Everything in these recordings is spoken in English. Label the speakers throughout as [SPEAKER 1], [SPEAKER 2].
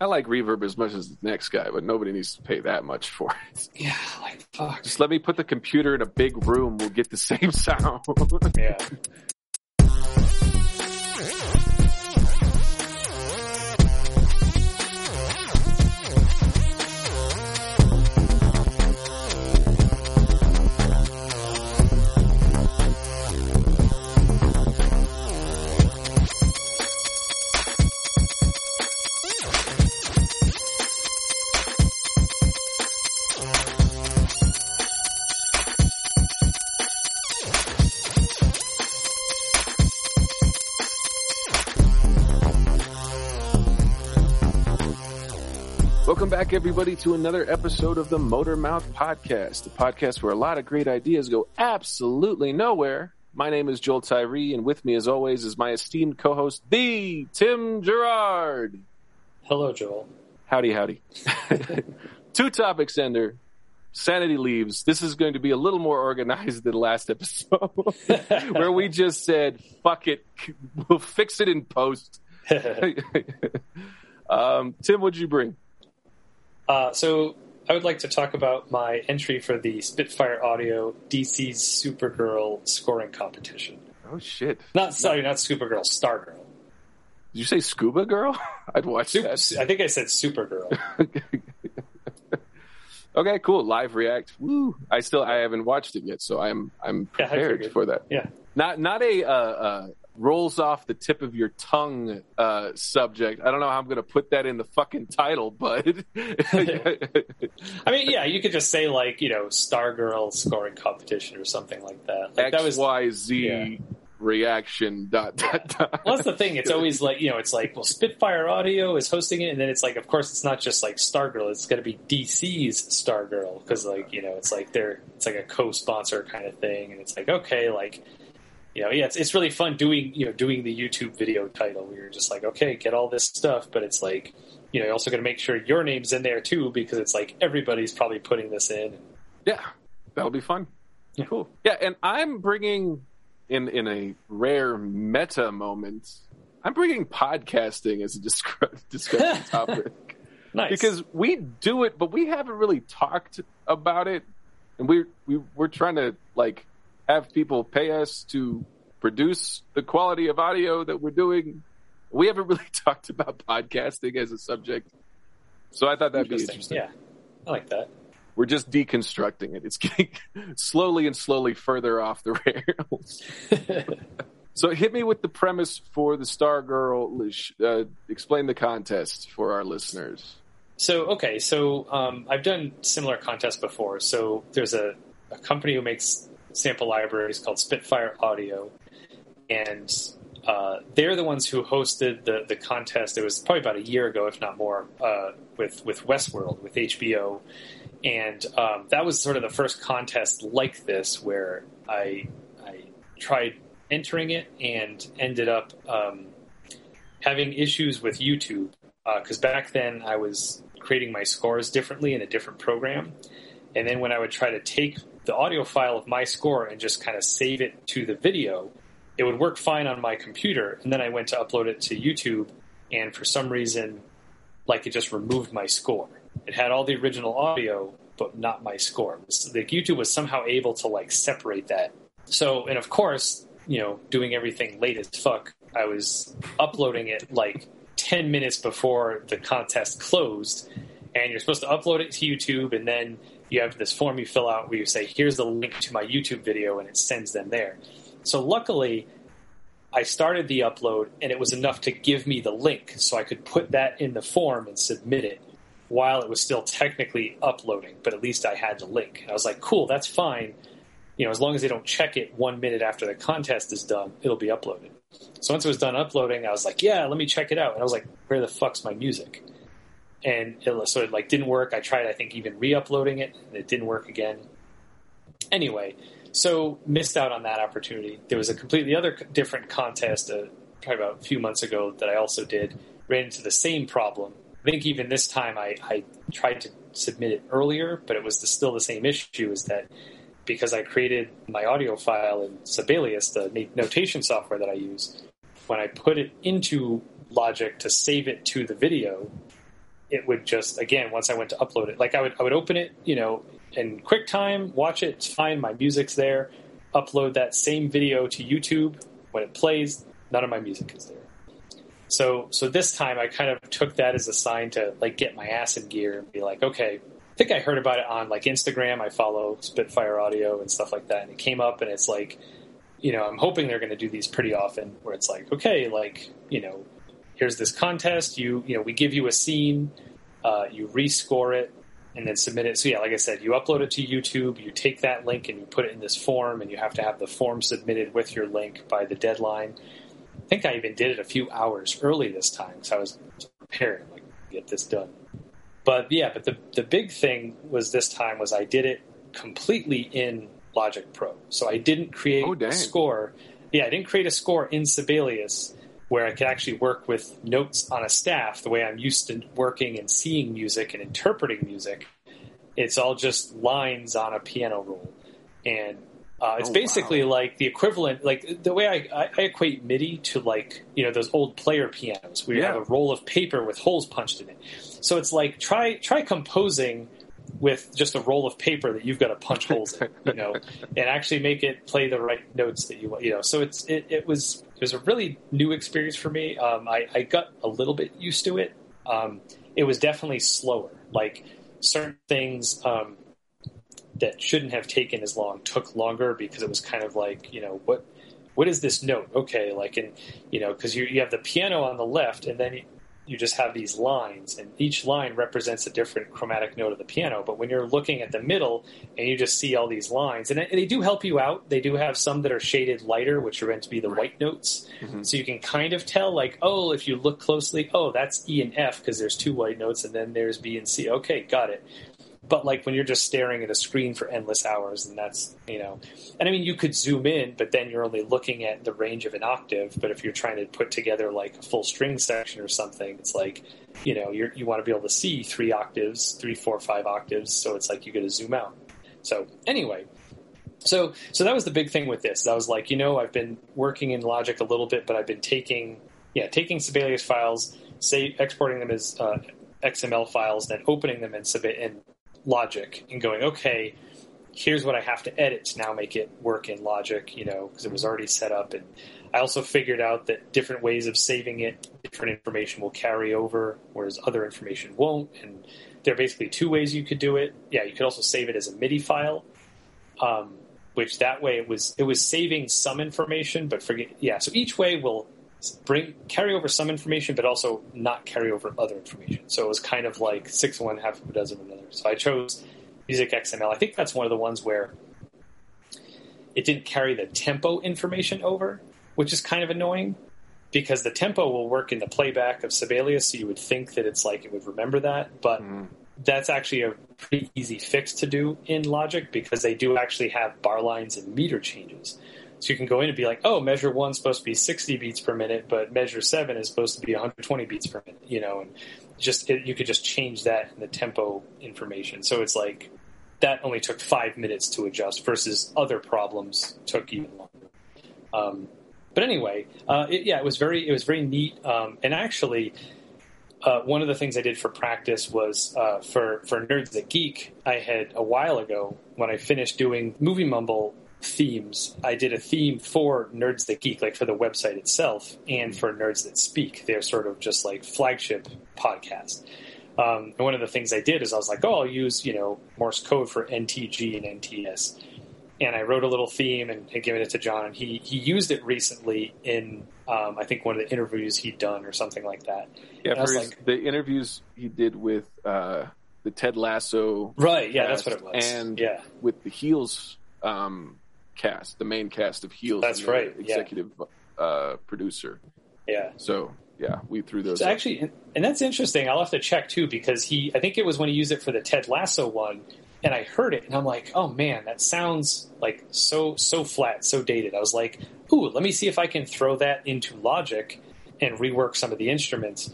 [SPEAKER 1] I like reverb as much as the next guy, but nobody needs to pay that much for it.
[SPEAKER 2] Yeah, like fuck.
[SPEAKER 1] Just let me put the computer in a big room. We'll get the same sound.
[SPEAKER 2] Yeah.
[SPEAKER 1] Everybody, to another episode of the Motor Mouth Podcast, the podcast where a lot of great ideas go absolutely nowhere. My name is Joel Tyree, and with me, as always, is my esteemed co-host, the Tim Gerard.
[SPEAKER 2] Hello, Joel.
[SPEAKER 1] Howdy, howdy. Two topics, Ender. Sanity leaves. This is going to be a little more organized than last episode, where we just said, "Fuck it, we'll fix it in post." um, Tim, what'd you bring?
[SPEAKER 2] Uh, so I would like to talk about my entry for the Spitfire Audio DC's Supergirl scoring competition.
[SPEAKER 1] Oh shit!
[SPEAKER 2] Not sorry, not Supergirl, Stargirl.
[SPEAKER 1] Did you say Scuba Girl? I'd watch
[SPEAKER 2] Sup-
[SPEAKER 1] that.
[SPEAKER 2] I think I said Supergirl.
[SPEAKER 1] okay, cool. Live react. Woo! I still I haven't watched it yet, so I'm I'm prepared
[SPEAKER 2] figured.
[SPEAKER 1] for that.
[SPEAKER 2] Yeah.
[SPEAKER 1] Not not a uh, uh, rolls off the tip of your tongue uh, subject. I don't know how I'm going to put that in the fucking title, but
[SPEAKER 2] I mean, yeah, you could just say like you know Stargirl scoring competition or something like that. Like that was
[SPEAKER 1] Y Z
[SPEAKER 2] yeah.
[SPEAKER 1] reaction dot dot dot.
[SPEAKER 2] Well, that's the thing. It's always like you know, it's like well, Spitfire Audio is hosting it, and then it's like, of course, it's not just like Stargirl. It's going to be DC's Stargirl because like you know, it's like they're it's like a co-sponsor kind of thing, and it's like okay, like you know, yeah, it's it's really fun doing you know doing the YouTube video title where you're just like okay, get all this stuff, but it's like you know, you're also going to make sure your name's in there too because it's like everybody's probably putting this in.
[SPEAKER 1] Yeah, that'll be fun.
[SPEAKER 2] Yeah.
[SPEAKER 1] Cool. Yeah, and I'm bringing in in a rare meta moment. I'm bringing podcasting as a discuss- discussion topic
[SPEAKER 2] Nice
[SPEAKER 1] because we do it, but we haven't really talked about it, and we're we, we're trying to like have people pay us to produce the quality of audio that we're doing. We haven't really talked about podcasting as a subject, so I thought that'd be interesting.
[SPEAKER 2] Yeah, I like that.
[SPEAKER 1] We're just deconstructing it. It's getting slowly and slowly further off the rails. so hit me with the premise for the Stargirl. Uh, explain the contest for our listeners.
[SPEAKER 2] So okay, so um, I've done similar contests before. So there's a, a company who makes sample libraries called Spitfire Audio, and uh, they're the ones who hosted the the contest. It was probably about a year ago, if not more, uh, with with Westworld with HBO, and um, that was sort of the first contest like this where I I tried entering it and ended up um, having issues with YouTube because back then I was creating my scores differently in a different program. And then when I would try to take the audio file of my score and just kind of save it to the video, it would work fine on my computer. And then I went to upload it to YouTube, and for some reason, like it just removed my score. It had all the original audio, but not my score. So, like YouTube was somehow able to like separate that. So, and of course, you know, doing everything late as fuck, I was uploading it like 10 minutes before the contest closed and you're supposed to upload it to YouTube and then you have this form you fill out where you say here's the link to my YouTube video and it sends them there. So luckily I started the upload and it was enough to give me the link so I could put that in the form and submit it while it was still technically uploading but at least I had the link. I was like cool that's fine. You know as long as they don't check it 1 minute after the contest is done it'll be uploaded. So once it was done uploading, I was like, "Yeah, let me check it out." And I was like, "Where the fuck's my music?" And it so it like didn't work. I tried, I think, even re-uploading it, and it didn't work again. Anyway, so missed out on that opportunity. There was a completely other different contest, uh, probably about a few months ago, that I also did. Ran into the same problem. I think even this time I, I tried to submit it earlier, but it was the, still the same issue. Is that because I created my audio file in Sibelius, the notation software that I use, when I put it into Logic to save it to the video, it would just again once I went to upload it, like I would I would open it, you know, in QuickTime, watch it, fine, my music's there. Upload that same video to YouTube. When it plays, none of my music is there. So so this time I kind of took that as a sign to like get my ass in gear and be like, okay, I think I heard about it on like Instagram. I follow Spitfire Audio and stuff like that, and it came up, and it's like, you know, I'm hoping they're going to do these pretty often, where it's like, okay, like you know, here's this contest. You you know, we give you a scene, uh, you rescore it, and then submit it. So yeah, like I said, you upload it to YouTube. You take that link and you put it in this form, and you have to have the form submitted with your link by the deadline. I think I even did it a few hours early this time because I was preparing like get this done. But yeah, but the the big thing was this time was I did it completely in Logic Pro. So I didn't create
[SPEAKER 1] Oh,
[SPEAKER 2] a score. Yeah, I didn't create a score in Sibelius where I could actually work with notes on a staff the way I'm used to working and seeing music and interpreting music. It's all just lines on a piano roll. And uh, it's
[SPEAKER 1] Oh,
[SPEAKER 2] basically
[SPEAKER 1] wow.
[SPEAKER 2] like the equivalent, like the way I, I, I equate MIDI to like, you know, those old player pianos where you have a roll of paper with holes punched in it. So it's like try try composing with just a roll of paper that you've got to punch holes in, you know, and actually make it play the right notes that you want, you know. So it's it, it was it was a really new experience for me. Um, I, I got a little bit used to it. Um, it was definitely slower. Like certain things um, that shouldn't have taken as long took longer because it was kind of like you know what what is this note? Okay, like and you know because you you have the piano on the left and then. You, just have these lines, and each line represents a different chromatic note of the piano. But when you're looking at the middle and you just see all these lines, and they do help you out. They do have some that are shaded lighter, which are meant to be the white notes,
[SPEAKER 1] Mhm.
[SPEAKER 2] so you can kind of tell, like, oh, if you look closely, oh, that's E and F because there's two white notes, and then there's B and C. Okay, got it. But like when you're just staring at a screen for endless hours, and that's you know, and I mean you could zoom in, but then you're only looking at the range of an octave. But if you're trying to put together like a full string section or something, it's like you know you're, you want to be able to see three octaves, three, four, five octaves. So it's like you got to zoom out. So anyway, so so that was the big thing with this. I was like, you know, I've been working in Logic a little bit, but I've been taking yeah taking Sibelius files, say exporting them as uh, XML files, then opening them in Logic and going, okay, here's what I have to edit to now make it work in Logic, you know, because it was already set up. And I also figured out that different ways of saving it, different information will carry over, whereas other information won't. And there are basically two ways you could do it. Yeah, you could also save it as a MIDI file, um, which that way it was it was saving some information, but forget. Yeah, so each way will bring carry over some information, but also not carry over other information. So it was kind of like six of one, half of a dozen of another. So I chose Music XML. I think that's one of the ones where it didn't carry the tempo information over, which is kind of annoying because the tempo will work in the playback of Sibelius, so you would think that it's like it would remember that, but
[SPEAKER 1] Mm.
[SPEAKER 2] that's actually a pretty easy fix to do in Logic because they do actually have bar lines and meter changes. So you can go in and be like, oh, measure one's supposed to be 60 beats per minute, but measure seven is supposed to be 120 beats per minute, you know, and just it, you could just change that in the tempo information. So it's like that only took five minutes to adjust versus other problems took even longer. Um, but anyway, uh, it, yeah, it was very it was very neat. Um, and actually, uh, one of the things I did for practice was uh, for for Nerds That Geek. I had a while ago when I finished doing Movie Mumble themes. I did a theme for Nerds That Geek, like for the website itself, and for Nerds That Speak. They're sort of just like flagship podcasts. Um, and one of the things I did is I was like, oh, I'll use you know Morse code for NTG and NTS and I wrote a little theme and, and given it to John, and he he used it recently in um, I think one of the interviews he'd done or something like that.
[SPEAKER 1] Yeah,
[SPEAKER 2] And I was
[SPEAKER 1] for his,
[SPEAKER 2] like-
[SPEAKER 1] the interviews he did with uh, the Ted Lasso
[SPEAKER 2] Right? Yeah, that's what it was.
[SPEAKER 1] and
[SPEAKER 2] yeah,
[SPEAKER 1] with the Heels um, cast, the main cast of Heels.
[SPEAKER 2] That's right, yeah.
[SPEAKER 1] Executive uh, producer.
[SPEAKER 2] yeah.
[SPEAKER 1] So yeah, we threw those.
[SPEAKER 2] So actually, and- that's interesting. I'll have to check too because he I think it was when he used it for the Ted Lasso one, and I heard it and I'm like, oh man, that sounds like so so flat, so dated. I was like, ooh, let me see if I can throw that into Logic and rework some of the instruments.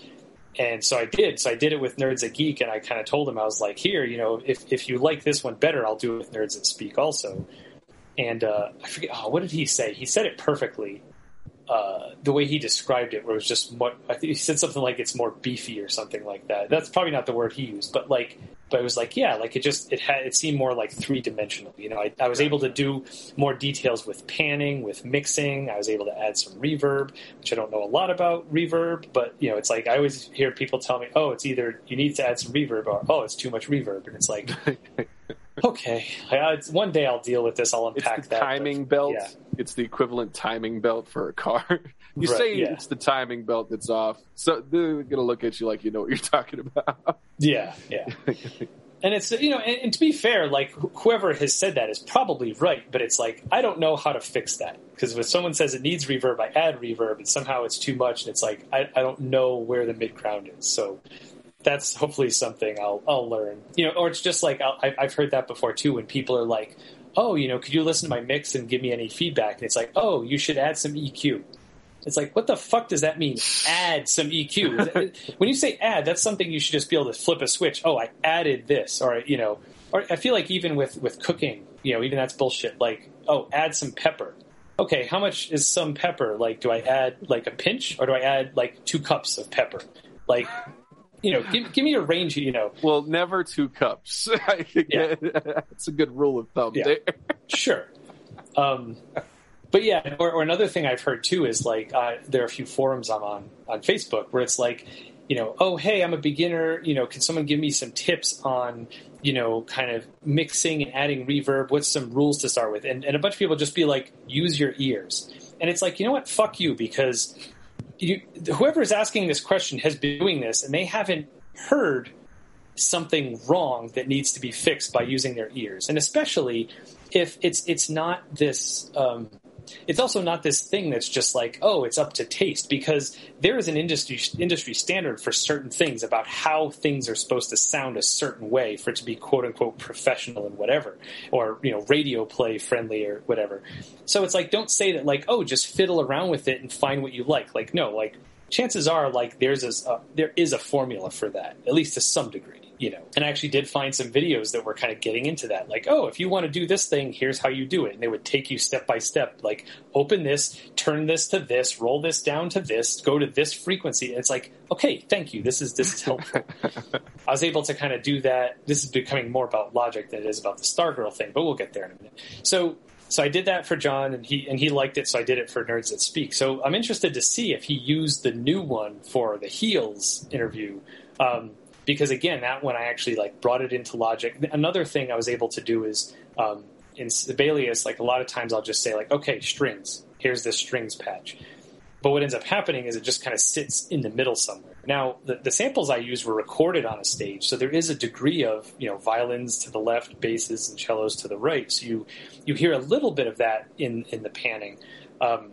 [SPEAKER 2] And so I did. So I did it with Nerds at Geek, and I kind of told him I was like, "Here, you know, if if you like this one better, I'll do it with Nerds that Speak also." And uh, I forget, oh, what did he say? He said it perfectly. uh, the way he described it, where it was just more, I think he said something like it's more beefy or something like that. That's probably not the word he used, but like, but it was like, yeah, like it just it had it seemed more like three dimensional. You know, I, I was able to do more details with panning, with mixing. I was able to add some reverb, which I don't know a lot about reverb, but you know, it's like I always hear people tell me, oh, it's either you need to add some reverb or oh, it's too much reverb, and it's like. okay, I, one day I'll deal with this. I'll unpack
[SPEAKER 1] it's the
[SPEAKER 2] that.
[SPEAKER 1] timing
[SPEAKER 2] but,
[SPEAKER 1] belt.
[SPEAKER 2] Yeah.
[SPEAKER 1] It's the equivalent timing belt for a car. you
[SPEAKER 2] Right,
[SPEAKER 1] say
[SPEAKER 2] yeah.
[SPEAKER 1] it's the timing belt that's off, so they're gonna look at you like you know what you're talking about.
[SPEAKER 2] Yeah, yeah. and it's you know, and, and to be fair, like wh- whoever has said that is probably right, but it's like I don't know how to fix that because when someone says it needs reverb, I add reverb, and somehow it's too much, and it's like I, I don't know where the mid ground is. So that's hopefully something I'll I'll learn. You know, or it's just like I- I've heard that before too when people are like, oh, you know, could you listen to my mix and give me any feedback? And it's like, oh, you should add some EQ. It's like, what the fuck does that mean? Add some EQ. when you say add, that's something you should just be able to flip a switch. Oh, I added this, or you know, or I feel like even with with cooking, you know, even that's bullshit. Like, oh, add some pepper. Okay, how much is some pepper? Like, do I add like a pinch, or do I add like two cups of pepper? Like, you know, give give me a range. You know,
[SPEAKER 1] well, never two cups. I think
[SPEAKER 2] Yeah.
[SPEAKER 1] that's a good rule of thumb.
[SPEAKER 2] Yeah.
[SPEAKER 1] There.
[SPEAKER 2] sure. Um, but yeah, or, or another thing I've heard too is like uh, there are a few forums I'm on on Facebook where it's like, you know, oh hey, I'm a beginner. You know, can someone give me some tips on you know kind of mixing and adding reverb? What's some rules to start with? And and a bunch of people just be like, use your ears. And it's like, you know what? Fuck you because you whoever is asking this question has been doing this and they haven't heard something wrong that needs to be fixed by using their ears. And especially if it's it's not this um, it's also not this thing that's just like oh it's up to taste because there is an industry industry standard for certain things about how things are supposed to sound a certain way for it to be quote unquote professional and whatever or you know radio play friendly or whatever. So it's like don't say that like oh just fiddle around with it and find what you like. Like no like chances are like there's a there is a formula for that at least to some degree you know and i actually did find some videos that were kind of getting into that like oh if you want to do this thing here's how you do it. And they would take you step by step like open this turn this to this roll this down to this go to this frequency. And it's like okay thank you. This is this is helpful. I was able to kind of do that. This is becoming more about logic than it is about the stargirl thing but we'll get there in a minute. So so I did that for John, and he and he liked it. So I did it for Nerds That Speak. So I'm interested to see if he used the new one for the Heels interview, um, because again, that one I actually like brought it into Logic. Another thing I was able to do is um, in Sibelius, like a lot of times I'll just say like, okay, strings. Here's this strings patch. But what ends up happening is it just kind of sits in the middle somewhere. Now, the, the samples I used were recorded on a stage, so there is a degree of you know violins to the left, basses and cellos to the right. So you you hear a little bit of that in in the panning, um,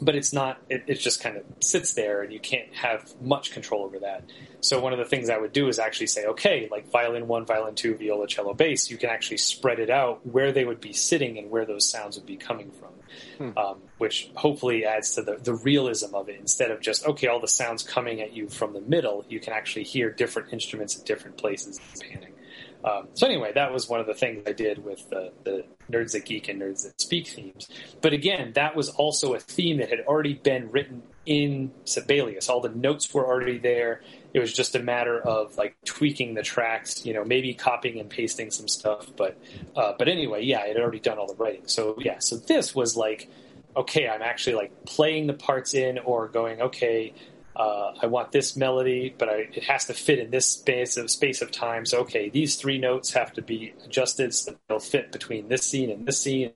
[SPEAKER 2] but it's not. It, it just kind of sits there, and you can't have much control over that. So one of the things I would do is actually say, okay, like violin one, violin two, viola, cello, bass. You can actually spread it out where they would be sitting and where those sounds would be coming from um, which hopefully adds to the, the realism of it. Instead of just okay, all the sounds coming at you from the middle, you can actually hear different instruments at different places panning. Um, so anyway, that was one of the things I did with the, the Nerds That Geek and Nerds That Speak themes. But again, that was also a theme that had already been written in Sibelius. All the notes were already there. It was just a matter of like tweaking the tracks, you know, maybe copying and pasting some stuff. But uh, but anyway, yeah, it had already done all the writing. So yeah, so this was like, okay, I'm actually like playing the parts in or going, okay, uh, I want this melody, but I, it has to fit in this space of space of time. So okay, these three notes have to be adjusted so they'll fit between this scene and this scene,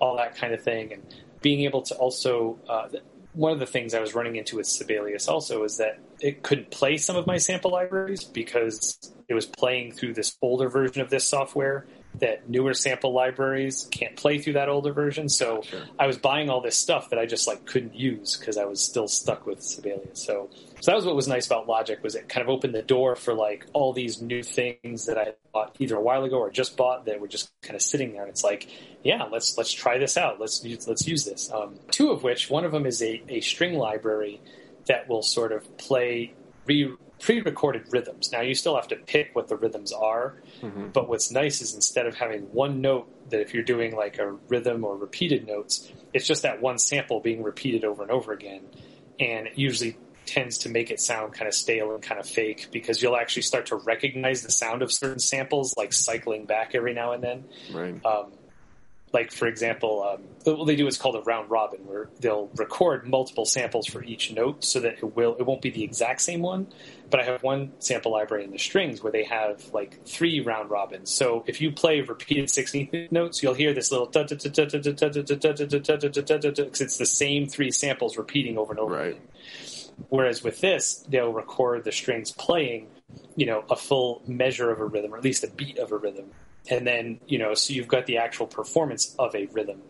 [SPEAKER 2] all that kind of thing, and being able to also. Uh, one of the things I was running into with Sibelius also is that it couldn't play some of my sample libraries because it was playing through this older version of this software that newer sample libraries can't play through that older version. So
[SPEAKER 1] Sure.
[SPEAKER 2] I was buying all this stuff that I just like couldn't use because I was still stuck with Sibelius. So so that was what was nice about Logic was it kind of opened the door for like all these new things that I bought either a while ago or just bought that were just kind of sitting there. And it's like, yeah, let's let's try this out. Let's use, let's use this. Um, two of which one of them is a, a string library that will sort of play re, pre-recorded rhythms. Now you still have to pick what the rhythms are,
[SPEAKER 1] Mhm.
[SPEAKER 2] but what's nice is instead of having one note that if you're doing like a rhythm or repeated notes, it's just that one sample being repeated over and over again, and it usually tends to make it sound kind of stale and kind of fake because you'll actually start to recognize the sound of certain samples like cycling back every now and then.
[SPEAKER 1] Right.
[SPEAKER 2] Um, like for example, um, what they do is called a round robin, where they'll record multiple samples for each note, so that it will it won't be the exact same one. But I have one sample library in the strings where they have like three round robins. So if you play repeated sixteenth notes, you'll hear this little because it's the same three samples repeating over and over.
[SPEAKER 1] Right.
[SPEAKER 2] Whereas with this, they'll record the strings playing, you know, a full measure of a rhythm, or at least a beat of a rhythm. And then, you know, so you've got the actual performance of a rhythm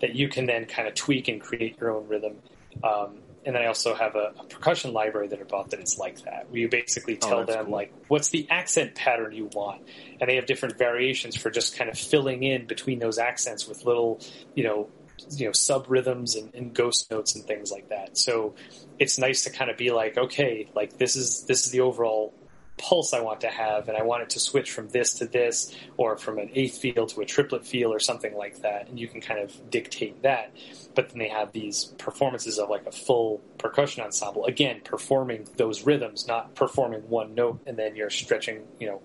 [SPEAKER 2] that you can then kind of tweak and create your own rhythm. Um, and then I also have a, a, percussion library that I bought that is like that, where you basically tell
[SPEAKER 1] oh,
[SPEAKER 2] them
[SPEAKER 1] cool.
[SPEAKER 2] like what's the accent pattern you want, and they have different variations for just kind of filling in between those accents with little, you know, you know sub rhythms and, and, ghost notes and things like that. So it's nice to kind of be like, okay, like this is this is the overall pulse I want to have, and I want it to switch from this to this, or from an eighth feel to a triplet feel, or something like that. And you can kind of dictate that. But then they have these performances of like a full percussion ensemble, again, performing those rhythms, not performing one note and then you're stretching, you know,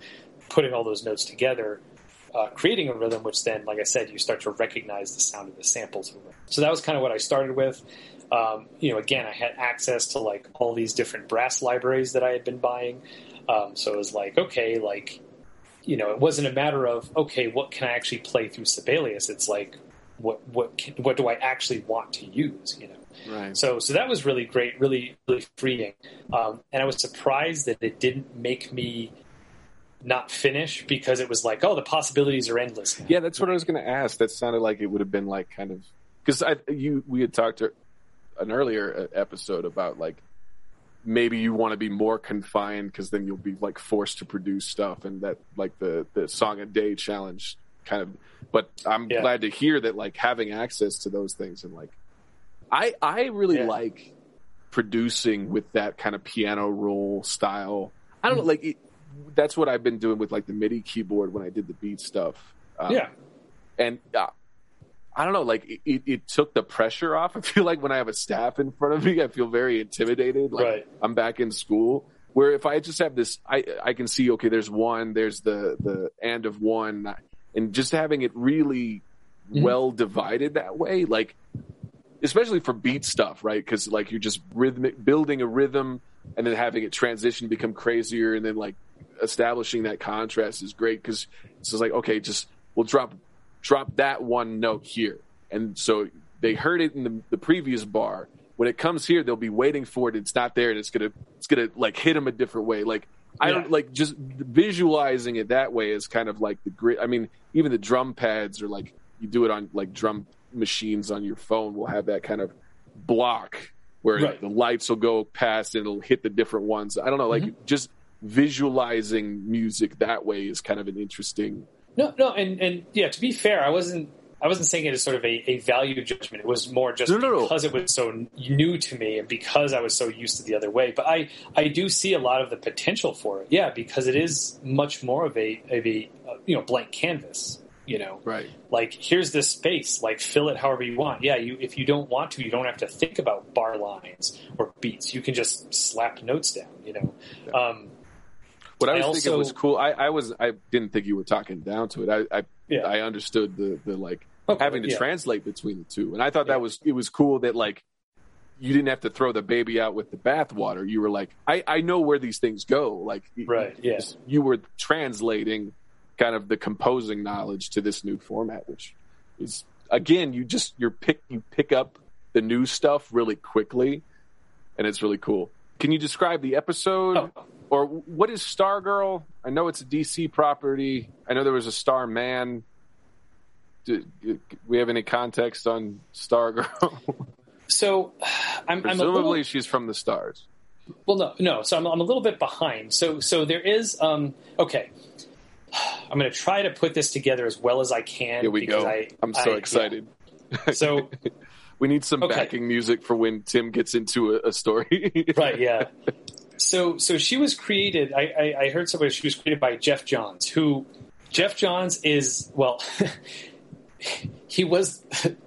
[SPEAKER 2] putting all those notes together. Uh, creating a rhythm, which then, like I said, you start to recognize the sound of the samples. So that was kind of what I started with. Um, you know, again, I had access to like all these different brass libraries that I had been buying. Um, so it was like, okay, like, you know, it wasn't a matter of, okay, what can I actually play through Sibelius? It's like, what, what, can, what do I actually want to use, you know?
[SPEAKER 1] Right.
[SPEAKER 2] So, so that was really great, really, really freeing. Um, and I was surprised that it didn't make me not finish because it was like, oh, the possibilities are endless. Now.
[SPEAKER 1] Yeah, that's what I was going to ask. That sounded like it would have been like kind of because I you we had talked to an earlier episode about like maybe you want to be more confined because then you'll be like forced to produce stuff and that like the the song a day challenge kind of but i'm
[SPEAKER 2] Yeah.
[SPEAKER 1] glad to hear that like having access to those things and like i i really
[SPEAKER 2] Yeah.
[SPEAKER 1] like producing with that kind of piano roll style i don't know like it, that's what i've been doing with like the midi keyboard when i did the beat stuff Um,
[SPEAKER 2] yeah,
[SPEAKER 1] and uh, I don't know, like it, it, it took the pressure off. I feel like when I have a staff in front of me, I feel very intimidated. Like
[SPEAKER 2] Right.
[SPEAKER 1] I'm back in school. Where if I just have this, I I can see okay, there's one, there's the the and of one, and just having it really
[SPEAKER 2] Mhm.
[SPEAKER 1] well divided that way, like especially for beat stuff, right? Because like you're just rhythmic, building a rhythm, and then having it transition become crazier, and then like establishing that contrast is great because it's just like okay, just we'll drop drop that one note here, and so they heard it in the, the previous bar. When it comes here, they'll be waiting for it. It's not there, and it's gonna it's gonna like hit them a different way. Like I
[SPEAKER 2] Yeah.
[SPEAKER 1] don't like just visualizing it that way is kind of like the grit. I mean, even the drum pads are like you do it on like drum machines on your phone will have that kind of block where
[SPEAKER 2] Right.
[SPEAKER 1] the lights will go past and it'll hit the different ones. I don't know, like
[SPEAKER 2] Mm-hmm.
[SPEAKER 1] just visualizing music that way is kind of an interesting.
[SPEAKER 2] No, no, and and yeah. To be fair, I wasn't. I wasn't saying it as sort of a, a value judgment. It was more just
[SPEAKER 1] No, no, no.
[SPEAKER 2] because it was so new to me and because I was so used to the other way. But I, I do see a lot of the potential for it. Yeah, because it is much more of a of a uh, you know blank canvas. You know,
[SPEAKER 1] Right.
[SPEAKER 2] like here's this space like fill it however you want yeah you if you don't want to you don't have to think about bar lines or beats you can just slap notes down you know um,
[SPEAKER 1] What I
[SPEAKER 2] I
[SPEAKER 1] was
[SPEAKER 2] also-
[SPEAKER 1] thinking was cool. I, I was I didn't think you were talking down to it. I I,
[SPEAKER 2] Yeah.
[SPEAKER 1] I understood the the like
[SPEAKER 2] okay,
[SPEAKER 1] having to
[SPEAKER 2] yeah.
[SPEAKER 1] translate between the two, and I thought
[SPEAKER 2] Yeah.
[SPEAKER 1] that was it was cool that like you didn't have to throw the baby out with the bathwater. You were like, I I know where these things go. Like
[SPEAKER 2] Right, yeah.
[SPEAKER 1] you were translating kind of the composing knowledge to this new format, which is again you just you're pick you pick up the new stuff really quickly, and it's really cool. Can you describe the episode?
[SPEAKER 2] Oh.
[SPEAKER 1] Or what is Stargirl? I know it's a DC property. I know there was a Starman. Do, do we have any context on Stargirl?
[SPEAKER 2] so i'm, I'm
[SPEAKER 1] Presumably,
[SPEAKER 2] little,
[SPEAKER 1] she's from the stars.
[SPEAKER 2] well no no so I'm, I'm a little bit behind so so there is um okay i'm going to try to put this together as well as i can
[SPEAKER 1] Here we go.
[SPEAKER 2] I,
[SPEAKER 1] I'm so
[SPEAKER 2] I-
[SPEAKER 1] excited.
[SPEAKER 2] yeah. so
[SPEAKER 1] We need some
[SPEAKER 2] Okay.
[SPEAKER 1] backing music for when Tim gets into a, a story.
[SPEAKER 2] right yeah so so she was created I, I i heard somebody she was created by geoff johns who geoff johns is well he was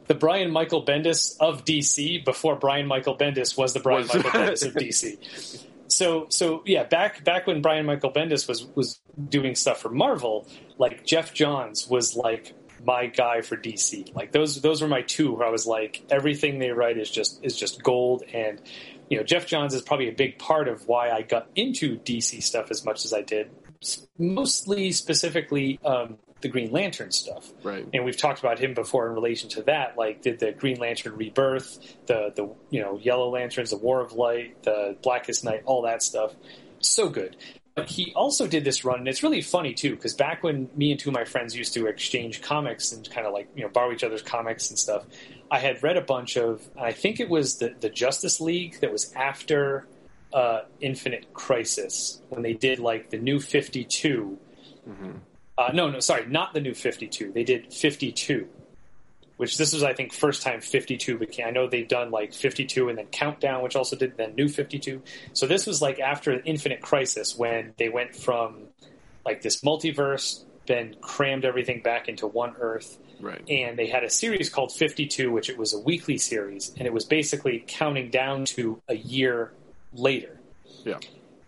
[SPEAKER 2] the Brian Michael Bendis of DC before Brian Michael Bendis was the Brian Michael Bendis of DC. So so yeah, back back when Brian Michael Bendis was was doing stuff for Marvel, like Geoff Johns was like my guy for DC. Like those those were my two where I was like everything they write is just is just gold and you know Geoff Johns is probably a big part of why I got into DC stuff as much as I did. Mostly specifically um, the Green Lantern stuff
[SPEAKER 1] Right.
[SPEAKER 2] and we've talked about him before in relation to that. Like, did the Green Lantern Rebirth, the the you know Yellow Lanterns, the War of Light, the Blackest Night, all that stuff, so good. But he also did this run, and it's really funny too, because back when me and two of my friends used to exchange comics and kind of like you know borrow each other's comics and stuff, I had read a bunch of, I think it was the the Justice League that was after uh, Infinite Crisis when they did like the New Fifty Two. Uh, no, no, sorry, not the new 52. They did 52, which this was, I think, first time 52 became. I know they've done like 52 and then Countdown, which also did then new 52. So this was like after Infinite Crisis when they went from like this multiverse, then crammed everything back into one Earth,
[SPEAKER 1] Right.
[SPEAKER 2] and they had a series called 52 which it was a weekly series and it was basically counting down to a year later
[SPEAKER 1] Yeah.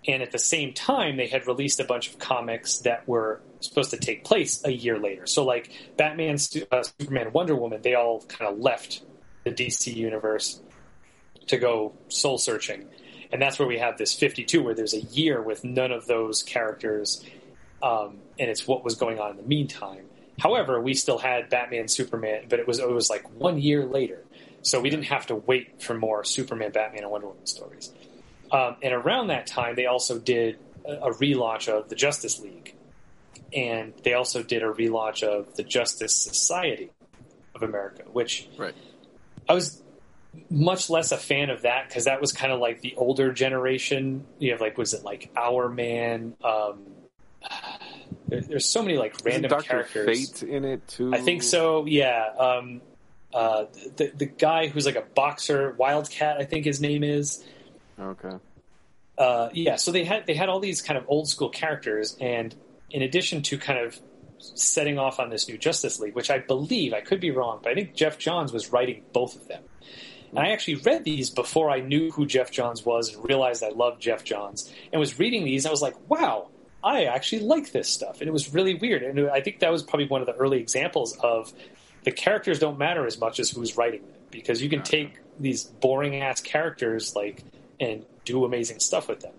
[SPEAKER 2] and at the same time they had released a bunch of comics that were supposed to take place a year later. So like batman uh, superman wonder woman they all kind of left the dc universe to go soul searching. And that's where we have this 52 where there's a year with none of those characters um, and it's what was going on in the meantime. However we still had batman superman but it was it was like one year later. So we didn't have to wait for more superman batman and wonder woman stories. Um, and around that time, they also did a, a relaunch of the Justice League, and they also did a relaunch of the Justice Society of America, which
[SPEAKER 1] Right.
[SPEAKER 2] I was much less a fan of that because that was kind of like the older generation. You have like, was it like Hourman? Um, there, there's so many like random characters.
[SPEAKER 1] Fate in it too.
[SPEAKER 2] I think so. Yeah. Um, uh, the the guy who's like a boxer, Wildcat, I think his name is
[SPEAKER 1] Okay.
[SPEAKER 2] uh, yeah, so they had they had all these kind of old school characters, and in addition to kind of setting off on this new Justice League, which I believe I could be wrong, but I think Geoff Johns was writing both of them. And I actually read these before I knew who Geoff Johns was and realized I loved Geoff Johns. And was reading these, and I was like, wow, I actually like this stuff. And it was really weird. And I think that was probably one of the early examples of the characters don't matter as much as who's writing them because you can take these boring ass characters like and do amazing stuff with them.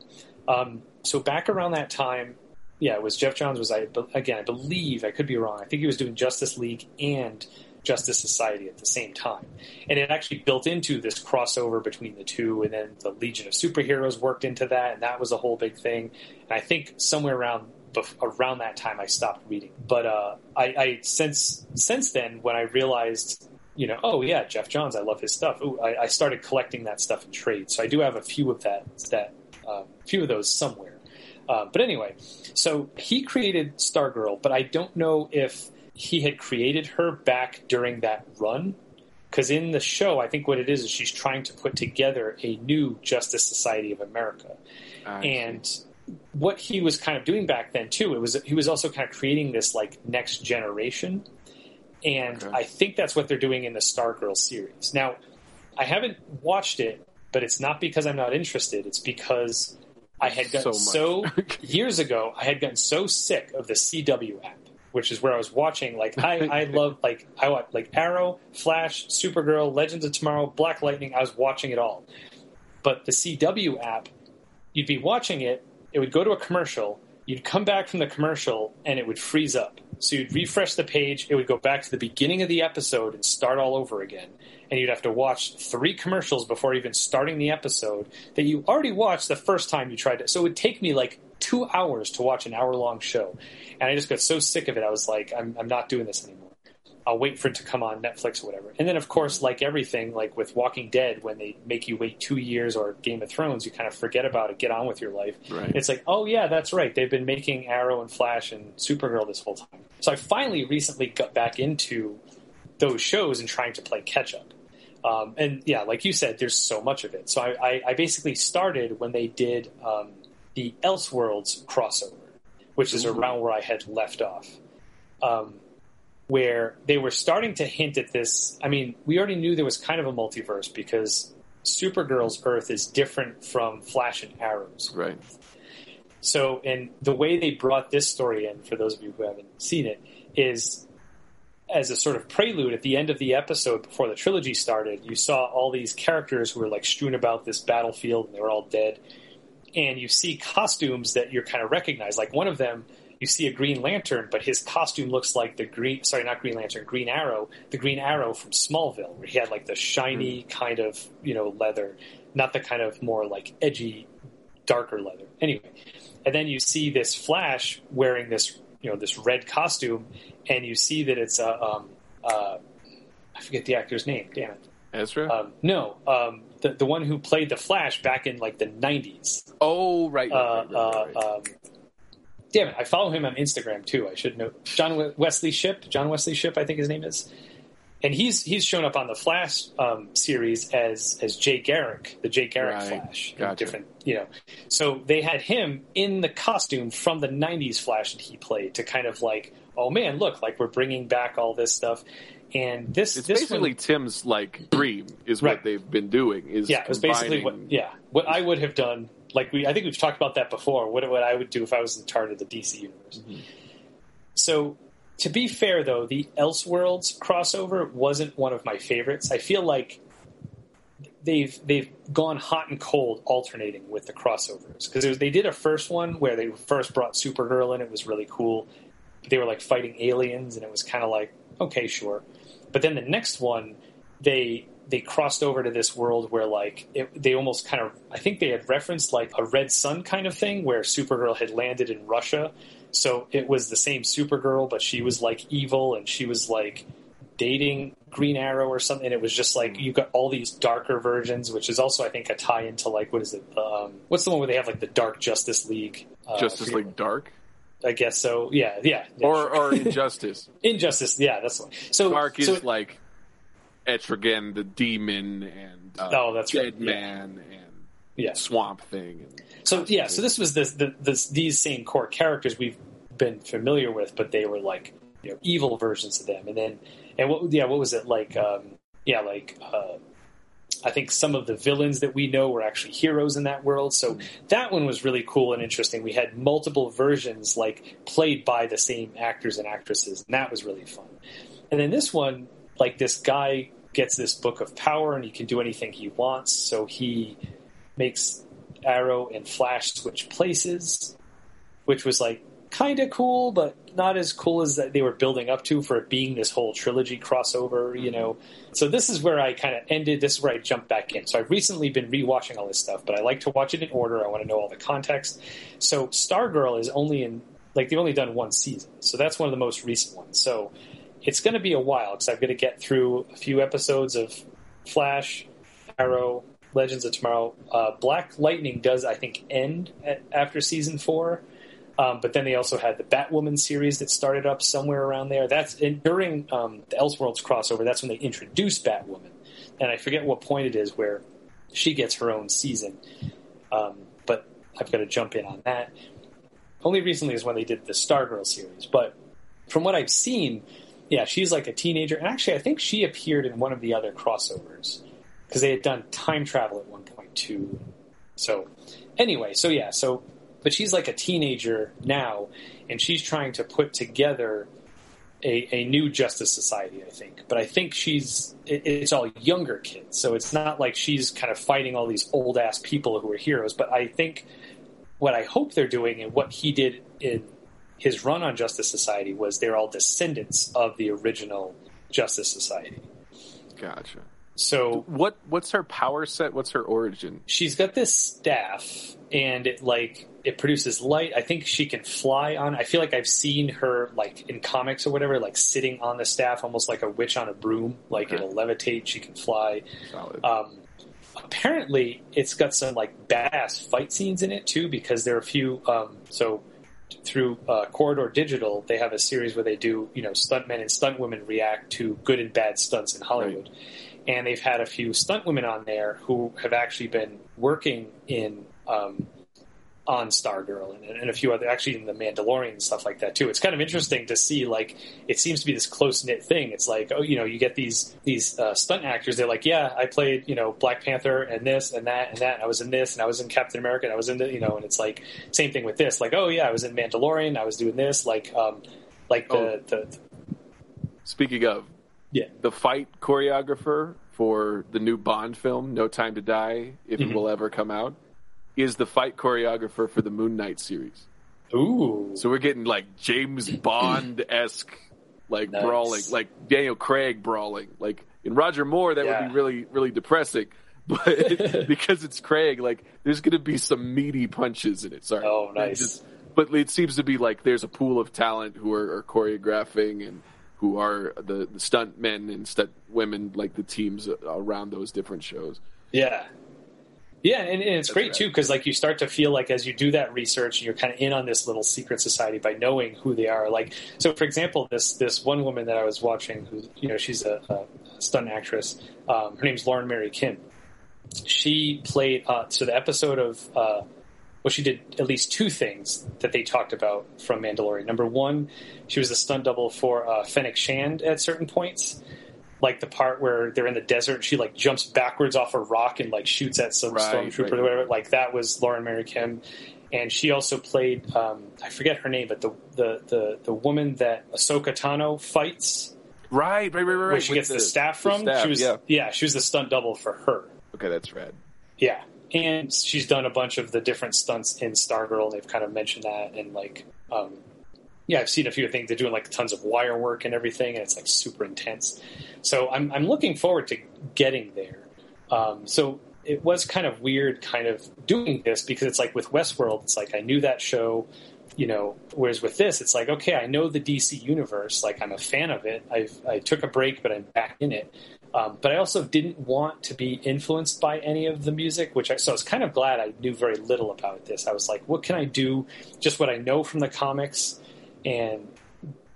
[SPEAKER 2] Um, so back around that time, yeah, it was Geoff Johns was I again I believe I could be wrong. I think he was doing Justice League and Justice Society at the same time, and it actually built into this crossover between the two, and then the Legion of Superheroes worked into that, and that was a whole big thing. And I think somewhere around around that time I stopped reading, but uh, I, I since since then when I realized you know, oh yeah, Geoff Johns, I love his stuff. Ooh, I, I started collecting that stuff in trade, so I do have a few of that that uh, few of those somewhere. Uh, but anyway, so he created Stargirl, but I don't know if he had created her back during that run. Because in the show, I think what it is is she's trying to put together a new Justice Society of America,
[SPEAKER 1] I see.
[SPEAKER 2] and what he was kind of doing back then too, it was he was also kind of creating this like next generation, and
[SPEAKER 1] Okay.
[SPEAKER 2] I think that's what they're doing in the Stargirl series. Now, I haven't watched it, but it's not because I'm not interested. It's because I had gotten
[SPEAKER 1] So
[SPEAKER 2] so, years ago. I had gotten so sick of the CW app, which is where I was watching. Like I, I love like I watch like Arrow, Flash, Supergirl, Legends of Tomorrow, Black Lightning. I was watching it all, but the CW app, you'd be watching it. It would go to a commercial. You'd come back from the commercial and it would freeze up. So you'd refresh the page. It would go back to the beginning of the episode and start all over again. And you'd have to watch three commercials before even starting the episode that you already watched the first time you tried it. So it would take me like two hours to watch an hour long show. And I just got so sick of it. I was like, I'm, I'm not doing this anymore. I'll wait for it to come on Netflix or whatever. And then, of course, like everything, like with Walking Dead, when they make you wait two years or Game of Thrones, you kind of forget about it, get on with your life.
[SPEAKER 1] Right.
[SPEAKER 2] It's like, oh yeah, that's right. They've been making Arrow and Flash and Supergirl this whole time. So I finally recently got back into those shows and trying to play catch up. Um, and yeah, like you said, there's so much of it. So I, I, I basically started when they did um, the Elseworlds crossover, which is
[SPEAKER 1] Ooh.
[SPEAKER 2] around where I had left off. Um, where they were starting to hint at this. I mean, we already knew there was kind of a multiverse because Supergirl's Earth is different from Flash and Arrow's.
[SPEAKER 1] Right.
[SPEAKER 2] So, and the way they brought this story in, for those of you who haven't seen it, is as a sort of prelude at the end of the episode before the trilogy started, you saw all these characters who were like strewn about this battlefield and they were all dead. And you see costumes that you're kind of recognized. Like one of them, you see a Green Lantern, but his costume looks like the Green, sorry, not Green Lantern, Green Arrow, the Green Arrow from Smallville, where he had like the shiny kind of, you know, leather, not the kind of more like edgy, darker leather. Anyway. And then you see this Flash wearing this, you know, this red costume and you see that it's a um, uh, I forget the actor's name. Damn it,
[SPEAKER 1] Ezra.
[SPEAKER 2] Um, no, um, the the one who played the Flash back in like the nineties.
[SPEAKER 1] Oh right.
[SPEAKER 2] Uh,
[SPEAKER 1] right, right, right.
[SPEAKER 2] uh, um, damn it, I follow him on Instagram too. I should know John Wesley Shipp. John Wesley Shipp, I think his name is. And he's he's shown up on the Flash um, series as as Jay Garrick, the Jay Garrick
[SPEAKER 1] Right.
[SPEAKER 2] Flash,
[SPEAKER 1] Gotcha.
[SPEAKER 2] different you know. So they had him in the costume from the '90s Flash that he played to kind of like, oh man, look, like we're bringing back all this stuff. And this
[SPEAKER 1] it's
[SPEAKER 2] this
[SPEAKER 1] basically
[SPEAKER 2] one,
[SPEAKER 1] Tim's like dream is
[SPEAKER 2] Right.
[SPEAKER 1] what they've been doing. Is
[SPEAKER 2] yeah, it was basically what yeah what I would have done. Like we, I think we've talked about that before. What what I would do if I was in charge of the DC universe.
[SPEAKER 1] Mm-hmm.
[SPEAKER 2] So, to be fair though, the Elseworlds crossover wasn't one of my favorites. I feel like they've they've gone hot and cold alternating with the crossovers because they did a first one where they first brought Supergirl in. It was really cool. They were like fighting aliens, and it was kind of like okay, sure. But then the next one, they they crossed over to this world where like it, they almost kind of I think they had referenced like a Red Sun kind of thing where Supergirl had landed in Russia. So it was the same Supergirl, but she was like evil and she was like dating Green Arrow or something. And it was just like you got all these darker versions, which is also I think a tie into like what is it? Um, what's the one where they have like the Dark Justice League? Uh,
[SPEAKER 1] Justice League Dark
[SPEAKER 2] I guess so. Yeah, yeah. yeah
[SPEAKER 1] or or Injustice.
[SPEAKER 2] Injustice. Yeah, that's the one. So
[SPEAKER 1] Dark is
[SPEAKER 2] so
[SPEAKER 1] like Etrigan the demon and uh,
[SPEAKER 2] Oh, that's right,
[SPEAKER 1] Dead
[SPEAKER 2] yeah.
[SPEAKER 1] Man and
[SPEAKER 2] yeah.
[SPEAKER 1] Swamp Thing. And
[SPEAKER 2] So yeah, so this was this, the, this these same core characters we've been familiar with, but they were like you know evil versions of them. And then and what yeah, what was it like? Um, yeah, like uh, I think some of the villains that we know were actually heroes in that world. So that one was really cool and interesting. We had multiple versions like played by the same actors and actresses, and that was really fun. And then this one, like this guy gets this book of power and he can do anything he wants. So he makes Arrow and Flash switch places, which was like kind of cool, but not as cool as that they were building up to for it being this whole trilogy crossover, you know. So this is where I kind of ended. This is where I jumped back in. So I've recently been rewatching all this stuff, but I like to watch it in order. I want to know all the context. So Stargirl is only in like they've only done one season, so that's one of the most recent ones. So it's going to be a while because I've got to get through a few episodes of Flash, Arrow, Legends of Tomorrow. Uh, Black Lightning does, I think, end at, after season four. Um, but then they also had the Batwoman series that started up somewhere around there. That's during um, the Elseworlds crossover. That's when they introduced Batwoman, and I forget what point it is where she gets her own season. Um, but I've got to jump in on that. Only recently is when they did the Stargirl series, but from what I've seen, yeah, she's like a teenager. And actually, I think she appeared in one of the other crossovers because they had done time travel at one point too. So, anyway, so yeah, so but she's like a teenager now, and she's trying to put together a, a new Justice Society. I think, but I think she's it, it's all younger kids, so it's not like she's kind of fighting all these old ass people who are heroes. But I think what I hope they're doing and what he did in his run on Justice Society was they're all descendants of the original Justice Society.
[SPEAKER 1] Gotcha.
[SPEAKER 2] So
[SPEAKER 1] What what's her power set? What's her origin?
[SPEAKER 2] she's got this staff and it like it produces light. I think she can fly on. I feel like I've seen her like in comics or whatever, like sitting on the staff, almost like a witch on a broom. Like
[SPEAKER 1] Okay.
[SPEAKER 2] it'll levitate. She can fly.
[SPEAKER 1] Solid.
[SPEAKER 2] Um, apparently, it's got some like badass fight scenes in it too, because there are a few. Um, so through uh, Corridor Digital, they have a series where they do you know stuntmen and stuntwomen react to good and bad stunts in Hollywood, and they've had a few stuntwomen on there who have actually been working in. Um, on Stargirl and, and a few other, actually in the Mandalorian and stuff like that too. It's kind of interesting to see like it seems to be this close knit thing. It's like oh, you know, you get these these uh, stunt actors. They're like, yeah, I played you know Black Panther and this and that and that. And I was in this and I was in Captain America. And I was in the you know, and it's like same thing with this. Like, oh yeah, I was in Mandalorian. I was doing this. Like, um, like the,
[SPEAKER 1] Oh.
[SPEAKER 2] the, the
[SPEAKER 1] Speaking of,
[SPEAKER 2] yeah.
[SPEAKER 1] the fight choreographer for the new Bond film, No Time to Die, if
[SPEAKER 2] Mm-hmm.
[SPEAKER 1] it will ever come out, is the fight choreographer for the Moon Knight series.
[SPEAKER 2] Ooh.
[SPEAKER 1] So we're getting like James Bond esque, like
[SPEAKER 2] Nice.
[SPEAKER 1] brawling, like Daniel Craig brawling. Like in Roger Moore, that would be really, really depressing. But because it's Craig, like there's going to be some meaty punches in it. Sorry.
[SPEAKER 2] Oh, nice.
[SPEAKER 1] Just- but it seems to be like there's a pool of talent who are, are choreographing and who are the, the stunt men and stunt women, like the teams around those different shows.
[SPEAKER 2] Yeah. Yeah, and, and it's great
[SPEAKER 1] right.
[SPEAKER 2] too because like you start to feel like as you do that research, you're kind of in on this little secret society by knowing who they are. Like, so for example, this this one woman that I was watching, who you know she's a, a stunt actress. Um, her name's Lauren Mary Kim. She played uh, so the episode of uh, well, she did at least two things that they talked about from Mandalorian. Number one, she was a stunt double for uh, Fennec Shand at certain points like the part where they're in the desert, she like jumps backwards off a rock and like shoots at some
[SPEAKER 1] Right,
[SPEAKER 2] stormtrooper
[SPEAKER 1] right.
[SPEAKER 2] or whatever. Like that was Lauren Mary Kim, and she also played um, I forget her name, but the the the, the woman that Ahsoka Tano fights,
[SPEAKER 1] Right, right, right, right.
[SPEAKER 2] where she gets the, staff from.
[SPEAKER 1] staff,
[SPEAKER 2] she was
[SPEAKER 1] yeah.
[SPEAKER 2] she was the stunt double for her.
[SPEAKER 1] Okay, that's rad.
[SPEAKER 2] Yeah. And she's done a bunch of the different stunts in Stargirl, and they've kind of mentioned that. And like, um, yeah, I've seen a few things. They're doing like tons of wire work and everything, and it's like super intense. So I'm I'm looking forward to getting there. Um, so it was kind of weird, kind of doing this because it's like with Westworld, it's like I knew that show, you know. Whereas with this, it's like okay, I know the DC universe, like I'm a fan of it. I've I took a break, but I'm back in it. Um, but I also didn't want to be influenced by any of the music, which I so I was kind of glad I knew very little about this. I was like, what can I do? Just what I know from the comics, and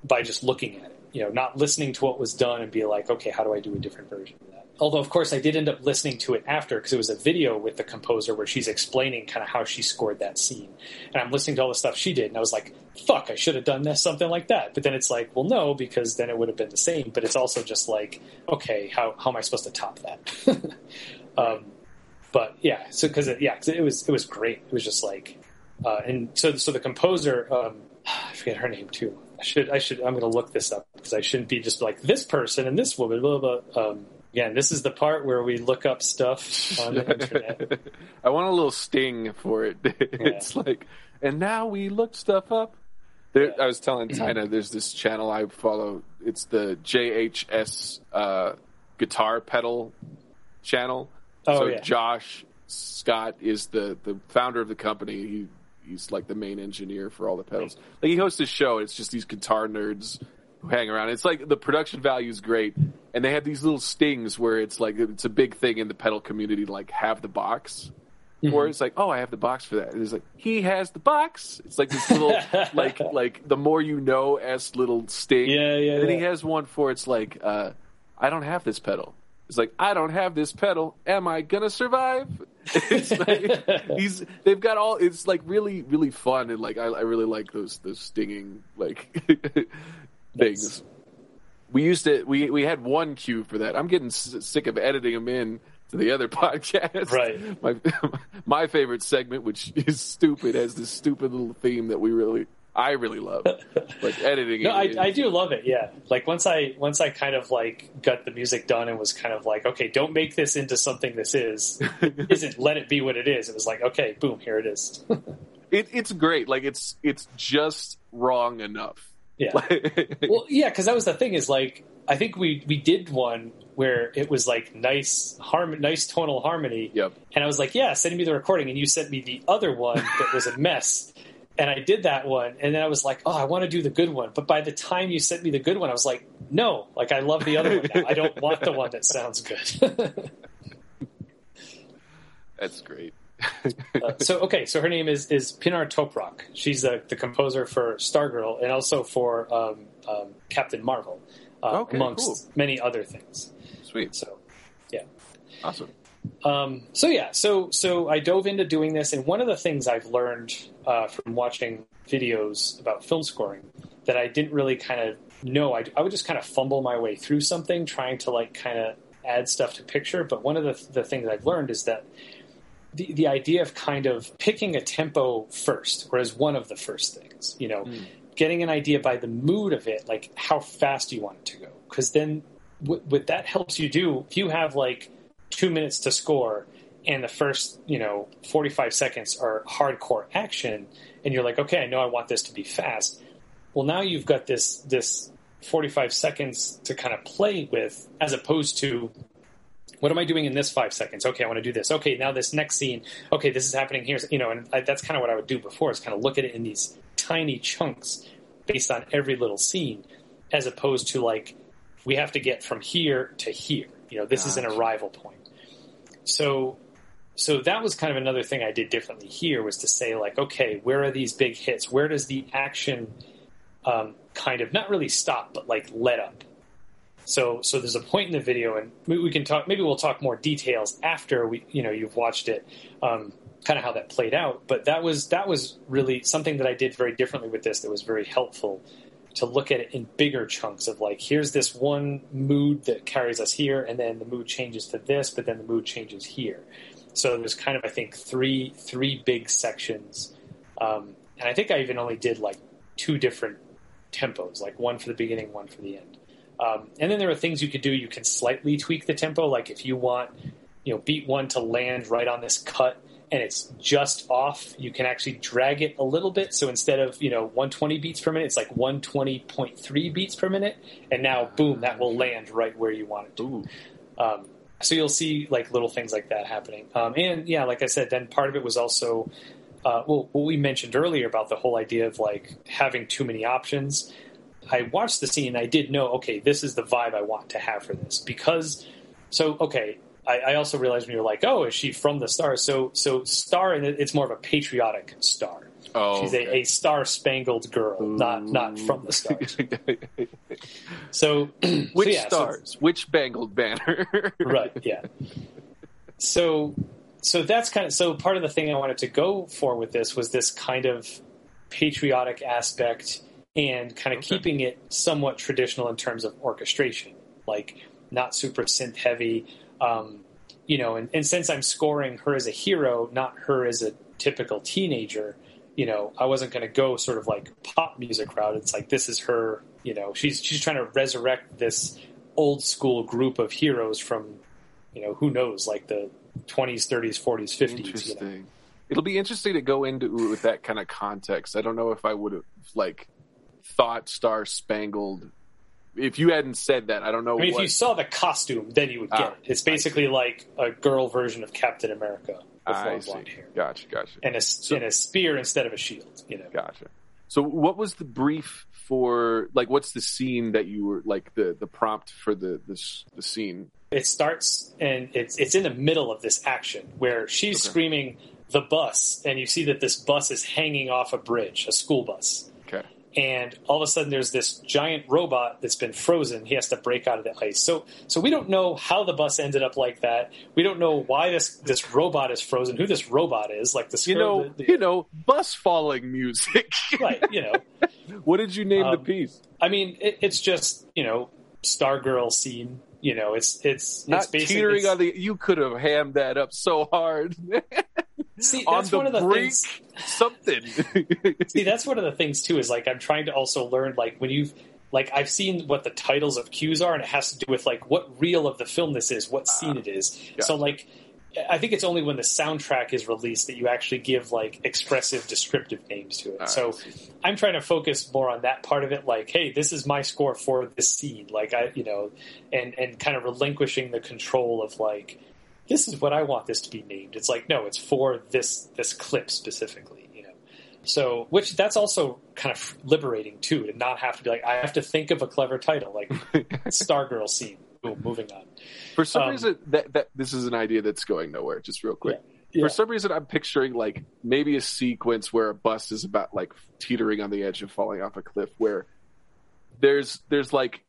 [SPEAKER 2] by just looking at it, you know, not listening to what was done and be like, okay, how do I do a different version of that? Although, of course, I did end up listening to it after because it was a video with the composer where she's explaining kind of how she scored that scene, and I'm listening to all the stuff she did, and I was like, fuck, I should have done this something like that. But then it's like, well, no, because then it would have been the same. But it's also just like, okay, how how am I supposed to top that? um, but yeah, so because it, yeah, it was it was great. It was just like, uh, and so so the composer, um, I forget her name too. I should I should I'm going to look this up because I shouldn't be just like this person and this woman. Blah blah. blah. Um, again, this is the part where we look up stuff on the internet.
[SPEAKER 1] I want a little sting for it. it's like, and now we looked stuff up. There,
[SPEAKER 2] Yeah.
[SPEAKER 1] I was telling Tina, there's this channel I follow. It's the JHS uh, guitar pedal channel.
[SPEAKER 2] Oh,
[SPEAKER 1] so
[SPEAKER 2] yeah.
[SPEAKER 1] Josh Scott is the, the founder of the company. He he's like the main engineer for all the pedals. Like he hosts his show. And it's just these guitar nerds who hang around. It's like the production value is great, and they have these little stings where it's like it's a big thing in the pedal community to like have the box.
[SPEAKER 2] Mm-hmm.
[SPEAKER 1] Or it's like, oh, I have the box for that. And it's like, he has the box. It's like this little, like, like the more you know s little sting.
[SPEAKER 2] Yeah, yeah,
[SPEAKER 1] And then he has one for it's like, uh, I don't have this pedal. It's like, I don't have this pedal. Am I gonna survive? It's like, he's. They've got all. It's like really, really fun, and like I, I really like those those stinging like things. We used to. We we had one cue for that. I'm getting s- sick of editing them in to the other podcast.
[SPEAKER 2] Right.
[SPEAKER 1] My my favorite segment, which is stupid, has this stupid little theme that we really. I really love, like editing.
[SPEAKER 2] No, I. I do love it. Yeah, like once I once I kind of like got the music done and was kind of like, okay, don't make this into something this is isn't. Let it be what it is. It was like, okay, boom, here it is.
[SPEAKER 1] It, it's great. Like it's it's just wrong enough.
[SPEAKER 2] yeah. Well, yeah, because that was the thing. Is like I think we we did one where it was like nice harm, nice tonal harmony.
[SPEAKER 1] Yep.
[SPEAKER 2] And I was like, yeah, send me the recording, and you sent me the other one that was a mess. And I did that one, and then I was like, "Oh, I want to do the good one." But by the time you sent me the good one, I was like, "No, like I love the other one. Now. I don't want the one that sounds good."
[SPEAKER 1] That's great.
[SPEAKER 2] Uh, so okay, so her name is is Pinar Toprak. She's the the composer for Stargirl and also for um, um, Captain Marvel, uh,
[SPEAKER 1] Okay,
[SPEAKER 2] amongst
[SPEAKER 1] cool.
[SPEAKER 2] many other things.
[SPEAKER 1] Sweet.
[SPEAKER 2] So, yeah.
[SPEAKER 1] Awesome.
[SPEAKER 2] Um, so yeah, so so I dove into doing this, and one of the things I've learned uh, from watching videos about film scoring that I didn't really kind of know, I, I would just kind of fumble my way through something, trying to like kind of add stuff to picture. But one of the the things I've learned is that the the idea of kind of picking a tempo first, or as one of the first things, you know, mm. getting an idea by the mood of it, like how fast you want it to go, because then what, what that helps you do, if you have like two minutes to score and the first you know 45 seconds are hardcore action and you're like okay i know i want this to be fast. Well now you've got this this 45 seconds to kind of play with as opposed to what am i doing in this five seconds? Okay i want to do this. Okay now this next scene. Okay this is happening here. You know and I, that's kind of what i would do before is kind of look at it in these tiny chunks based on every little scene as opposed to like we have to get from here to here. You know this gotcha. is an arrival point. So so that was kind of another thing I did differently here was to say like, okay, where are these big hits? Where does the action um, kind of not really stop, but like let up? So so there's a point in the video, and we can talk. Maybe we'll talk more details after we you know you've watched it, um, kind of how that played out. But that was that was really something that I did very differently with this. That was very helpful to look at it in bigger chunks of like here's this one mood that carries us here and then the mood changes to this but then the mood changes here so there's kind of i think three three big sections. Um, and i think i even only did like two different tempos like one for the beginning one for the end. Um, and then there are things you could do. You can slightly tweak the tempo. Like if you want you know beat one to land right on this cut and it's just off, you can actually drag it a little bit. So instead of you know 120 beats per minute, it's like 120.3 beats per minute, and now boom, that will land right where you want it to. Um, so you'll see like little things like that happening. Um, and yeah, like I said, then part of it was also uh, well, what we mentioned earlier about the whole idea of like having too many options. I watched the scene and I did know, okay, this is the vibe I want to have for this because. So okay, I, I, also realized when you're like, oh, is she from the star? So so star, and it's more of a patriotic star. Oh, she's okay. a, a star spangled girl, Ooh. not not from the stars. so
[SPEAKER 1] which
[SPEAKER 2] so yeah,
[SPEAKER 1] stars? So, which spangled banner?
[SPEAKER 2] right. Yeah. So so that's kind of so part of the thing I wanted to go for with this was this kind of patriotic aspect and kind of okay. keeping it somewhat traditional in terms of orchestration, like not super synth heavy um, you know, and, and since I'm scoring her as a hero, not her as a typical teenager, you know, I wasn't going to go sort of like pop music route. It's like this is her, you know, she's she's trying to resurrect this old school group of heroes from, you know, who knows, like the 20s, 30s, 40s, 50s. Interesting. You know?
[SPEAKER 1] It'll be interesting to go into with that kind of context. I don't know if I would have like thought Star Spangled if you hadn't said that, I don't know.
[SPEAKER 2] I mean,
[SPEAKER 1] what...
[SPEAKER 2] if you saw the costume, then you would get ah, it. It's basically like a girl version of Captain America long blonde hair.
[SPEAKER 1] Gotcha, gotcha.
[SPEAKER 2] And a, so, and a spear instead of a shield. You know.
[SPEAKER 1] Gotcha. So, what was the brief for? Like, what's the scene that you were like the the prompt for the this the scene?
[SPEAKER 2] It starts and it's it's in the middle of this action where she's okay. screaming the bus, and you see that this bus is hanging off a bridge, a school bus and all of a sudden there's this giant robot that's been frozen. He has to break out of the ice. So, so we don't know how the bus ended up like that. We don't know why this this robot is frozen. Who this robot is? Like the
[SPEAKER 1] you know, the, the, you know, bus falling music.
[SPEAKER 2] right. You know,
[SPEAKER 1] what did you name um, the piece?
[SPEAKER 2] I mean, it, it's just you know, Stargirl scene. You know, it's it's
[SPEAKER 1] not
[SPEAKER 2] it's
[SPEAKER 1] teetering on the. You could have hammed that up so hard.
[SPEAKER 2] See, that's one of the
[SPEAKER 1] brink,
[SPEAKER 2] things.
[SPEAKER 1] Something.
[SPEAKER 2] See, that's one of the things too. Is like I'm trying to also learn like when you've like I've seen what the titles of cues are, and it has to do with like what reel of the film this is, what scene uh, it is. Yeah. So like. I think it's only when the soundtrack is released that you actually give like expressive, descriptive names to it. Uh, so I'm trying to focus more on that part of it. Like, hey, this is my score for this scene. Like, I, you know, and and kind of relinquishing the control of like, this is what I want this to be named. It's like, no, it's for this this clip specifically, you know. So, which that's also kind of liberating too, to not have to be like, I have to think of a clever title, like Stargirl scene. Boom, moving on.
[SPEAKER 1] For some um, reason, that, that this is an idea that's going nowhere. Just real quick. Yeah, yeah. For some reason, I'm picturing like maybe a sequence where a bus is about like teetering on the edge of falling off a cliff, where there's there's like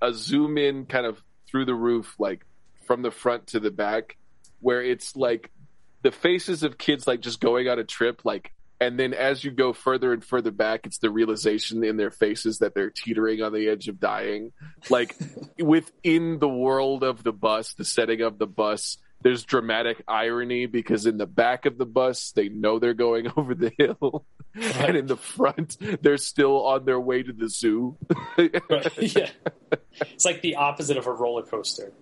[SPEAKER 1] a zoom in kind of through the roof, like from the front to the back, where it's like the faces of kids like just going on a trip, like, and then as you go further and further back, it's the realization in their faces that they're teetering on the edge of dying. Like within the world of the bus, the setting of the bus, there's dramatic irony because in the back of the bus they know they're going over the hill. And in the front they're still on their way to the zoo.
[SPEAKER 2] Right. yeah. It's like the opposite of a roller coaster.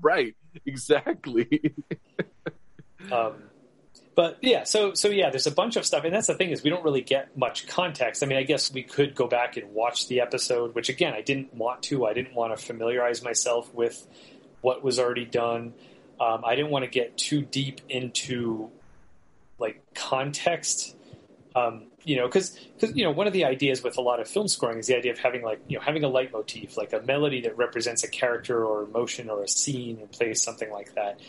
[SPEAKER 1] Right. Exactly.
[SPEAKER 2] Um, but yeah so so yeah there's a bunch of stuff and that's the thing is we don't really get much context i mean i guess we could go back and watch the episode which again i didn't want to i didn't want to familiarize myself with what was already done. Um, I didn't want to get too deep into like context, um, you know, because because you know one of the ideas with a lot of film scoring is the idea of having like you know having a leitmotif, like a melody that represents a character or emotion or a scene and plays something like that.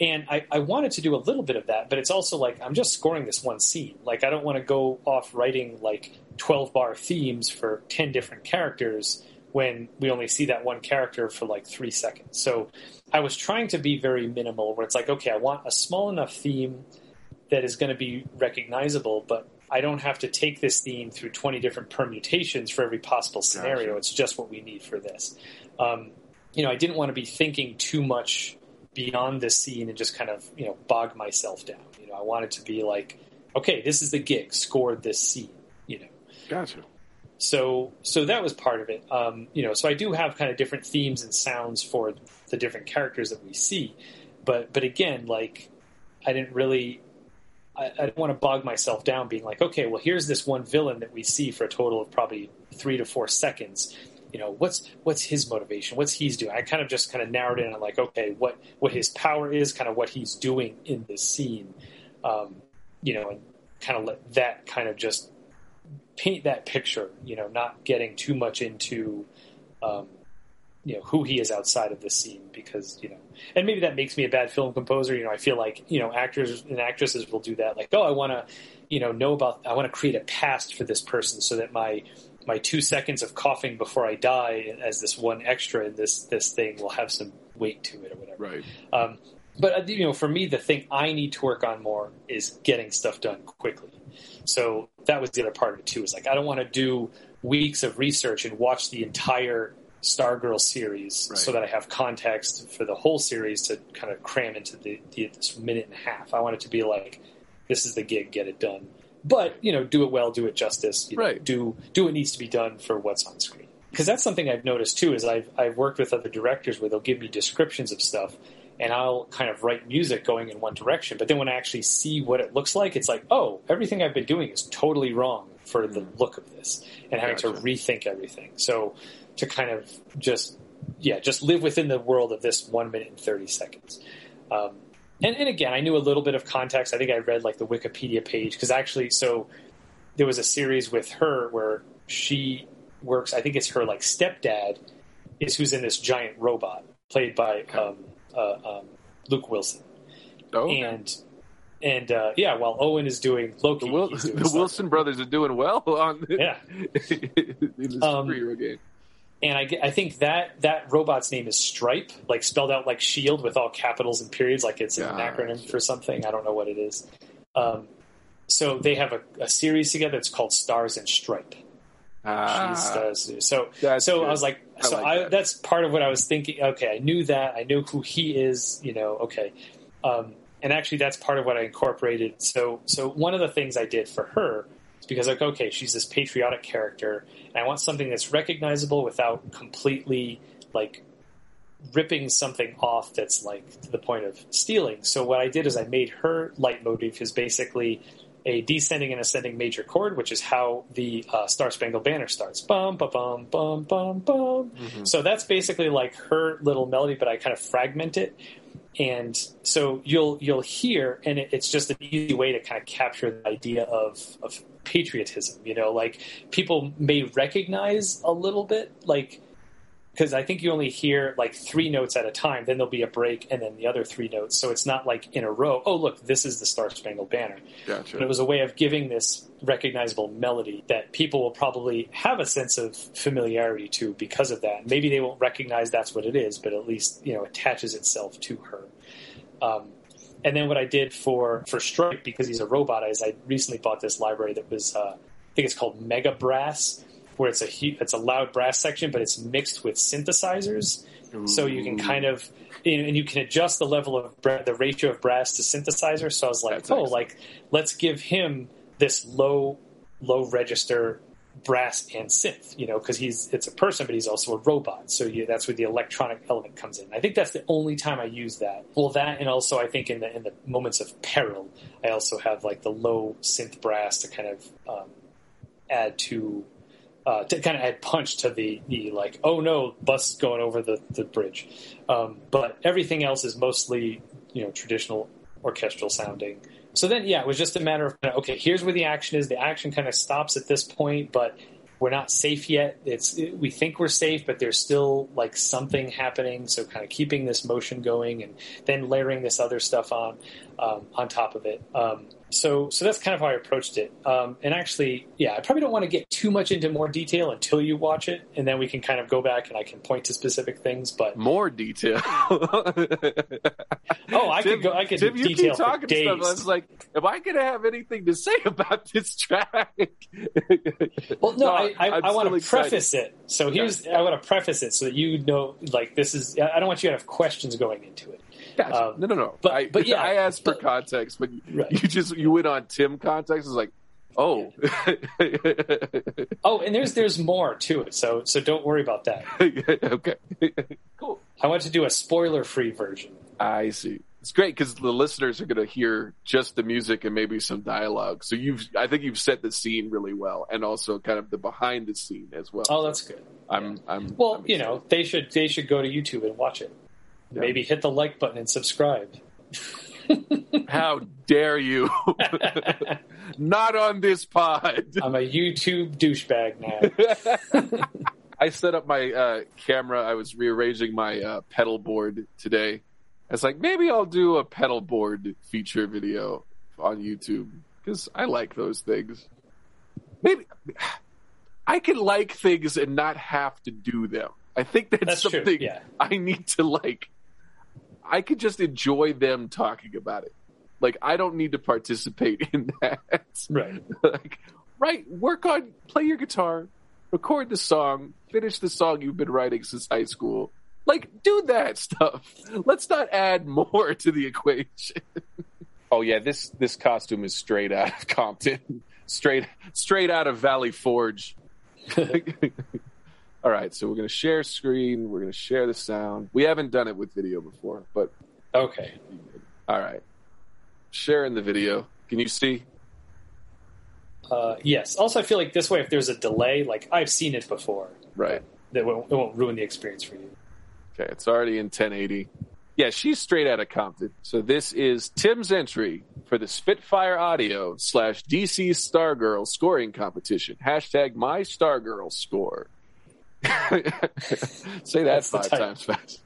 [SPEAKER 2] And I, I wanted to do a little bit of that, but it's also like I'm just scoring this one scene. Like I don't want to go off writing like 12 bar themes for 10 different characters when we only see that one character for like three seconds. So I was trying to be very minimal, where it's like, okay, I want a small enough theme that is going to be recognizable, but I don't have to take this theme through 20 different permutations for every possible scenario. Gotcha. It's just what we need for this. Um, you know, I didn't want to be thinking too much beyond this scene and just kind of, you know, bog myself down. You know, I wanted to be like, okay, this is the gig, scored this scene, you know.
[SPEAKER 1] Gotcha
[SPEAKER 2] so so that was part of it. Um, you know, so I do have kind of different themes and sounds for the different characters that we see, but but again, like I didn't really. I, I didn't want to bog myself down being like, okay, well, here's this one villain that we see for a total of probably three to four seconds. You know, what's what's his motivation? What's he's doing? I kind of just kind of narrowed in on like, okay, what what his power is, kind of what he's doing in this scene. Um, you know, and kind of let that kind of just paint that picture, you know, not getting too much into, um, you know, who he is outside of the scene because, you know, and maybe that makes me a bad film composer. You know, I feel like, you know, actors and actresses will do that. Like, oh, I want to, you know, know about, I want to create a past for this person so that my, my two seconds of coughing before I die as this one extra in this, this thing will have some weight to it or whatever.
[SPEAKER 1] Right.
[SPEAKER 2] Um, but uh, you know, for me, the thing I need to work on more is getting stuff done quickly. So that was the other part of it too. Is like I don't want to do weeks of research and watch the entire Stargirl series right. so that I have context for the whole series to kind of cram into the, the this minute and a half. I want it to be like this is the gig, get it done. But you know, do it well, do it justice. You know. Do do what needs to be done for what's on screen. Because that's something I've noticed too. Is I've I've worked with other directors where they'll give me descriptions of stuff, and I'll kind of write music going in one direction. But then when I actually see what it looks like, it's like, oh, everything I've been doing is totally wrong for the mm. look of this, and having gotcha. to rethink everything. So to kind of just yeah, just live within the world of this one minute and thirty seconds. Um, and, and again, I knew a little bit of context. I think I read like the Wikipedia page because actually, so there was a series with her where she works. I think it's her like stepdad is who's in this giant robot played by um, uh, um, Luke Wilson.
[SPEAKER 1] Oh,
[SPEAKER 2] and and uh, yeah, while Owen is doing Loki,
[SPEAKER 1] the, Wil-
[SPEAKER 2] doing
[SPEAKER 1] the Wilson brothers are doing well on
[SPEAKER 2] yeah
[SPEAKER 1] in this um, superhero game.
[SPEAKER 2] And I, I think that that robot's name is Stripe, like spelled out like Shield with all capitals and periods, like it's an acronym for something. I don't know what it is. Um, so they have a, a, series together. It's called Stars and Stripe.
[SPEAKER 1] Ah,
[SPEAKER 2] does. So so I was like, so I, like I that. that's part of what I was thinking. Okay, I knew that. I knew who he is. You know, okay. Um, and actually, that's part of what I incorporated. So so one of the things I did for her because like, okay, she's this patriotic character, and I want something that's recognizable without completely like ripping something off that's like to the point of stealing. So what I did is I made her leitmotif is basically a descending and ascending major chord, which is how the uh, Star Spangled Banner starts. Bum, bum, bum, bum, bum, bum. Mm-hmm. So that's basically like her little melody, but I kind of fragment it. And so you'll you'll hear, and it, it's just an easy way to kind of capture the idea of, of patriotism. You know, like people may recognize a little bit, like because I think you only hear like three notes at a time. Then there'll be a break, and then the other three notes. So it's not like in a row. Oh, look, this is the Star Spangled Banner.
[SPEAKER 1] Gotcha.
[SPEAKER 2] But it was a way of giving this recognizable melody that people will probably have a sense of familiarity to because of that. Maybe they won't recognize that's what it is, but at least you know attaches itself to her. Um, and then what I did for for Stripe because he's a robot is I recently bought this library that was uh, I think it's called Mega Brass, where it's a hu- it's a loud brass section, but it's mixed with synthesizers, so you can kind of and you can adjust the level of bra- the ratio of brass to synthesizer. So I was like,
[SPEAKER 1] That's
[SPEAKER 2] oh,
[SPEAKER 1] nice.
[SPEAKER 2] like let's give him this low low register brass and synth, you know, because he's it's a person, but he's also a robot. So you, that's where the electronic element comes in. I think that's the only time I use that. Well, that and also I think in the in the moments of peril, I also have like the low synth brass to kind of um, add to. Uh, to kind of add punch to the, the like, oh no, bus going over the, the bridge. Um, but everything else is mostly, you know, traditional orchestral sounding. So then, yeah, it was just a matter of okay, here's where the action is. The action kind of stops at this point, but we're not safe yet. It's we think we're safe, but there's still like something happening. So kind of keeping this motion going, and then layering this other stuff on um, on top of it. Um, so so that's kind of how I approached it. Um, and actually, yeah, I probably don't want to get too much into more detail until you watch it, and then we can kind of go back and I can point to specific things. But
[SPEAKER 1] More detail.
[SPEAKER 2] oh, I could go. I could
[SPEAKER 1] Tim, you
[SPEAKER 2] detail
[SPEAKER 1] keep talking
[SPEAKER 2] days.
[SPEAKER 1] stuff. I was like, am I going to have anything to say about this track?
[SPEAKER 2] Well, no, I, I,
[SPEAKER 1] I'm
[SPEAKER 2] I want to preface it. So here's, I want to preface it so that you know, like, this is, I don't want you to have questions going into it.
[SPEAKER 1] Gotcha.
[SPEAKER 2] Um,
[SPEAKER 1] no, no, no.
[SPEAKER 2] but-
[SPEAKER 1] I,
[SPEAKER 2] but yeah,
[SPEAKER 1] I asked for
[SPEAKER 2] but-
[SPEAKER 1] context, but
[SPEAKER 2] Right.
[SPEAKER 1] you just you went on Tim context. I was like, oh,
[SPEAKER 2] Oh, and there's, there's more to it. So, so don't worry about that.
[SPEAKER 1] okay, cool.
[SPEAKER 2] I want to do a spoiler free version.
[SPEAKER 1] I see. It's great because the listeners are going to hear just the music and maybe some dialogue. So you've, I think you've set the scene really well, and also kind of the behind the scene as well.
[SPEAKER 2] Oh, that's good.
[SPEAKER 1] I'm, I'm.
[SPEAKER 2] Well,
[SPEAKER 1] I'm
[SPEAKER 2] you know, they should, they should go to YouTube and watch it.
[SPEAKER 1] Yeah.
[SPEAKER 2] Maybe hit the like button and subscribe.
[SPEAKER 1] How dare you? Not on this pod.
[SPEAKER 2] I'm a YouTube douchebag now.
[SPEAKER 1] I set up my uh, camera. I was rearranging my uh, pedal board today. I was like, maybe I'll do a pedal board feature video on YouTube because I like those things. Maybe I can like things and not have to do them. I think that's,
[SPEAKER 2] That's true,
[SPEAKER 1] something
[SPEAKER 2] yeah.
[SPEAKER 1] I need to like. I could just enjoy them talking about it. Like I don't need to participate in that.
[SPEAKER 2] right.
[SPEAKER 1] like, right, work on, play your guitar, record the song, finish the song you've been writing since high school. Like, do that stuff. Let's not add more to the equation. oh yeah, this this costume is straight out of Compton, straight straight out of Valley Forge. All right, so we're gonna share screen. We're gonna share the sound. We haven't done it with video before, but
[SPEAKER 2] Okay.
[SPEAKER 1] all right, sharing the video. Can you see?
[SPEAKER 2] Uh, yes. Also, I feel like this way, if there's a delay, like I've seen it before,
[SPEAKER 1] Right.
[SPEAKER 2] that won't, it won't ruin the experience for you.
[SPEAKER 1] Okay, it's already in 1080. Yeah, she's straight out of Compton. So this is Tim's entry for the Spitfire Audio slash DC Stargirl scoring competition. Hashtag my Stargirl score. Say that
[SPEAKER 2] That's
[SPEAKER 1] five times fast.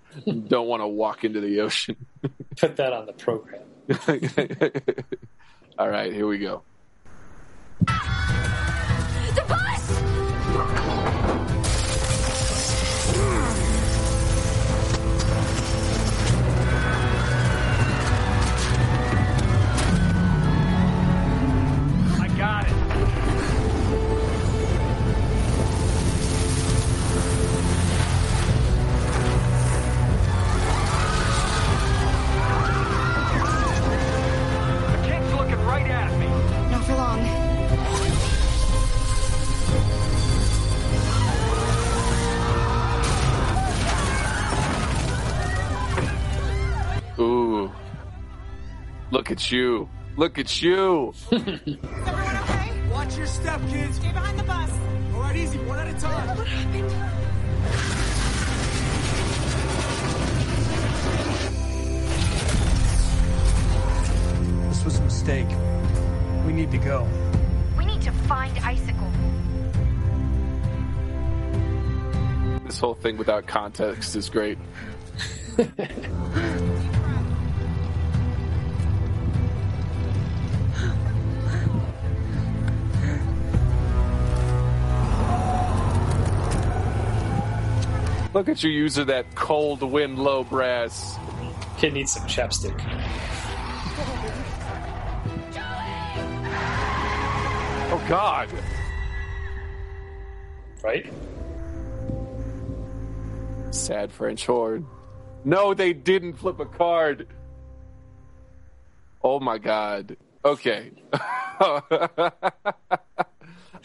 [SPEAKER 1] Don't want to walk into the ocean.
[SPEAKER 2] Put that on the program.
[SPEAKER 1] All right, here we go.
[SPEAKER 3] The
[SPEAKER 4] at
[SPEAKER 1] you. Look at you.
[SPEAKER 5] Is everyone okay?
[SPEAKER 4] Watch your step, kids.
[SPEAKER 5] Stay behind the bus.
[SPEAKER 4] All right, easy, one at a time.
[SPEAKER 3] What happened?
[SPEAKER 4] This was a mistake. We need to go.
[SPEAKER 3] We need to find Icicle.
[SPEAKER 1] This whole thing without context is great. Look at you using that cold wind low brass.
[SPEAKER 2] Kid needs some chapstick.
[SPEAKER 1] Oh God.
[SPEAKER 2] Right?
[SPEAKER 1] Sad French horn. No, they didn't flip a card. Oh my God. Okay.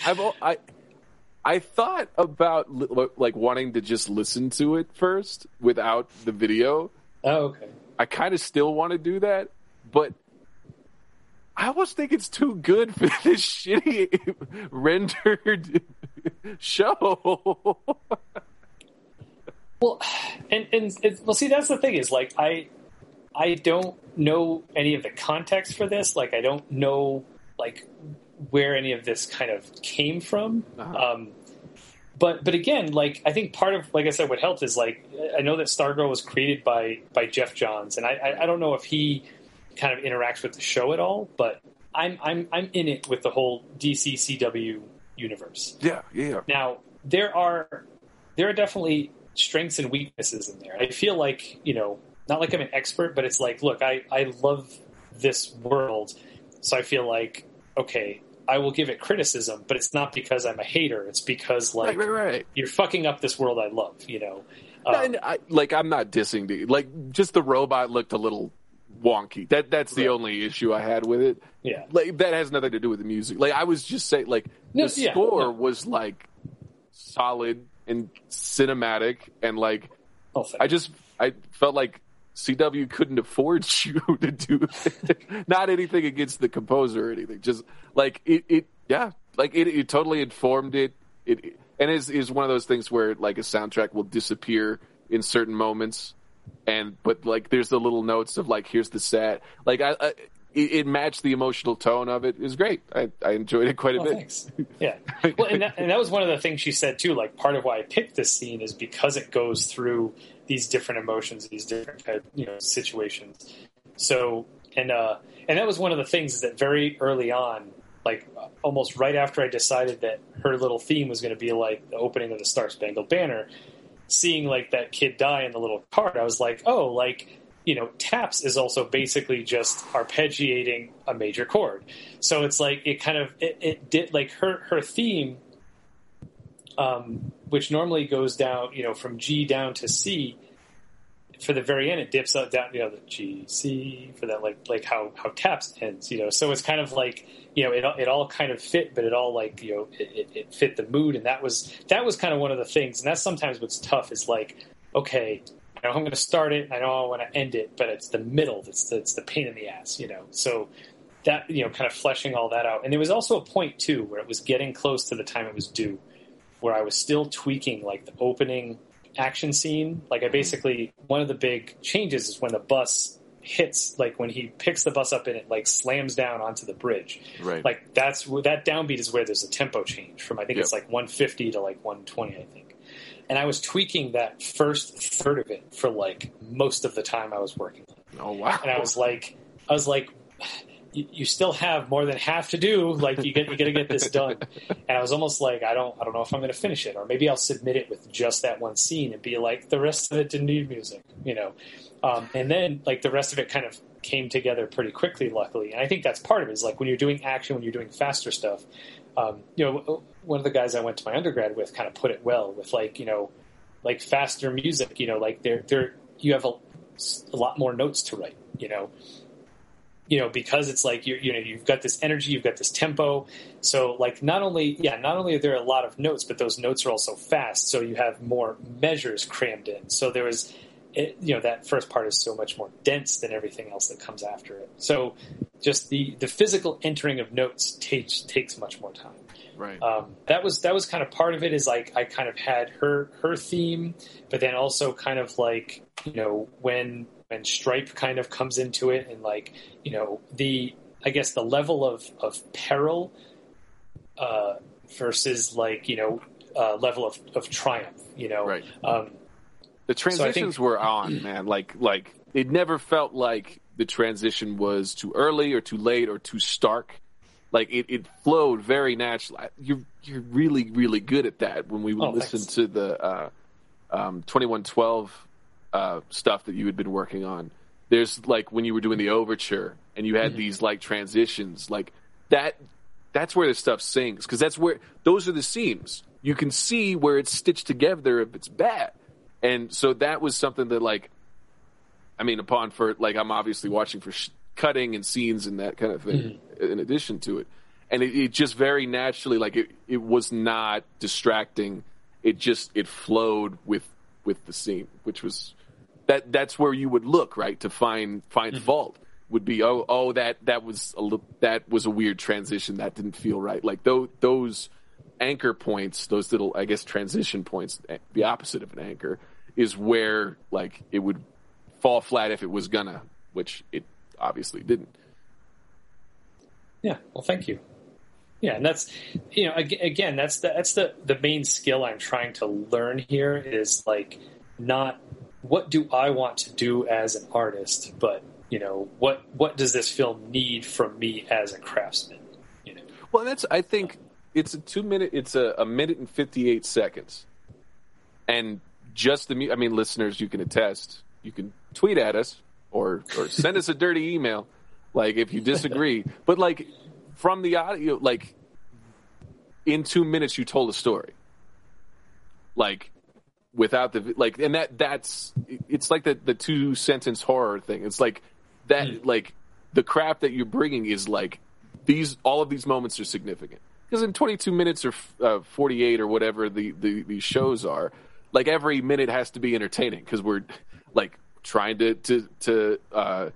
[SPEAKER 1] I've, I I thought about li- like wanting to just listen to it first without the video.
[SPEAKER 2] Oh, okay.
[SPEAKER 1] I kind of still want to do that, but I almost think it's too good for this shitty rendered show.
[SPEAKER 2] Well, and and it, well, see, that's the thing is like I I don't know any of the context for this. Like I don't know like where any of this kind of came from.
[SPEAKER 1] Uh-huh.
[SPEAKER 2] Um, but but again, like I think part of like I said, what helped is like I know that Stargirl was created by by Geoff Johns, and I I, I don't know if he kind of interacts with the show at all, but I'm I'm I'm in it with the whole DC CW universe.
[SPEAKER 1] yeah, yeah.
[SPEAKER 2] Now there are there are definitely strengths and weaknesses in there. I feel like you know, not like I'm an expert, but it's like, look, I I love this world, so I feel like okay, I will give it criticism, but it's not because I'm a hater. It's because like
[SPEAKER 1] Right, right, right.
[SPEAKER 2] you're fucking up this world I love. You know, Um,
[SPEAKER 1] and I, like I'm not dissing the like just the robot looked a little wonky. That that's the only issue I had with it.
[SPEAKER 2] yeah.
[SPEAKER 1] Like that has nothing to do with the music. Like I was just saying, like
[SPEAKER 2] No,
[SPEAKER 1] the
[SPEAKER 2] yeah,
[SPEAKER 1] score
[SPEAKER 2] no.
[SPEAKER 1] was like solid and cinematic, and like
[SPEAKER 2] Oh,
[SPEAKER 1] I just I felt like CW couldn't afford you to do it. not anything against the composer or anything. Just like it, it yeah, like it, it totally informed it. It and is is one of those things where like a soundtrack will disappear in certain moments, and but like there's the little notes of like here's the set. Like I. I it, it matched the emotional tone of it. It was great. I, I enjoyed it quite a
[SPEAKER 2] Oh,
[SPEAKER 1] bit.
[SPEAKER 2] thanks. Yeah. Well, and that, and that was one of the things she said too. Like part of why I picked this scene is because it goes through these different emotions, these different of, you know situations. So and uh and that was one of the things is that very early on, like almost right after I decided that her little theme was going to be like the opening of the Star Spangled Banner, seeing like that kid die in the little card, I was like, oh, like you know, taps is also basically just arpeggiating a major chord. So it's like it kind of it, it did like her her theme, um, which normally goes down, you know, from G down to C. For the very end, it dips up down, you know, the G C for that, like like how how taps ends, you know. So it's kind of like you know, it it all kind of fit, but it all like you know, it, it, it fit the mood, and that was that was kind of one of the things, and that's sometimes what's tough is like, okay, I know I'm going to start it, I know I want to end it, but it's the middle that's the, it's the pain in the ass, you know. So that you know, kind of fleshing all that out, and there was also a point too where it was getting close to the time it was due, where I was still tweaking like the opening action scene. Like I basically one of the big changes is when the bus hits, like when he picks the bus up and it like slams down onto the bridge.
[SPEAKER 1] Right.
[SPEAKER 2] Like that's that downbeat is where there's a tempo change from I think it's like 150 to like 120, I think. And I was tweaking that first third of it for like most of the time I was working
[SPEAKER 1] oh wow.
[SPEAKER 2] And I was like, I was like, you, you still have more than half to do. Like you get, you got to get this done. And I was almost like, I don't, I don't know if I'm going to finish it, or maybe I'll submit it with just that one scene and be like, the rest of it didn't need music, you know. Um, and then like the rest of it kind of came together pretty quickly, luckily. And I think that's part of it. Is like when you're doing action, when you're doing faster stuff. Um, you know, one of the guys I went to my undergrad with kind of put it well with like, you know, like faster music. You know, like there, there, you have a, a lot more notes to write. You know, you know because it's like you you know you've got this energy you've got this tempo. So like not only yeah not only are there a lot of notes but those notes are also fast so you have more measures crammed in. So there was it, you know that first part is so much more dense than everything else that comes after it. So just the the physical entering of notes takes takes much more time.
[SPEAKER 1] Right.
[SPEAKER 2] um, that was that was kind of part of it is like I kind of had her her theme, but then also kind of like you know when when Stripe kind of comes into it and like you know the I guess the level of of peril uh, versus like you know uh, level of, of triumph, you know.
[SPEAKER 1] Right.
[SPEAKER 2] Um,
[SPEAKER 1] The
[SPEAKER 2] So I think-
[SPEAKER 1] transitions were on, man. Like, like it never felt like the transition was too early or too late or too stark. Like it, it flowed very naturally. You're you're really really good at that. When we would
[SPEAKER 2] Oh,
[SPEAKER 1] listen
[SPEAKER 2] thanks.
[SPEAKER 1] to the uh, um, twenty one twelve uh, stuff that you had been working on, there's like when you were doing the overture and you had these like transitions, like that. That's where the stuff sings because that's where those are the seams. You can see where it's stitched together if it's bad, and so that was something that like, I mean, upon for like I'm obviously watching for sh- cutting and scenes and that kind of thing in addition to it, and it, it just very naturally like it it was not distracting. It just it flowed with with the scene, which was that that's where you would look right to find find fault would be oh oh that that was a that was a weird transition that didn't feel right like those those anchor points those little I guess transition points eh, the opposite of an anchor is where like it would fall flat if it was gonna which it obviously didn't
[SPEAKER 2] Yeah. Well, thank you. Yeah, and that's you know again that's the that's the the main skill I'm trying to learn here is like not what do I want to do as an artist, but you know what what does this film need from me as a craftsman? You know.
[SPEAKER 1] well that's I think it's a two minute it's a, a minute and 58 seconds and just the I mean listeners you can attest you can tweet at us or or send us a dirty email like if you disagree but like from the audio like in 2 minutes you told a story like without the like and that that's it's like the the two sentence horror thing. It's like that like the crap that you're bringing is like these all of these moments are significant. Because in 22 minutes or uh, 48 or whatever the, the these shows are like every minute has to be entertaining because we're like trying to to to uh,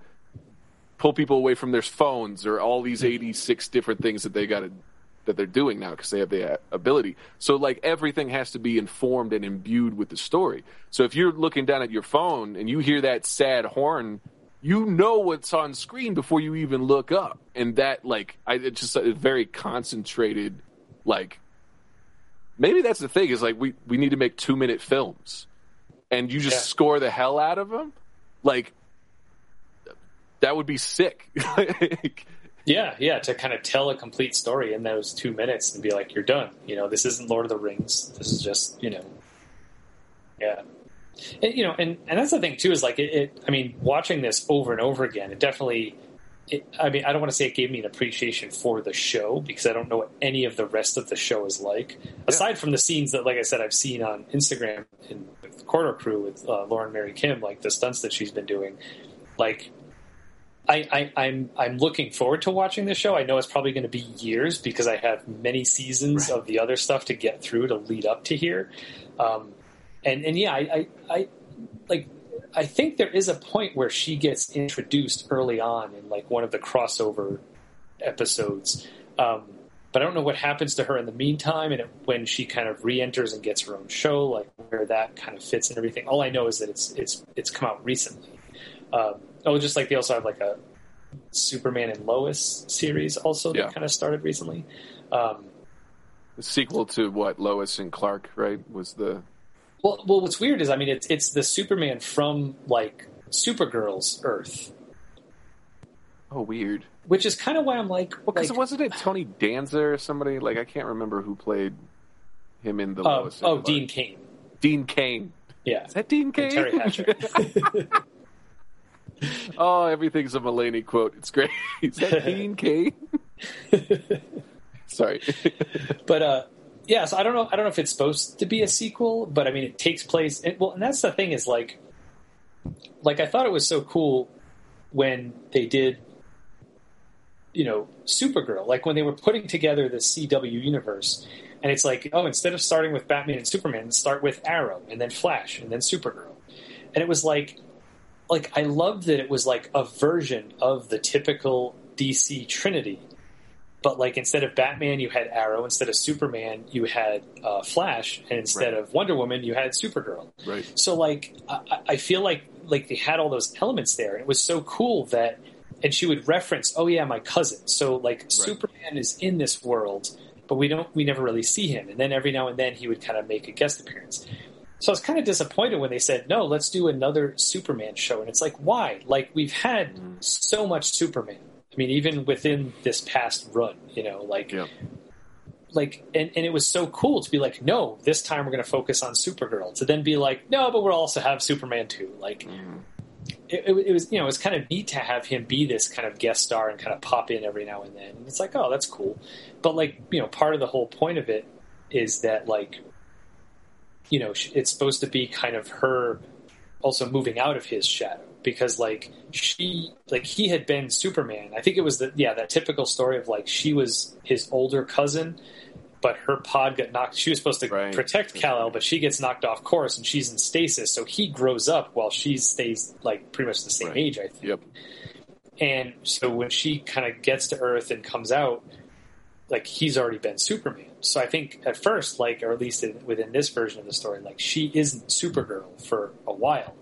[SPEAKER 1] pull people away from their phones or all these 86 different things that they got to that they're doing now because they have the uh, ability. So like everything has to be informed and imbued with the story. So if you're looking down at your phone and you hear that sad horn, you know what's on screen before you even look up, and that like I it's just a very concentrated like. Maybe that's the thing is like we we need to make two minute films, and you just
[SPEAKER 2] Yeah.
[SPEAKER 1] score the hell out of them, like. That would be sick.
[SPEAKER 2] Yeah, yeah, to kind of tell a complete story in those two minutes and be like, you're done. You know, this isn't Lord of the Rings. This is just, you know, yeah. And, you know, and, and that's the thing too is like it, it. I mean, watching this over and over again, it definitely. It, I mean, I don't want to say it gave me an appreciation for the show because I don't know what any of the rest of the show is like. Aside from the scenes that, like I said, I've seen on Instagram and with the Corridor Crew with uh, Lauren Mary Kim, like the stunts that she's been doing, like I, I, I'm I'm looking forward to watching this show. I know it's probably going to be years because I have many seasons of the other stuff to get through to lead up to here. Um, and and yeah, I, I, I like I think there is a point where she gets introduced early on in like one of the crossover episodes. Um, but I don't know what happens to her in the meantime, and it, when she kind of re-enters and gets her own show, like where that kind of fits and everything. All I know is that it's it's it's come out recently. Um, oh, just like they also have like a Superman and Lois series also that kind of started recently. Um,
[SPEAKER 1] the sequel to what Lois and Clark, right? Was the
[SPEAKER 2] well, well, what's weird is I mean it's it's the Superman from like Supergirl's Earth,
[SPEAKER 1] oh weird
[SPEAKER 2] which is kind of why I'm like,
[SPEAKER 1] because
[SPEAKER 2] like
[SPEAKER 1] wasn't it Tony Danza or somebody like I can't remember who played him in the
[SPEAKER 2] uh,
[SPEAKER 1] Lois.
[SPEAKER 2] oh Dean Cain,
[SPEAKER 1] Dean Cain.
[SPEAKER 2] yeah,
[SPEAKER 1] Is that Dean
[SPEAKER 2] And
[SPEAKER 1] Cain?
[SPEAKER 2] Teri Hatcher.
[SPEAKER 1] oh, everything's a Mulaney quote. It's great. Is that Dean Cain? Sorry.
[SPEAKER 2] but uh yeah so i don't know i don't know if it's supposed to be a sequel but i mean it takes place it, well and that's the thing is like like i thought it was so cool when they did you know supergirl like when they were putting together the cw universe and it's like oh instead of starting with batman and superman start with arrow and then flash and then supergirl and it was like like i loved that it was like a version of the typical dc trinity but like instead of Batman, you had Arrow. Instead of Superman, you had uh, Flash, and instead
[SPEAKER 1] Right.
[SPEAKER 2] of Wonder Woman, you had Supergirl.
[SPEAKER 1] right.
[SPEAKER 2] So like, I, I feel like like they had all those elements there, and it was so cool that. And she would reference, "Oh yeah, my cousin." So like, Superman is in this world, but we don't, we never really see him. And then every now and then he would kind of make a guest appearance. So I was kind of disappointed when they said, "No, let's do another Superman show." And it's like, why? Like we've had mm. so much Superman. I mean, even within this past run, you know, like
[SPEAKER 1] Yeah.
[SPEAKER 2] like and, and it was so cool to be like no this time we're going to focus on supergirl to then be like no but we'll also have superman too like mm-hmm. it, it, it was you know it was kind of neat to have him be this kind of guest star and kind of pop in every now and then. And it's like, oh, that's cool. But like you know, part of the whole point of it is that like you know it's supposed to be kind of her also moving out of his shadow because like she like he had been Superman. I think it was the yeah that typical story of like she was his older cousin, but her pod got knocked. She was supposed to
[SPEAKER 1] Right.
[SPEAKER 2] protect Kal El, but she gets knocked off course and she's in stasis. So he grows up while she stays like pretty much the same
[SPEAKER 1] Right.
[SPEAKER 2] age. I think.
[SPEAKER 1] Yep.
[SPEAKER 2] And so when she kind of gets to Earth and comes out, like he's already been Superman. So I think at first, like, or at least in, within this version of the story, like she isn't Supergirl for a while,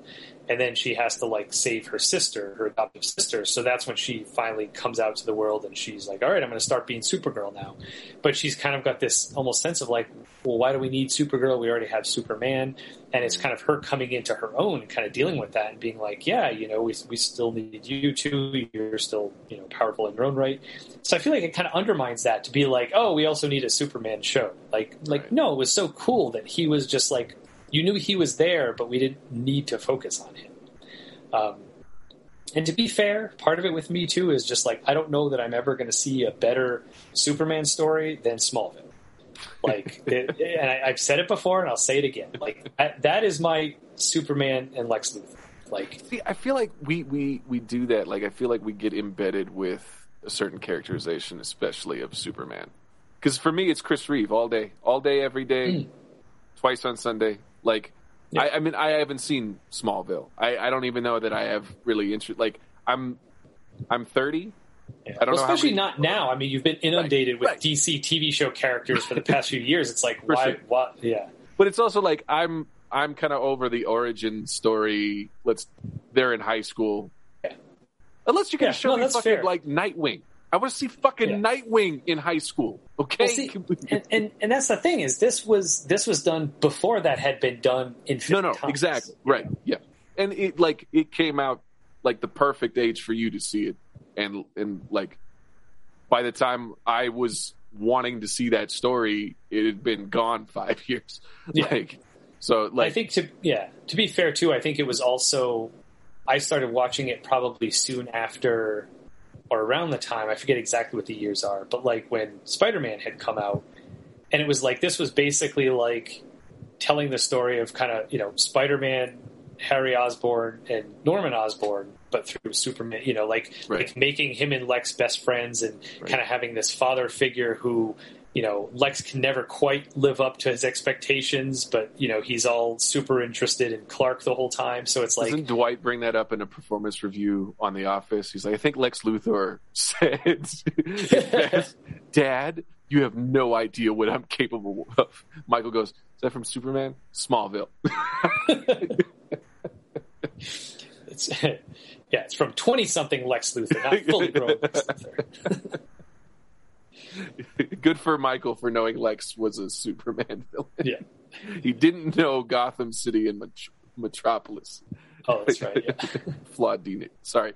[SPEAKER 2] and then she has to like save her sister, her adoptive sister. So that's when she finally comes out to the world and she's like, "All right, I'm going to start being Supergirl now." But she's kind of got this almost sense of like, "Well, why do we need Supergirl? We already have Superman." And it's kind of her coming into her own, kind of dealing with that and being like, "Yeah, you know, we we still need you too. You're still you know powerful in your own right." So I feel like it kind of undermines that to be like, "Oh, we also need a Superman show." Like, like
[SPEAKER 1] Right.
[SPEAKER 2] no, it was so cool that he was just like you knew he was there, but we didn't need to focus on him. Um, and to be fair, part of it with me too is just like I don't know that I'm ever going to see a better Superman story than Smallville. Like, it, and I, I've said it before, and I'll say it again. Like I, that is my Superman and Lex Luthor. Like,
[SPEAKER 1] See, I feel like we, we, we do that. Like, I feel like we get embedded with a certain characterization, especially of Superman. Because for me, it's Chris Reeve all day, all day, every day, twice on Sunday. Like,
[SPEAKER 2] Yeah.
[SPEAKER 1] I, I mean, I haven't seen Smallville. I, I don't even know that I have really interest. Like, I'm, I'm 30.
[SPEAKER 2] yeah.
[SPEAKER 1] I don't
[SPEAKER 2] well,
[SPEAKER 1] know
[SPEAKER 2] especially
[SPEAKER 1] many-
[SPEAKER 2] not now. I mean, you've been inundated with
[SPEAKER 1] right.
[SPEAKER 2] DC TV show characters for the past few years. It's like,
[SPEAKER 1] For
[SPEAKER 2] why?
[SPEAKER 1] sure.
[SPEAKER 2] What? Yeah.
[SPEAKER 1] But it's also like I'm, I'm kind of over the origin story. Let's, they're in high school.
[SPEAKER 2] Yeah.
[SPEAKER 1] Unless you can
[SPEAKER 2] Yeah,
[SPEAKER 1] show
[SPEAKER 2] no,
[SPEAKER 1] me fucking
[SPEAKER 2] fair.
[SPEAKER 1] like Nightwing. I want to see fucking
[SPEAKER 2] Yeah.
[SPEAKER 1] Nightwing in high school. Okay.
[SPEAKER 2] Well, see, and, and and that's the thing is this was this was done before that had been done infinite
[SPEAKER 1] no, no,
[SPEAKER 2] times.
[SPEAKER 1] exactly. Right. Yeah. And it like it came out like the perfect age for you to see it, and and like by the time I was wanting to see that story, it had been gone five years.
[SPEAKER 2] Yeah.
[SPEAKER 1] Like so, like
[SPEAKER 2] I think to yeah to be fair too, I think it was also I started watching it probably soon after or around the time I forget exactly what the years are, but like when Spider Man had come out, and it was like this was basically like telling the story of kind of you know Spider Man, Harry Osborn, and Norman Osborn, but through Superman. You know, like
[SPEAKER 1] Right.
[SPEAKER 2] like making him and Lex best friends, and
[SPEAKER 1] Right.
[SPEAKER 2] kind of having this father figure who. You know, Lex can never quite live up to his expectations, but you know he's all super interested in Clark the whole time. So it's like,
[SPEAKER 1] Doesn't Dwight bring that up in a performance review on The Office? He's like, I think Lex Luthor said, "Yes, Dad, you have no idea what I'm capable of. Michael goes, Is that from Superman? Smallville.
[SPEAKER 2] it's yeah, it's from twenty something Lex Luthor, not fully grown Lex Luthor.
[SPEAKER 1] Good for Michael for knowing Lex was a Superman villain.
[SPEAKER 2] Yeah.
[SPEAKER 1] He didn't know Gotham City and Met- Metropolis.
[SPEAKER 2] Oh, that's right. Yeah.
[SPEAKER 1] Flawed DNA. Sorry.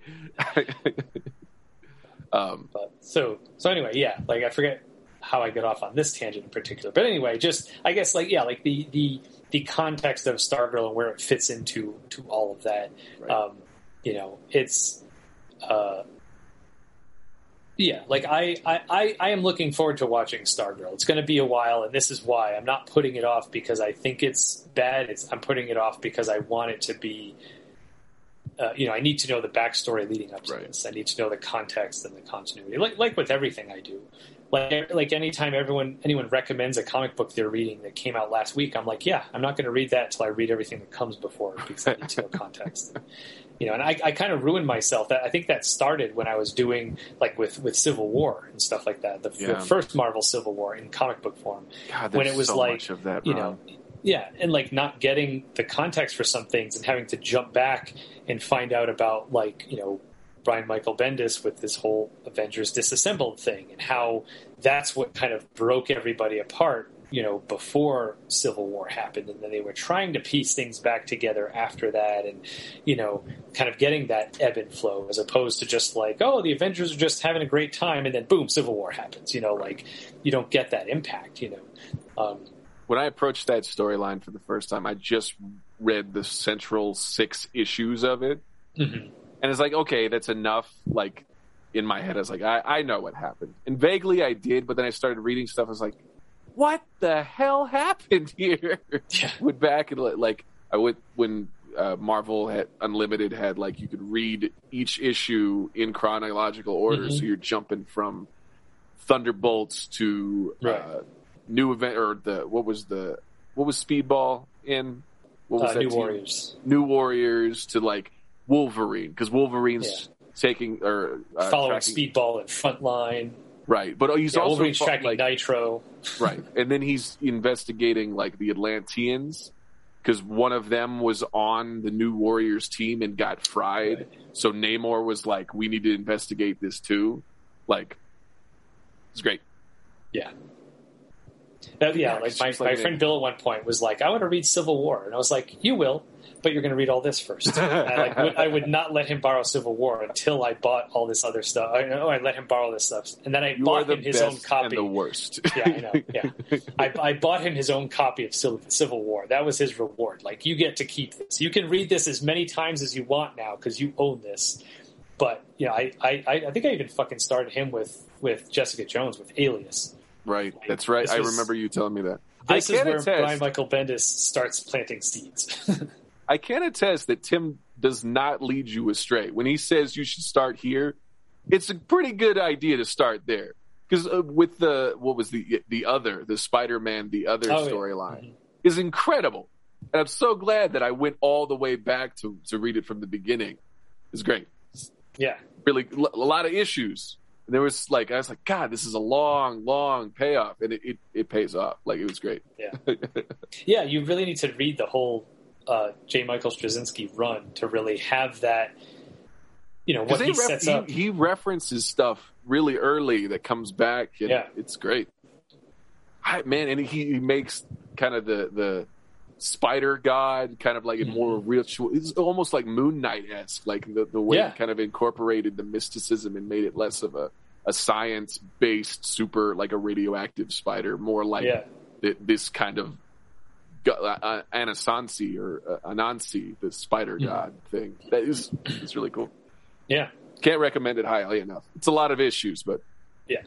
[SPEAKER 1] um,
[SPEAKER 2] But so so anyway, yeah. Like I forget how I got off on this tangent in particular, but anyway, just I guess like yeah, like the the the context of Stargirl and where it fits into to all of that.
[SPEAKER 1] Right.
[SPEAKER 2] Um, you know, it's uh, yeah, like I, I, I, I am looking forward to watching Stargirl. It's going to be a while, and this is why I'm not putting it off because I think it's bad. It's I'm putting it off because I want it to be. Uh, you know, I need to know the backstory leading up to
[SPEAKER 1] Right.
[SPEAKER 2] this. I need to know the context and the continuity, like like with everything I do. Like like anytime everyone anyone recommends a comic book they're reading that came out last week, I'm like, yeah, I'm not going to read that until I read everything that comes before because I need to know context. You know, and I, I kind of ruined myself. That I think that started when I was doing like with with Civil War and stuff like that. The, the first Marvel Civil War in comic book form
[SPEAKER 1] God,
[SPEAKER 2] when it was
[SPEAKER 1] so
[SPEAKER 2] like
[SPEAKER 1] of that.
[SPEAKER 2] you know yeah and like not getting the context for some things and having to jump back and find out about like you know brian michael bendis with this whole avengers disassembled thing and how that's what kind of broke everybody apart you know before civil war happened. And then they were trying to piece things back together after that and you know kind of getting that ebb and flow as opposed to just like oh the avengers are just having a great time and then boom civil war happens you know like you don't get that impact you know. Um,
[SPEAKER 1] when I approached that storyline for the first time, I just read the central six issues of it,
[SPEAKER 2] Mhm.
[SPEAKER 1] And it's like okay, that's enough. Like in my head, I was like, I, I know what happened, and vaguely I did, but then I started reading stuff. I was like, what the hell happened here?
[SPEAKER 2] Yeah.
[SPEAKER 1] Went back and like I went when uh, Marvel had Unlimited had like you could read each issue in chronological order,
[SPEAKER 2] Mhm.
[SPEAKER 1] so you're jumping from Thunderbolts to
[SPEAKER 2] Right.
[SPEAKER 1] uh, new event or the what was the what was Speedball in what was
[SPEAKER 2] Uh,
[SPEAKER 1] that
[SPEAKER 2] New
[SPEAKER 1] team?
[SPEAKER 2] Warriors.
[SPEAKER 1] New Warriors to like Wolverine because Wolverine's taking or uh,
[SPEAKER 2] Following
[SPEAKER 1] tracking-
[SPEAKER 2] Speedball and Frontline.
[SPEAKER 1] right, but he's
[SPEAKER 2] Yeah,
[SPEAKER 1] also
[SPEAKER 2] Wolverine's
[SPEAKER 1] fu-
[SPEAKER 2] tracking
[SPEAKER 1] like
[SPEAKER 2] Nitro.
[SPEAKER 1] right, and then he's investigating like the Atlanteans because one of them was on the New Warriors team and got fried.
[SPEAKER 2] Right.
[SPEAKER 1] So Namor was like, "We need to investigate this too." Like, it's great.
[SPEAKER 2] Yeah. Uh, yeah,
[SPEAKER 1] Yeah,
[SPEAKER 2] like my,
[SPEAKER 1] like
[SPEAKER 2] my friend Bill at one point was like, I want to read Civil War. And I was like, You will, but you're going to read all this first. I, like, would, I would not let him borrow Civil War until I bought all this other stuff. I know I let him borrow this stuff. And then I
[SPEAKER 1] You
[SPEAKER 2] bought him his own copy.
[SPEAKER 1] the worst.
[SPEAKER 2] yeah, I know. Yeah. I, I bought him his own copy of Civil, Civil War. That was his reward. Like, you get to keep this. You can read this as many times as you want now because you own this. But, you know, I, I, I think I even fucking started him with, with Jessica Jones, with Alias.
[SPEAKER 1] right, that's right. I
[SPEAKER 2] was-
[SPEAKER 1] remember you telling me that.
[SPEAKER 2] This
[SPEAKER 1] I
[SPEAKER 2] is where
[SPEAKER 1] attest-
[SPEAKER 2] Brian Michael Bendis starts planting seeds.
[SPEAKER 1] I can attest that Tim does not lead you astray. When he says you should start here, it's a pretty good idea to start there. Because uh, with the what was the the other the Spider Man the other
[SPEAKER 2] Oh, yeah.
[SPEAKER 1] storyline
[SPEAKER 2] Mhm.
[SPEAKER 1] is incredible, and I'm so glad that I went all the way back to to read it from the beginning. It's great,
[SPEAKER 2] yeah,
[SPEAKER 1] really a lot of issues. And there was like I was like, God, this is a long, long payoff, and it it, it pays off. Like it was great.
[SPEAKER 2] Yeah, yeah. You really need to read the whole uh, J. Michael Straczynski run to really have that. You know what he
[SPEAKER 1] ref-
[SPEAKER 2] sets
[SPEAKER 1] he,
[SPEAKER 2] up.
[SPEAKER 1] he references stuff really early that comes back, and
[SPEAKER 2] Yeah.
[SPEAKER 1] it's great. I, man, and he, he makes kind of the the spider god kind of like a more
[SPEAKER 2] Mm-hmm.
[SPEAKER 1] ritual. It's almost like Moon Knight esque, like the the way
[SPEAKER 2] Yeah.
[SPEAKER 1] he kind of incorporated the mysticism and made it less of a a science based super like a radioactive spider, more like
[SPEAKER 2] yeah,
[SPEAKER 1] th- this kind of uh, Anasansi or uh, Anansi, the spider
[SPEAKER 2] Mhm.
[SPEAKER 1] god thing. That is is really cool.
[SPEAKER 2] yeah.
[SPEAKER 1] Can't recommend it highly enough. It's a lot of issues, but yeah,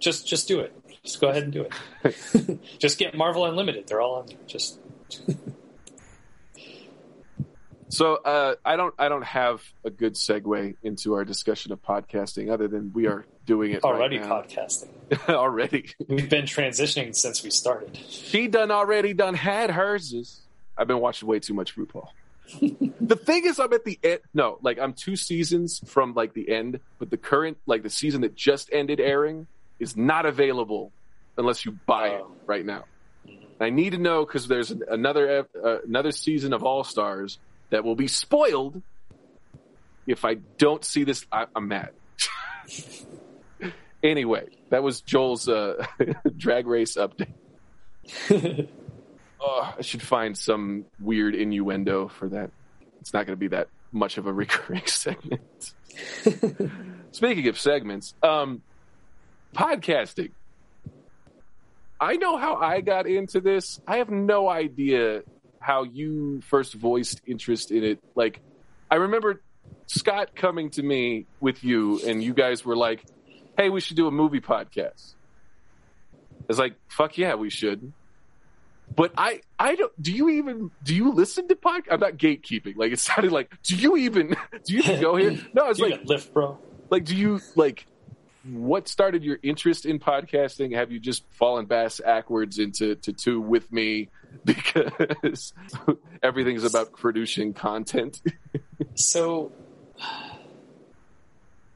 [SPEAKER 2] Just just do it. Just go ahead and do it. just get Marvel Unlimited. They're all on there. Just
[SPEAKER 1] so uh, I don't I don't have a good segue into our discussion of podcasting other than we are doing it
[SPEAKER 2] already
[SPEAKER 1] right
[SPEAKER 2] podcasting.
[SPEAKER 1] already.
[SPEAKER 2] We've been transitioning since we started.
[SPEAKER 1] She done already done had hers. I've been watching way too much RuPaul. the thing is, I'm at the end. No, like I'm two seasons from like the end, but the current like the season that just ended airing is not available unless you buy it
[SPEAKER 2] Oh.
[SPEAKER 1] right now. I need to know because there's another uh, another season of All Stars that will be spoiled if I don't see this. I, I'm mad. anyway, that was Joel's uh, drag race update. Oh, I should find some weird innuendo for that. It's not going to be that much of a recurring segment. Speaking of segments, um, podcasting. I know how I got into this. I have no idea how you first voiced interest in it. Like, I remember Scott coming to me with you, and you guys were like, "Hey, we should do a movie podcast." It's like, "Fuck yeah, we should." But I, I don't. Do you even do you listen to podcast? I'm not gatekeeping. Like it sounded like. Do you even do you even go here? No,
[SPEAKER 2] it's
[SPEAKER 1] like,
[SPEAKER 2] lift, bro.
[SPEAKER 1] like, do you like? What started your interest in podcasting? Have you just fallen bass backwards into to two with me because everything's about producing content?
[SPEAKER 2] So,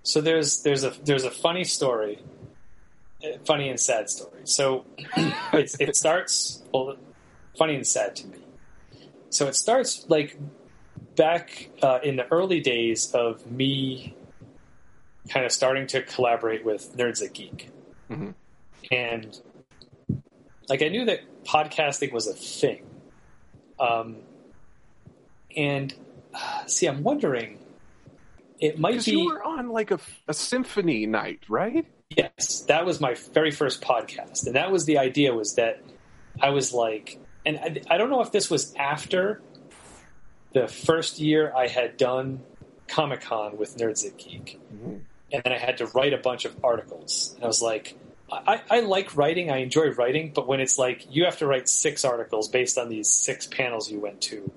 [SPEAKER 2] so there's there's a there's a funny story, uh, funny and sad story. So it's, it starts well, funny and sad to me. So it starts like back uh, in the early days of me kind of starting to collaborate with Nerds that Geek,
[SPEAKER 1] Mhm.
[SPEAKER 2] and like I knew that podcasting was a thing, um, and uh, see, I'm wondering. It might be
[SPEAKER 1] you were on like a, a symphony night, right?
[SPEAKER 2] Yes, that was my very first podcast, and that was the idea. Was that I was like, and I, I don't know if this was after the first year I had done Comic Con with Nerds That Geek,
[SPEAKER 1] Mhm.
[SPEAKER 2] and then I had to write a bunch of articles. And I was like, I, I like writing, I enjoy writing, but when it's like you have to write six articles based on these six panels you went to,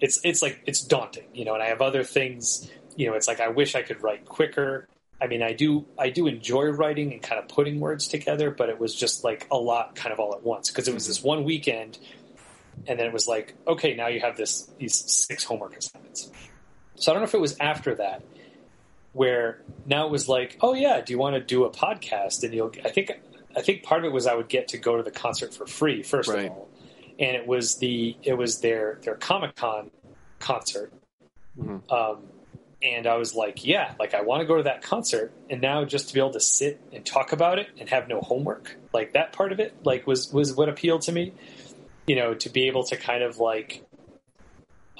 [SPEAKER 2] it's it's like it's daunting, you know. And I have other things, you know. It's like I wish I could write quicker. I mean, I do I do enjoy writing and kind of putting words together, but it was just like a lot, kind of all at once, because it was this one weekend, and then it was like, okay, now you have this these six homework assignments. So I don't know if it was after that where now it was like, oh yeah, do you want to do a podcast? And you'll, I think, I think part of it was I would get to go to the concert for free first
[SPEAKER 1] Right.
[SPEAKER 2] of all, and it was the it was their their Comic Con concert,
[SPEAKER 1] Mhm.
[SPEAKER 2] um, and I was like, yeah, like I want to go to that concert, and now just to be able to sit and talk about it and have no homework, like that part of it, like was was what appealed to me, you know, to be able to kind of like.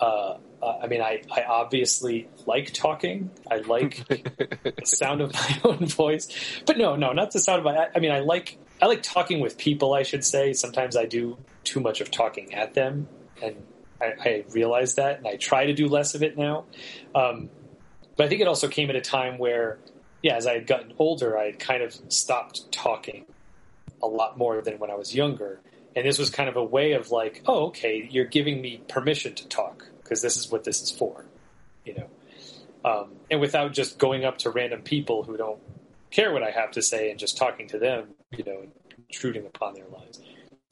[SPEAKER 2] Uh, uh, I mean, I, I obviously like talking. I like the sound of my own voice, but no, no, not the sound of my. I, I mean, I like I like talking with people. I should say. Sometimes I do too much of talking at them, and I, I realize that, and I try to do less of it now. Um, but I think it also came at a time where, yeah, as I had gotten older, I had kind of stopped talking a lot more than when I was younger. And this was kind of a way of like, oh, okay, you're giving me permission to talk because this is what this is for, you know. Um, and without just going up to random people who don't care what I have to say and just talking to them, you know, intruding upon their lives.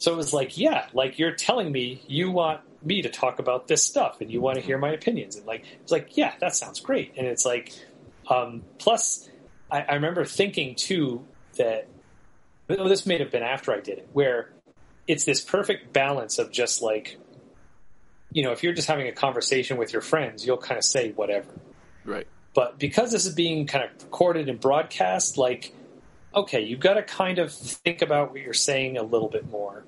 [SPEAKER 2] So it was like, yeah, like you're telling me you want me to talk about this stuff and you want to hear my opinions. And like, it's like, yeah, that sounds great. And it's like, um, plus, I, I remember thinking too that oh, this may have been after I did it, where it's this perfect balance of just like, you know, if you're just having a conversation with your friends, you'll kind of say whatever.
[SPEAKER 1] Right.
[SPEAKER 2] But because this is being kind of recorded and broadcast, like, okay, you've got to kind of think about what you're saying a little bit more.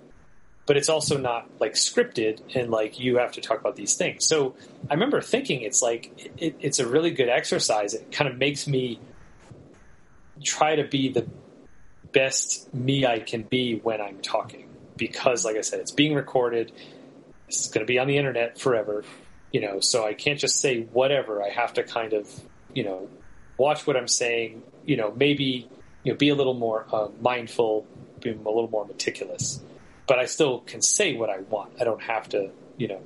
[SPEAKER 2] But it's also not like scripted and like you have to talk about these things. So I remember thinking it's like it, it's a really good exercise. It kind of makes me try to be the best me I can be when I'm talking because, like I said, it's being recorded. Is going to be on the internet forever, you know. So I can't just say whatever. I have to kind of, you know, watch what I'm saying. You know, maybe you know, be a little more uh, mindful, be a little more meticulous. But I still can say what I want. I don't have to, you know,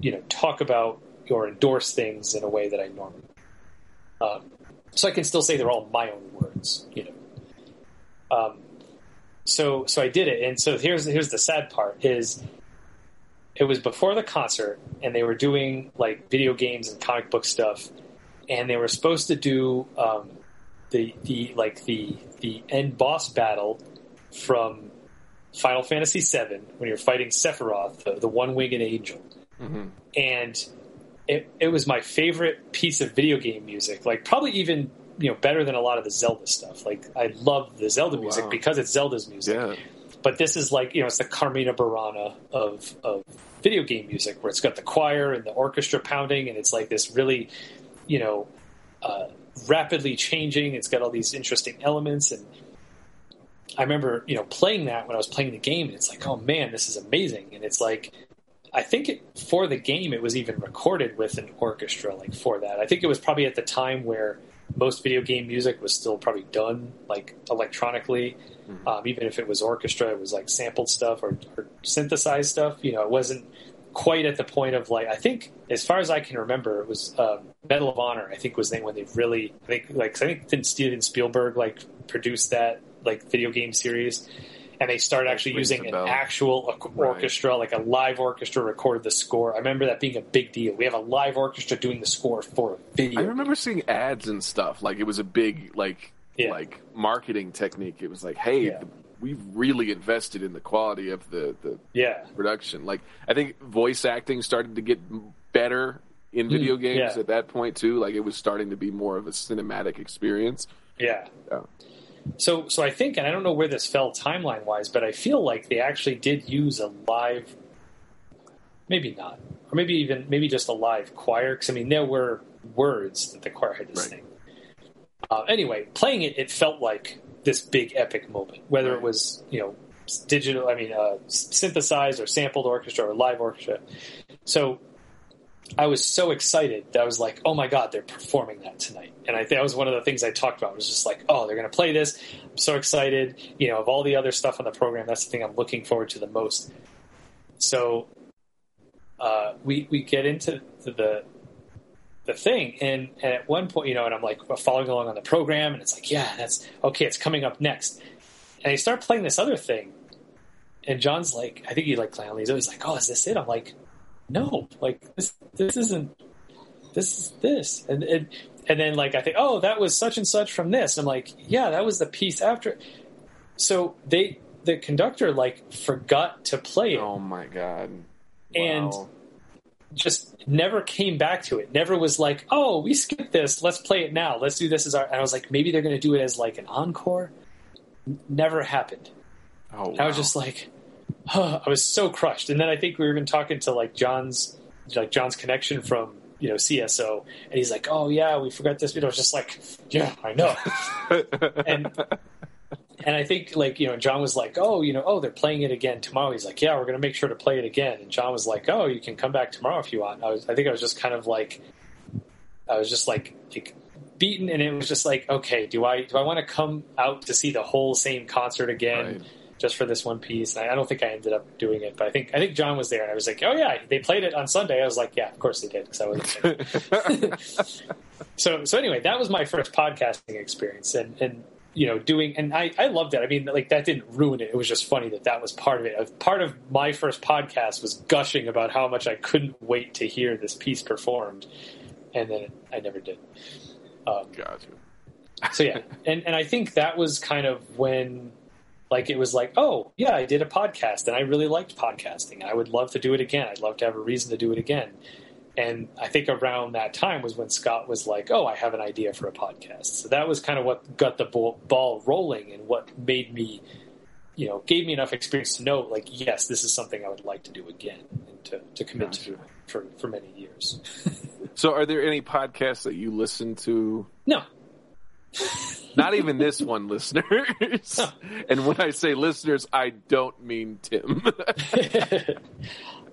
[SPEAKER 2] you know, talk about or endorse things in a way that I normally. Um, so I can still say they're all my own words, you know. Um, so so I did it, and so here's here's the sad part is it was before the concert, and they were doing like video games and comic book stuff, and they were supposed to do um, the the like the the end boss battle from Final Fantasy VII when you're fighting Sephiroth, the, the one winged angel,
[SPEAKER 1] Mhm.
[SPEAKER 2] and it it was my favorite piece of video game music. Like probably even you know better than a lot of the Zelda stuff. Like I love the Zelda
[SPEAKER 1] Oh,
[SPEAKER 2] music
[SPEAKER 1] wow.
[SPEAKER 2] because it's Zelda's music
[SPEAKER 1] Yeah.
[SPEAKER 2] but this is like you know it's the Carmina Burana of of video game music where it's got the choir and the orchestra pounding and it's like this really you know uh, rapidly changing. It's got all these interesting elements. And I remember you know playing that when I was playing the game and it's like oh man this is amazing. And it's like I think it, for the game it was even recorded with an orchestra like for that. I think it was probably at the time where most video game music was still probably done like electronically. Um, even if it was orchestra, it was like sampled stuff or, or synthesized stuff. You know, it wasn't quite at the point of like I think, as far as I can remember, it was um, Medal of Honor. I think was the when they really I think like I think Steven Spielberg like produced that like video game series, and they started actually
[SPEAKER 1] rings
[SPEAKER 2] using an actual or-
[SPEAKER 1] Right.
[SPEAKER 2] orchestra, like a live orchestra, recorded the score. I remember that being a big deal. We have a live orchestra doing the score for a video.
[SPEAKER 1] I remember seeing ads and stuff. Like it was a big like
[SPEAKER 2] Yeah.
[SPEAKER 1] like marketing technique. It was like, hey,
[SPEAKER 2] Yeah.
[SPEAKER 1] we've really invested in the quality of the the
[SPEAKER 2] yeah,
[SPEAKER 1] production. Like I think voice acting started to get better in video games
[SPEAKER 2] yeah.
[SPEAKER 1] at that point too. Like it was starting to be more of a cinematic experience.
[SPEAKER 2] yeah.
[SPEAKER 1] Yeah.
[SPEAKER 2] So, so I think, and I don't know where this fell timeline wise, but I feel like they actually did use a live, maybe not, or maybe even maybe just a live choir. Because I mean, there were words that the choir had to sing. Uh, anyway, playing it, it felt like this big epic moment. Whether it was you know digital, I mean, uh, synthesized or sampled orchestra or live orchestra. So I was so excited that I was like, oh my god, they're performing that tonight, and I that was one of the things I talked about. Was just like, oh, they're going to play this. I'm so excited. You know, of all the other stuff on the program, that's the thing I'm looking forward to the most. So uh, we we get into the the thing, and, and at one point, you know, and I'm like following along on the program, and it's like, yeah, that's okay. It's coming up next, and they start playing this other thing, and John's like, I think he like he's always like, oh, is this it? I'm like, no, like this this isn't this is this, and and and then like I think, oh, that was such and such from this. And I'm like, yeah, that was the piece after. So they the conductor like forgot to play it
[SPEAKER 1] Oh my god.
[SPEAKER 2] And- just never came back to it. Never was like, oh, we skipped this. Let's play it now. Let's do this as our. And I was like, maybe they're going to do it as like an encore. N- Never happened.
[SPEAKER 1] oh,
[SPEAKER 2] I was just like, I was so crushed. And then I think we were even talking to like John's, like John's connection from you know CSO, and he's like, oh yeah, we forgot this. You know, I was just like, yeah, I know. and and I think like you know John was like, oh you know oh they're playing it again tomorrow. He's like, yeah, we're going to make sure to play it again. And John was like, oh you can come back tomorrow if you want. I was I think I was just kind of like I was just like, like beaten, and it was just like, okay, do I do I want to come out to see the whole same concert again?
[SPEAKER 1] Right.
[SPEAKER 2] Just for this one piece, and I, I don't think I ended up doing it, but I think I think John was there, and I was like, "Oh yeah, they played it on Sunday." I was like, "Yeah, of course they did," because I wasn't so so anyway, that was my first podcasting experience, and and you know doing and I I loved it. I mean, like that didn't ruin it. It was just funny that that was part of it. Part of my first podcast was gushing about how much I couldn't wait to hear this piece performed, and then I never did. Um,
[SPEAKER 1] Gotcha.
[SPEAKER 2] so yeah, and and I think that was kind of when. Like it was like, oh yeah, I did a podcast and I really liked podcasting. I would love to do it again. I'd love to have a reason to do it again. And I think around that time was when Scott was like, "Oh, I have an idea for a podcast." So that was kind of what got the ball, ball rolling and what made me, you know, gave me enough experience to know, like, yes, this is something I would like to do again and to, to commit to
[SPEAKER 1] Gotcha.
[SPEAKER 2] for for many years.
[SPEAKER 1] So, are there any podcasts that you listen to?
[SPEAKER 2] no,
[SPEAKER 1] Not even this one, listeners. And when I say listeners, I don't mean Tim.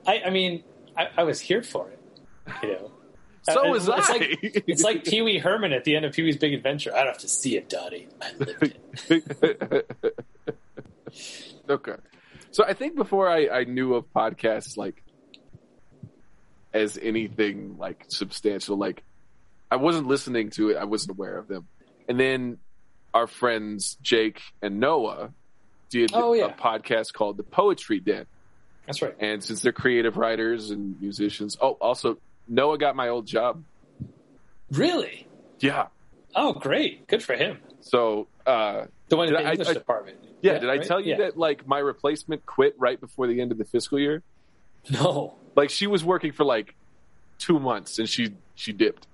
[SPEAKER 2] I, I mean, I, I was here for it. You know,
[SPEAKER 1] so
[SPEAKER 2] Uh,
[SPEAKER 1] was
[SPEAKER 2] it's
[SPEAKER 1] I.
[SPEAKER 2] Like, it's like Pee Wee Herman at the end of Pee Wee's Big Adventure. I don't have to see it, Dottie. I lived it.
[SPEAKER 1] okay. So I think before I, I knew of podcasts like as anything like substantial, like I wasn't listening to it, I wasn't aware of them. And then our friends Jake and Noah did
[SPEAKER 2] Oh, yeah.
[SPEAKER 1] a podcast called The Poetry Den.
[SPEAKER 2] That's right.
[SPEAKER 1] And since they're creative writers and musicians, oh, also Noah got my old job.
[SPEAKER 2] Really?
[SPEAKER 1] Yeah.
[SPEAKER 2] Oh, great. Good for him.
[SPEAKER 1] So uh,
[SPEAKER 2] The one in the
[SPEAKER 1] I-
[SPEAKER 2] English
[SPEAKER 1] I-
[SPEAKER 2] department.
[SPEAKER 1] yeah, did I
[SPEAKER 2] right?
[SPEAKER 1] tell you
[SPEAKER 2] Yeah.
[SPEAKER 1] that like my replacement quit right before the end of the fiscal year?
[SPEAKER 2] No.
[SPEAKER 1] Like she was working for like two months and she she dipped.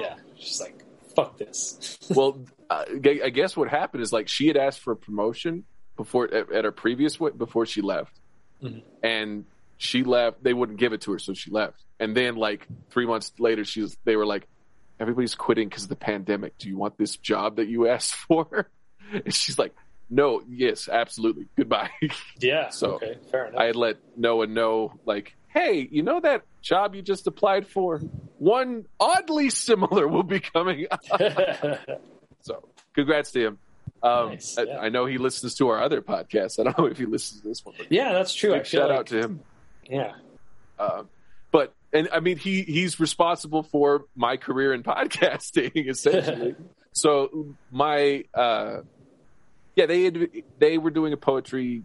[SPEAKER 2] Yeah. she's like, fuck this.
[SPEAKER 1] Well, I guess what happened is like she had asked for a promotion before at, at her previous before she left,
[SPEAKER 2] Mhm.
[SPEAKER 1] and she left. They wouldn't give it to her, so she left. And then like three months later, she was. They were like, "Everybody's quitting because of the pandemic. Do you want this job that you asked for?" And she's like, "No, yes, absolutely. Goodbye."
[SPEAKER 2] yeah.
[SPEAKER 1] So,
[SPEAKER 2] okay. Fair enough.
[SPEAKER 1] I had let Noah know, like, "Hey, you know that job you just applied for? One oddly similar will be coming up." So, congrats to him. Um,
[SPEAKER 2] Nice,
[SPEAKER 1] I,
[SPEAKER 2] yeah.
[SPEAKER 1] I know he listens to our other podcast. I don't know if he listens to this one.
[SPEAKER 2] Yeah, that's true.
[SPEAKER 1] Shout
[SPEAKER 2] like,
[SPEAKER 1] out to him.
[SPEAKER 2] Yeah.
[SPEAKER 1] Um, but and I mean, he he's responsible for my career in podcasting essentially. so my uh, yeah, they had, they were doing a poetry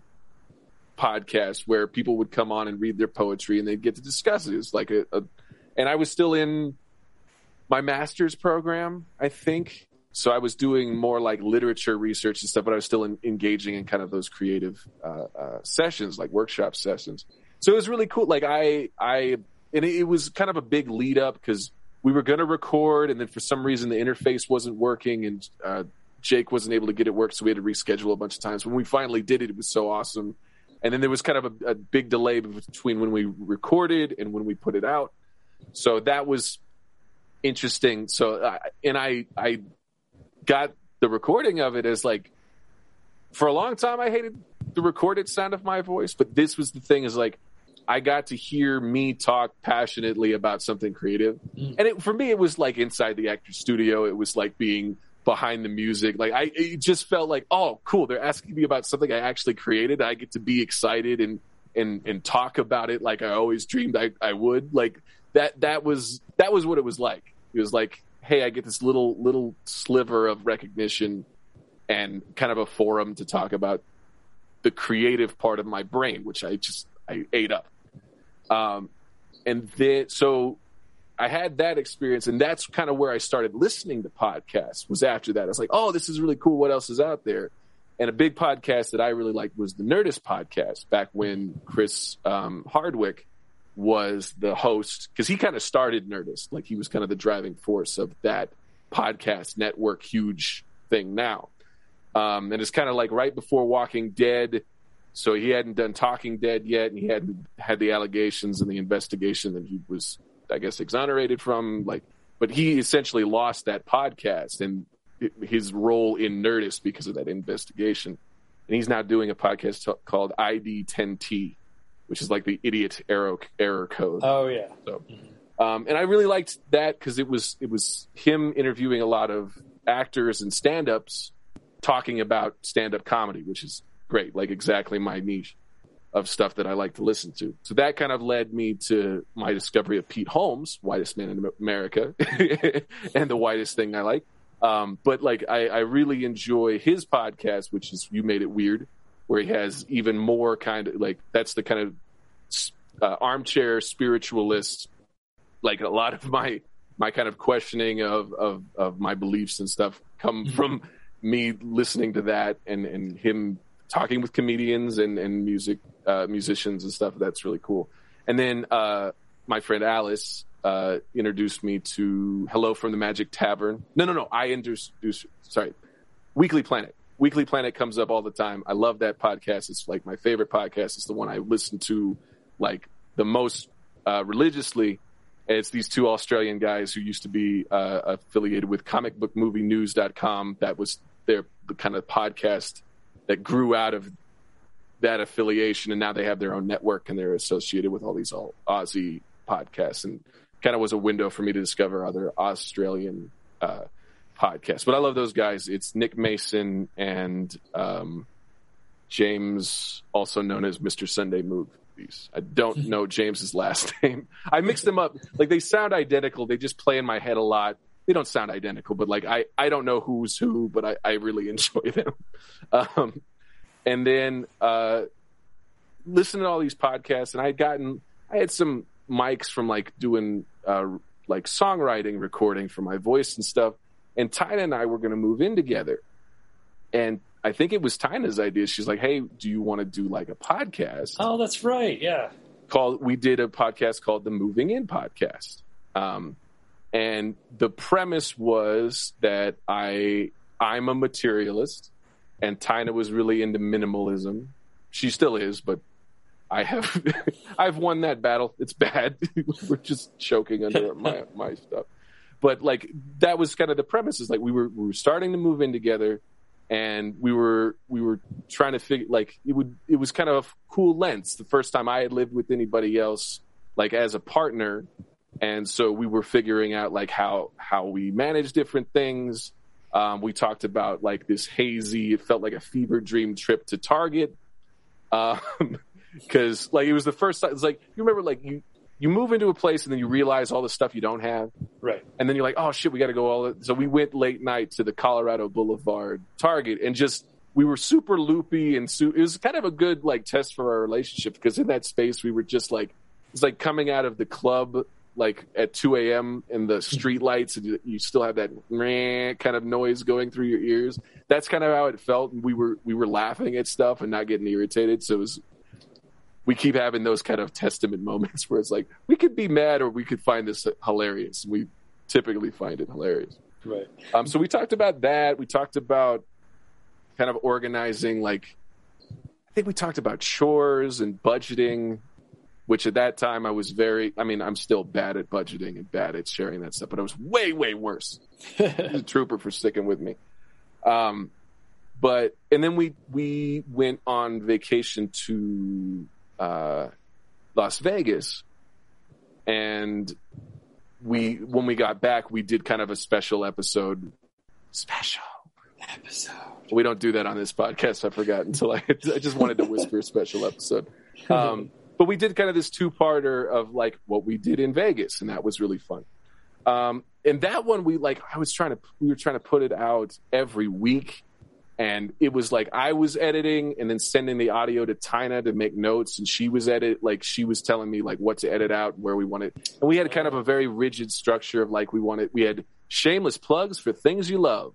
[SPEAKER 1] podcast where people would come on and read their poetry and they'd get to discuss it. It was like a, a and I was still in my master's program, I think. So I was doing more like literature research and stuff, but I was still in, engaging in kind of those creative uh, uh, sessions, like workshop sessions. So it was really cool. Like I, I, and it, it was kind of a big lead up because we were going to record, and then for some reason the interface wasn't working, and uh, Jake wasn't able to get it work, so we had to reschedule a bunch of times. When we finally did it, it was so awesome. And then there was kind of a, a big delay between when we recorded and when we put it out. So that was interesting. So, uh, and I, I got the recording of it as like, for a long time, I hated the recorded sound of my voice, but this was the thing is like, I got to hear me talk passionately about something creative. And it, for me, it was like inside the actor studio. It was like being behind the music. Like I, it just felt like, oh, cool. They're asking me about something I actually created. I get to be excited and, and, and talk about it like I always dreamed I, I would. Like that, that was, that was what it was like. It was like, hey, I get this little, little sliver of recognition and kind of a forum to talk about the creative part of my brain, which I just I ate up. Um, and then so I had that experience, and that's kind of where I started listening to podcasts. Was after that, I was like, oh, this is really cool. What else is out there? And a big podcast that I really liked was the Nerdist podcast. Back when Chris um, Hardwick was the host, because he kind of started Nerdist, like he was kind of the driving force of that podcast network, huge thing now. Um, and it's kind of like right before Walking Dead. So he hadn't done Talking Dead yet, and he hadn't had the allegations and the investigation that he was, I guess, exonerated from. Like, but he essentially lost that podcast and his role in Nerdist because of that investigation. And he's now doing a podcast t- called ID 10T, which is like the idiot error error code.
[SPEAKER 2] Oh yeah.
[SPEAKER 1] So, um, and I really liked that because it was it was him interviewing a lot of actors and stand-ups talking about stand-up comedy, which is great, like exactly my niche of stuff that I like to listen to. So that kind of led me to my discovery of Pete Holmes, whitest man in America, and the whitest thing I like. Um, but like I, I really enjoy his podcast, which is You Made It Weird, where he has even more kind of like that's the kind of uh, armchair spiritualist. Like a lot of my my kind of questioning of of, of my beliefs and stuff come from me listening to that and and him talking with comedians and and music uh, musicians and stuff. That's really cool. And then uh, my friend Alice uh, introduced me to Hello from the Magic Tavern. No, no, no. I introduced. Sorry, Weekly Planet. Weekly Planet comes up all the time. I love that podcast. It's like my favorite podcast. It's the one I listen to like the most uh, religiously. It's these two Australian guys who used to be uh, affiliated with comicbookmovienews.com. That was their kind of podcast that grew out of that affiliation, and now they have their own network and they're associated with all these all Aussie podcasts, and kind of was a window for me to discover other Australian uh, podcasts. But I love those guys. It's Nick Mason and um, James, also known as Mister Sunday Movies. I don't know James's last name. I mix them up. Like they sound identical. They just play in my head a lot they don't sound identical, but like I, I don't know who's who, but I, I really enjoy them. Um, and then uh, listen to all these podcasts, and I had gotten I had some mics from like doing uh, like songwriting recording for my voice and stuff. And Tina and I were going to move in together, and I think it was Tina's idea. She's like, "Hey, do you want to do like a podcast?"
[SPEAKER 2] Oh, that's right. Yeah.
[SPEAKER 1] Called we did a podcast called the Moving In Podcast. Um, and the premise was that I I'm a materialist, and Tina was really into minimalism. She still is, but I have I've won that battle. It's bad. We're just choking under my my stuff. But like that was kind of the premise. Is like we were we were starting to move in together, and we were we were trying to figure like it would it was kind of a cool lens. The first time I had lived with anybody else, like as a partner, and so we were figuring out like how how we manage different things. Um, we talked about like this hazy. It felt like a fever dream trip to Target, because um, like it was the first time. It's like you remember like you you move into a place and then you realize all the stuff you don't have,
[SPEAKER 2] right?
[SPEAKER 1] And then you're like, oh shit, we got to go all. So we went late night to the Colorado Boulevard Target and just we were super loopy and su- it was kind of a good like test for our relationship because in that space we were just like it's like coming out of the club like at 2 a.m. in the street lights and you still have that kind of noise going through your ears. That's kind of how it felt. And we were, we were laughing at stuff and not getting irritated. So it was, we keep having those kind of testament moments where it's like, we could be mad or we could find this hilarious. We typically find it hilarious.
[SPEAKER 2] Right.
[SPEAKER 1] Um, so we talked about that. We talked about kind of organizing, like, I think we talked about chores and budgeting which at that time I was very, I mean, I'm still bad at budgeting and bad at sharing that stuff, but I was way, way worse. the trooper for sticking with me. Um, but, and then we, we went on vacation to, uh, Las Vegas, and we when we got back, we did kind of a special episode. Special
[SPEAKER 2] Episode.
[SPEAKER 1] we don't do that on this podcast. I forgot until I, I just wanted to whisper a special episode. Um, but we did kind of this two parter of like what we did in Vegas, and that was really fun. Um, and that one we like, I was trying to, we were trying to put it out every week. And it was like I was editing and then sending the audio to Tina to make notes, and she was edit like she was telling me like what to edit out, where we wanted. And we had kind of a very rigid structure of like we wanted. We had shameless plugs for things you love,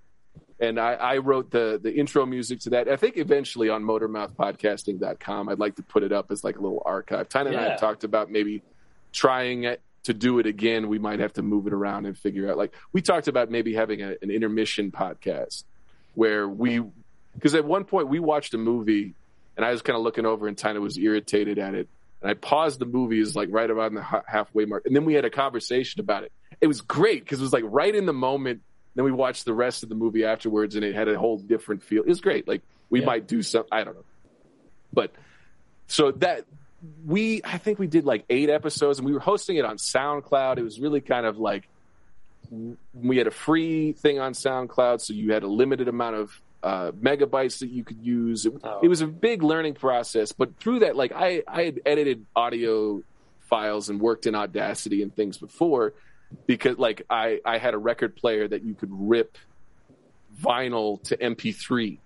[SPEAKER 1] and I, I wrote the the intro music to that. I think eventually on motormouthpodcasting.com, I'd like to put it up as like a little archive. Tina and I have talked about maybe trying it to do it again. We might have to move it around and figure out. Like we talked about maybe having a, an intermission podcast where we, because at one point we watched a movie and I was kind of looking over and Tina was irritated at it. And I paused the movie is like right around the halfway mark. And then we had a conversation about it. It was great because it was like right in the moment. Then we watched the rest of the movie afterwards and it had a whole different feel. It was great. Like we
[SPEAKER 2] Yeah.
[SPEAKER 1] might do some, I don't know. But so that we, I think we did like eight episodes and we were hosting it on SoundCloud. It was really kind of like, we had a free thing on SoundCloud, so you had a limited amount of uh, megabytes that you could use. It,
[SPEAKER 2] Oh.
[SPEAKER 1] it was a big learning process, but through that, like I, I had edited audio files and worked in Audacity and things before because like I, I had a record player that you could rip vinyl to MP3.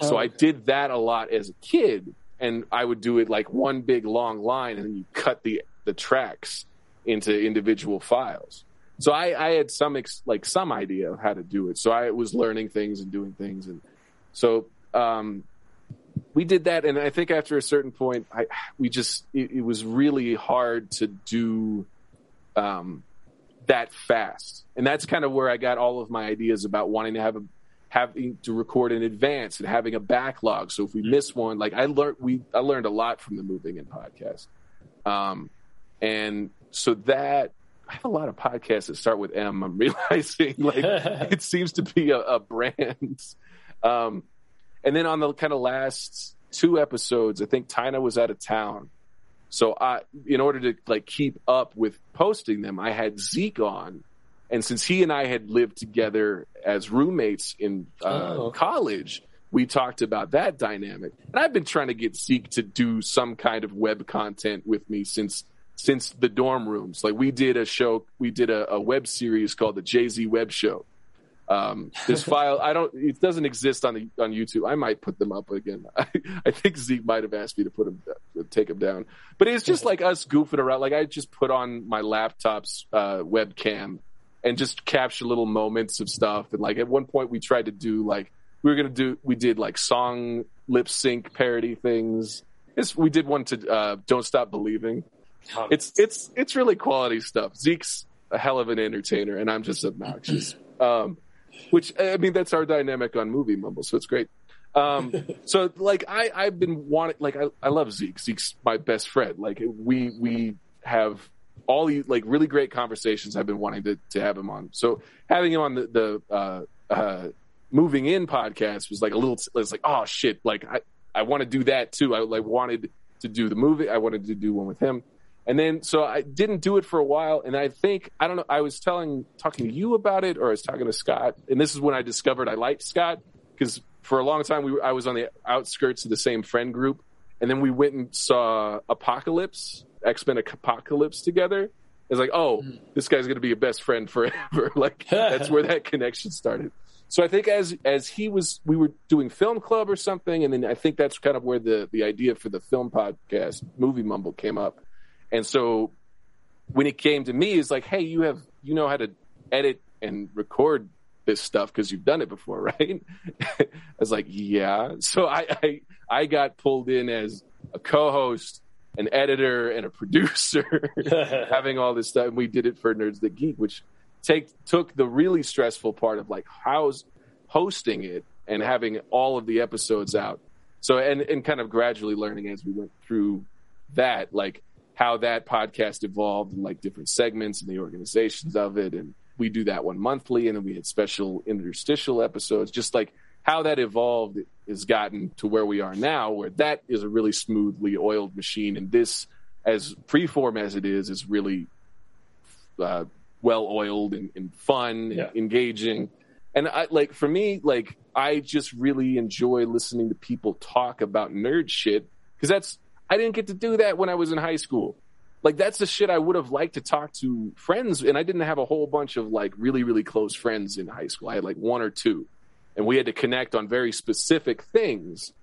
[SPEAKER 1] So
[SPEAKER 2] Oh.
[SPEAKER 1] I did that a lot as a kid, and I would do it like one big long line, and then you cut the the tracks into individual files. So I, I had some ex, like some idea of how to do it. So I was learning things and doing things, and so um, we did that. And I think after a certain point, I we just it, it was really hard to do um, that fast, and that's kind of where I got all of my ideas about wanting to have a having to record in advance and having a backlog. So if we miss one, like I learned, we I learned a lot from the moving in podcast. Um, and so that I have a lot of podcasts that start with M. I'm realizing like it seems to be a, a brand. Um, and then on the kind of last two episodes, I think Tina was out of town. So I, in order to like keep up with posting them, I had Zeke on, and since he and I had lived together as roommates in uh,
[SPEAKER 2] Oh.
[SPEAKER 1] college, we talked about that dynamic. And I've been trying to get Zeke to do some kind of web content with me since since the dorm rooms. Like we did a show, we did a, a web series called the Jay Z Web Show. Um, this file, I don't, it doesn't exist on the on YouTube. I might put them up again. I, I think Zeke might have asked me to put them, take them down. But it's just like us goofing around. Like I just put on my laptop's uh, webcam and just capture little moments of stuff. And like at one point, we tried to do like we were gonna do. We did like song lip sync parody things. It's, we did one to uh, "Don't Stop Believing."
[SPEAKER 2] Um,
[SPEAKER 1] It's it's it's really quality stuff. Zeke's a hell of an entertainer, and I'm just obnoxious. Um, which I mean, that's our dynamic on Movie Mumble, so it's great. Um, so like I I've been wanting like I, I love Zeke. Zeke's my best friend. Like we we have all these like really great conversations. I've been wanting to to have him on. So having him on the the uh, uh, moving in podcast was like a little. It's like oh shit. Like I I want to do that too. I like wanted to do the movie. I wanted to do one with him. And then, so I didn't do it for a while. And I think, I don't know, I was telling, talking to you about it, or I was talking to Scott. And this is when I discovered I liked Scott because for a long time we were, I was on the outskirts of the same friend group. And then we went and saw Apocalypse, X Men Apocalypse together. It's like, oh, hmm. this guy's going to be a best friend forever. like that's where that connection started. So I think as as he was, we were doing film club or something, and then I think that's kind of where the the idea for the film podcast, Movie Mumble, came up. And so when it came to me, it's like, hey, you have you know how to edit and record this stuff because you've done it before, right? I was like, yeah. So I, I I got pulled in as a co-host, an editor, and a producer, having all this stuff. And we did it for Nerds That Geek, which take took the really stressful part of like how's hosting it and having all of the episodes out. So and and kind of gradually learning as we went through that, like how that podcast evolved and like different segments and the organizations of it. And we do that one monthly, and then we had special interstitial episodes, just like how that evolved has gotten to where we are now, where that is a really smoothly oiled machine, and this as freeform as it is, is really uh, well oiled and, and fun,
[SPEAKER 2] Yeah.
[SPEAKER 1] engaging. And I like for me, like I just really enjoy listening to people talk about nerd shit because that's I didn't get to do that when I was in high school. Like that's the shit I would have liked to talk to friends, and I didn't have a whole bunch of like really really close friends in high school. I had like one or two, and we had to connect on very specific things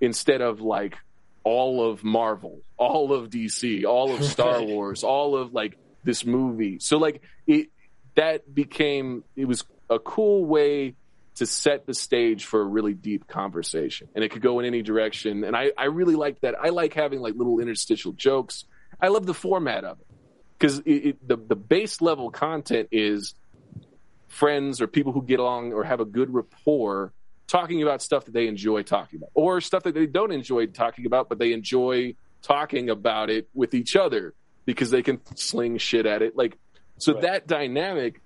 [SPEAKER 1] instead of like all of Marvel, all of DC, all of Star Wars, all of like this movie. So like it that became it was a cool way to set the stage for a really deep conversation. And it could go in any direction. And I, I really like that. I like having like little interstitial jokes. I love the format of it. Because the, the base level content is friends or people who get along or have a good rapport talking about stuff that they enjoy talking about or stuff that they don't enjoy talking about but they enjoy talking about it with each other because they can sling shit at it. Like so
[SPEAKER 2] Right.
[SPEAKER 1] that dynamic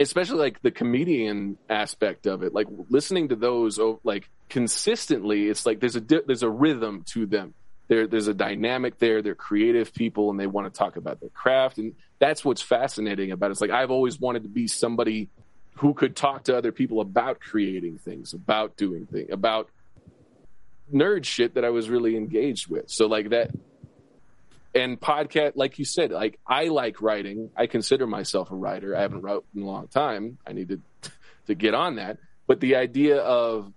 [SPEAKER 1] especially like the comedian aspect of it like listening to those oh, like consistently it's like there's a there's a rhythm to them. There there's a dynamic there. They're creative people and they want to talk about their craft and that's what's fascinating about it. It's like i've always wanted to be somebody who could talk to other people about creating things about doing things about nerd shit that i was really engaged with. So like that and podcast like you said like i like writing. I consider myself a writer. I haven't wrote in a long time. I need to to get on that. But the idea of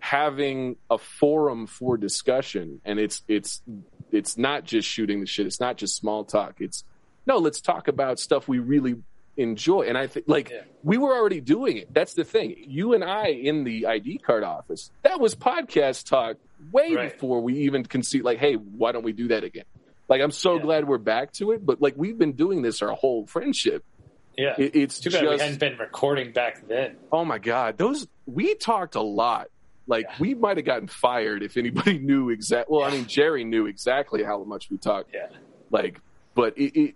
[SPEAKER 1] having a forum for discussion and it's it's it's not just shooting the shit. It's not just small talk. It's no let's talk about stuff we really enjoy. And i think like
[SPEAKER 2] Yeah.
[SPEAKER 1] we were already doing it. That's the thing. You and i in the id card office that was podcast talk way
[SPEAKER 2] Right.
[SPEAKER 1] before we even concede like hey why don't we do that again like i'm so
[SPEAKER 2] Yeah.
[SPEAKER 1] glad we're back to it but like we've been doing this our whole friendship
[SPEAKER 2] Yeah.
[SPEAKER 1] it, it's
[SPEAKER 2] Too bad we hadn't been recording back then.
[SPEAKER 1] Oh my god, those we talked a lot. Like we might have gotten fired if anybody knew exact. Well, I mean Jerry knew exactly how much we talked.
[SPEAKER 2] Yeah.
[SPEAKER 1] Like, but it, it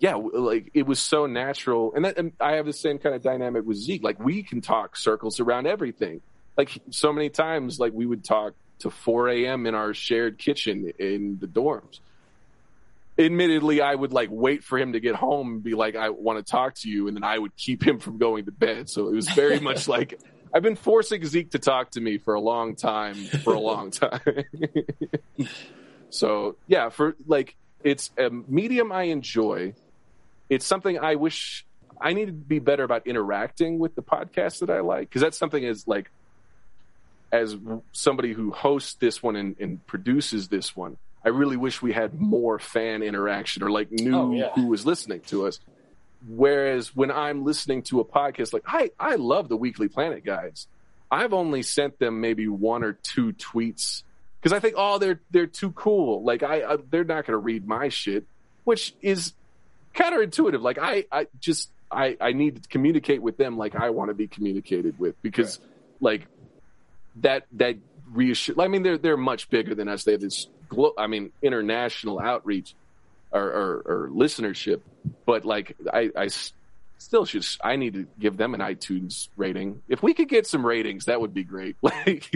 [SPEAKER 1] yeah, like it was so natural. And, that, and I have the same kind of dynamic with Zeke. Like we can talk circles around everything. Like so many times, like we would talk to 4 a.m. in our shared kitchen in the dorms. Admittedly, I would like wait for him to get home and be like, I want to talk to you. And then I would keep him from going to bed. So it was very much like I've been forcing Zeke to talk to me for a long time, for a long time. so yeah, for like, it's a medium I enjoy. It's something I wish I need to be better about interacting with the podcast that I like. Cause that's something as like, as somebody who hosts this one and, and produces this one, I really wish we had more fan interaction or like knew
[SPEAKER 2] Oh, yeah.
[SPEAKER 1] who was listening to us. Whereas when I'm listening to a podcast, like I, I love the Weekly Planet guys. I've only sent them maybe one or two tweets because I think, oh, they're they're too cool. Like I, I they're not going to read my shit, which is counterintuitive. Like I, I just I, I need to communicate with them like I want to be communicated with because like that that reassure. I mean, they're they're much bigger than us. They have this, glo- I mean, international outreach or, or, or listenership. But like, I still should. I need to give them an iTunes rating. If we could get some ratings, that would be great. Like,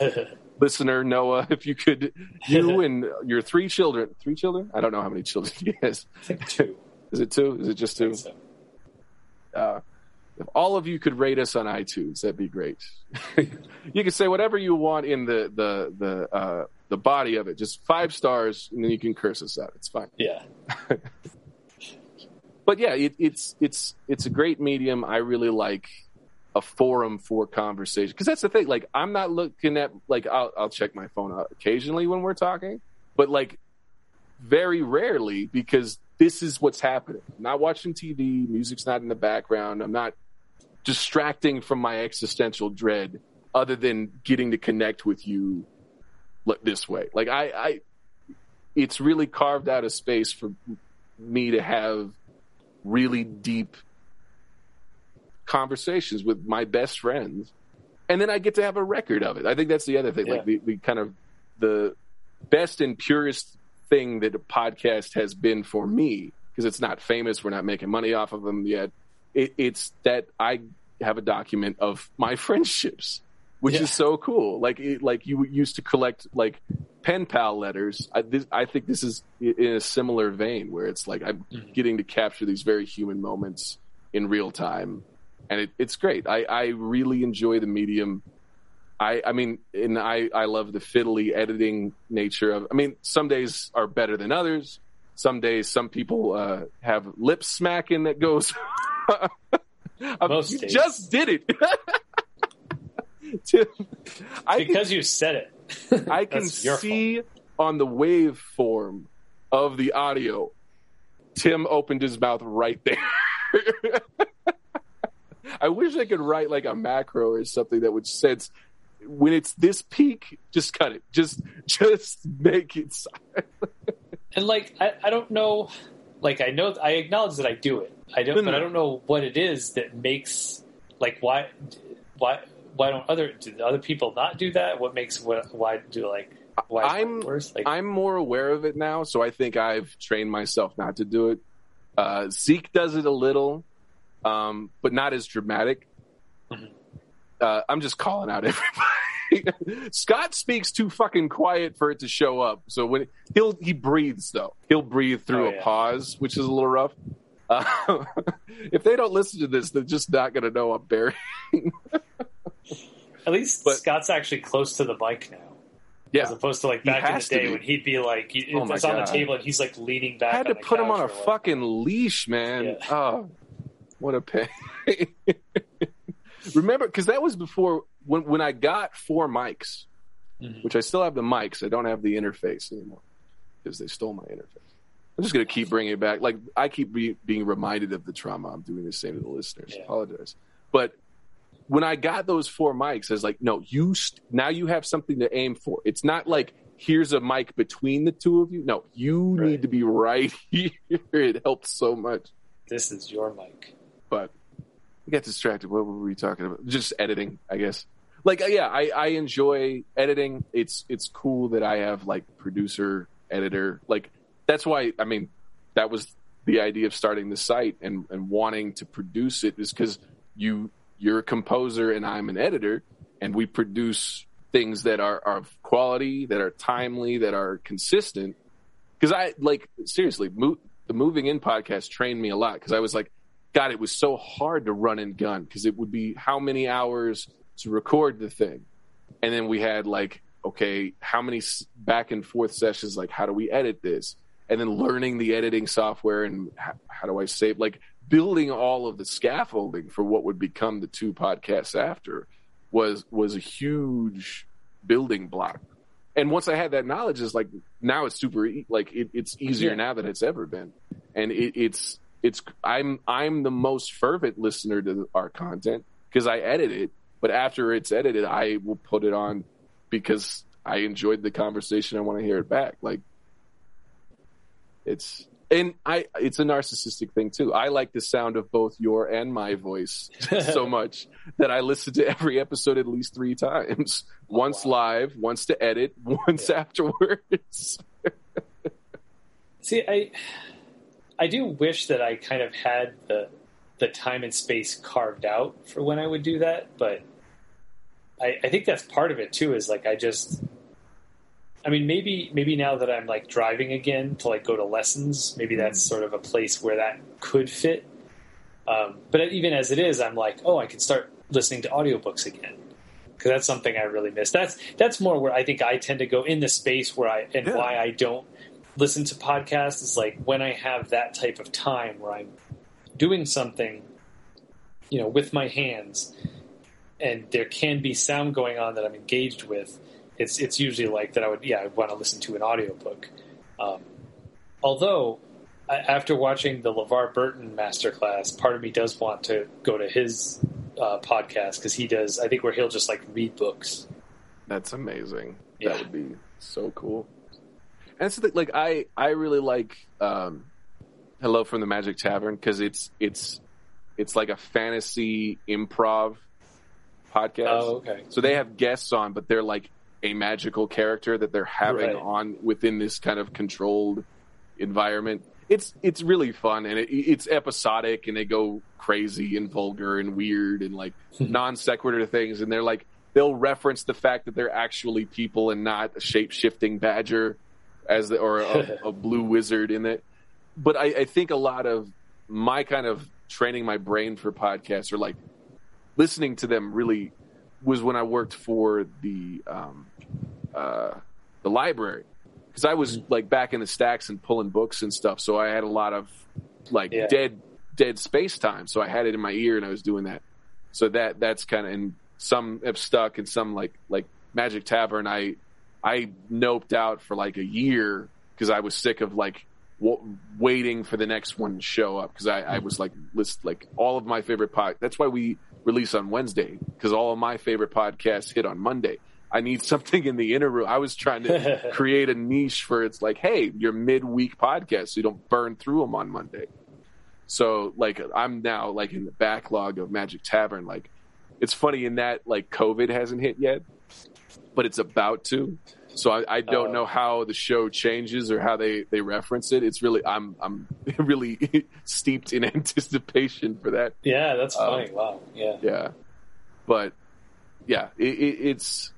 [SPEAKER 1] listener Noah, if you could, you and your three children, three children. I don't know how many children he has.
[SPEAKER 2] Two.
[SPEAKER 1] Is it two? Is it just two?
[SPEAKER 2] So,
[SPEAKER 1] uh, if all of you could rate us on iTunes, that'd be great. you can say whatever you want in the the the uh, the body of it, just five stars, and then you can curse us out. It's fine.
[SPEAKER 2] yeah.
[SPEAKER 1] But yeah, it, it's it's it's a great medium. I really like a forum for conversation because that's the thing. Like, I'm not looking at like I'll I'll check my phone out occasionally when we're talking, but like very rarely because this is what's happening. I'm not watching TV, music's not in the background. I'm not distracting from my existential dread other than getting to connect with you this way. Like I, I it's really carved out a space for me to have really deep conversations with my best friends and then I get to have a record of it. I think that's the other thing.
[SPEAKER 2] Yeah.
[SPEAKER 1] Like the, the kind of the best and purest thing that a podcast has been for me because it's not famous. We're not making money off of them yet. It, it's that I have a document of my friendships which
[SPEAKER 2] Yeah.
[SPEAKER 1] is so cool. Like it, like you used to collect like pen pal letters. I, this, I think this is in a similar vein where it's like I'm
[SPEAKER 2] Mhm.
[SPEAKER 1] getting to capture these very human moments in real time, and it, it's great. I, I really enjoy the medium. I, I mean, and I, I love the fiddly editing nature of. I mean, some days are better than others. Some days, some people uh, have lip smacking that goes. You
[SPEAKER 2] days.
[SPEAKER 1] just did it. Tim, I can,
[SPEAKER 2] because you said it.
[SPEAKER 1] I can see on the waveform of the audio, Tim opened his mouth right there. I wish I could write like a macro or something that would sense when it's this peak. Just cut it. Just just make it. silent.
[SPEAKER 2] And like, I, I don't know. Like, I know, I acknowledge that I do it. I don't,
[SPEAKER 1] No,
[SPEAKER 2] but
[SPEAKER 1] no.
[SPEAKER 2] I don't know what it is that makes like why, why, why don't other do other people not do that? What makes what why do like why
[SPEAKER 1] I'm-
[SPEAKER 2] worse? Like,
[SPEAKER 1] I'm more aware of it now, so I think I've trained myself not to do it. Uh, Zeke does it a little, um, but not as dramatic.
[SPEAKER 2] Mhm.
[SPEAKER 1] Uh, I'm just calling out everybody. Scott speaks too fucking quiet for it to show up. So when he'll he breathes though, he'll breathe through
[SPEAKER 2] Oh,
[SPEAKER 1] a
[SPEAKER 2] yeah.
[SPEAKER 1] pause, which is a little rough. Uh, if they don't listen to this, they're just not going to know I'm burying.
[SPEAKER 2] at least
[SPEAKER 1] but-
[SPEAKER 2] Scott's actually close to the mic now.
[SPEAKER 1] Yeah.
[SPEAKER 2] As opposed to like back in the day
[SPEAKER 1] be.
[SPEAKER 2] when he'd be like, he,
[SPEAKER 1] Oh
[SPEAKER 2] it's on the table and he's like leaning back.
[SPEAKER 1] I had to put him on a
[SPEAKER 2] like-
[SPEAKER 1] fucking leash, man.
[SPEAKER 2] Yeah.
[SPEAKER 1] Oh, what a pain. Remember, because that was before when when I got four mics,
[SPEAKER 2] Mhm.
[SPEAKER 1] which I still have the mics. I don't have the interface anymore because they stole my interface. I'm just gonna keep bringing it back. Like I keep be, being reminded of the trauma. I'm doing the same to the listeners.
[SPEAKER 2] Yeah.
[SPEAKER 1] Apologize, but when I got those four mics, I was like, no, you st- now you have something to aim for. It's not like here's a mic between the two of you. No, you
[SPEAKER 2] Right.
[SPEAKER 1] need to be right here. It helps so much.
[SPEAKER 2] This is your mic.
[SPEAKER 1] But we got distracted. What were we talking about? Just editing, I guess. Like, uh, yeah, I, I enjoy editing. It's it's cool that I have like producer, editor. Like that's why I mean that was the idea of starting the site and and wanting to produce it is because you you're a composer and I'm an editor, and we produce things that are, are of quality, that are timely, that are consistent. Because I like seriously, mo- the moving in podcast trained me a lot. Because I was like, God, it was so hard to run and gun because it would be how many hours to record the thing, and then we had like, okay, how many back and forth sessions? Like, how do we edit this? And then learning the editing software and how do I save? Like building all of the scaffolding for what would become the two podcasts after was was a huge building block. And once I had that knowledge, it's like now it's super e- like it, it's easier now than it's ever been, and it, it's it's I'm I'm the most fervent listener to our content because I edit it, but after it's edited, I will put it on because I enjoyed the conversation. I want to hear it back. Like it's and I it's a narcissistic thing too. I like the sound of both your and my voice so much that I listen to every episode at least three times. Once live, once to edit, once afterwards.
[SPEAKER 2] See, I I do wish that I kind of had the the time and space carved out for when I would do that, but I, I think that's part of it too. Is like I just, I mean, maybe maybe now that I'm like driving again to like go to lessons, maybe that's sort of a place where that could fit. Um, but even as it is, I'm like, oh, I can start listening to audiobooks again because that's something I really miss. That's that's more where I think I tend to go in the space where I and
[SPEAKER 1] Yeah.
[SPEAKER 2] why I don't listen to podcasts is like when I have that type of time where I'm doing something, you know, with my hands, and there can be sound going on that I'm engaged with. It's it's usually like that. I would yeah, I want to listen to an audiobook. Um, although after watching the LeVar Burton masterclass, part of me does want to go to his uh, podcast because he does. I think where he'll just like read books.
[SPEAKER 1] That's amazing.
[SPEAKER 2] Yeah.
[SPEAKER 1] That would be so cool. And it's the thing, like I I really like um, Hello from the Magic Tavern because it's it's it's like a fantasy improv podcast.
[SPEAKER 2] Oh, okay.
[SPEAKER 1] So they have guests on, but they're like a magical character that they're having
[SPEAKER 2] Right.
[SPEAKER 1] on within this kind of controlled environment. It's it's really fun and it, it's episodic and they go crazy and vulgar and weird and like hmm. non sequitur things and they're like they'll reference the fact that they're actually people and not a shape shifting badger as the, or a, a blue wizard in it. But I, I think a lot of my kind of training my brain for podcasts or like listening to them really was when I worked for the um, uh, the library because I was like back in the stacks and pulling books and stuff. So I had a lot of like
[SPEAKER 2] Yeah.
[SPEAKER 1] dead dead space time. So I had it in my ear and I was doing that. So that that's kind of and some have stuck and some like like Magic Tavern. I I noped out for like a year because I was sick of like w- waiting for the next one to show up because I, I was like list like all of my favorite pod. That's why we release on Wednesday because all of my favorite podcasts hit on Monday. I need something in the inner room. I was trying to create a niche for it's like, hey, your midweek podcast, so you don't burn through them on Monday. So like I'm now like in the backlog of Magic Tavern. Like it's funny in that like COVID hasn't hit yet, but it's about to. So I, I don't
[SPEAKER 2] Oh.
[SPEAKER 1] know how the show changes or how they, they reference it. It's really I'm I'm really steeped in anticipation for that.
[SPEAKER 2] Yeah, that's
[SPEAKER 1] Um,
[SPEAKER 2] funny. wow. Yeah.
[SPEAKER 1] Yeah, but yeah, it, it, it's.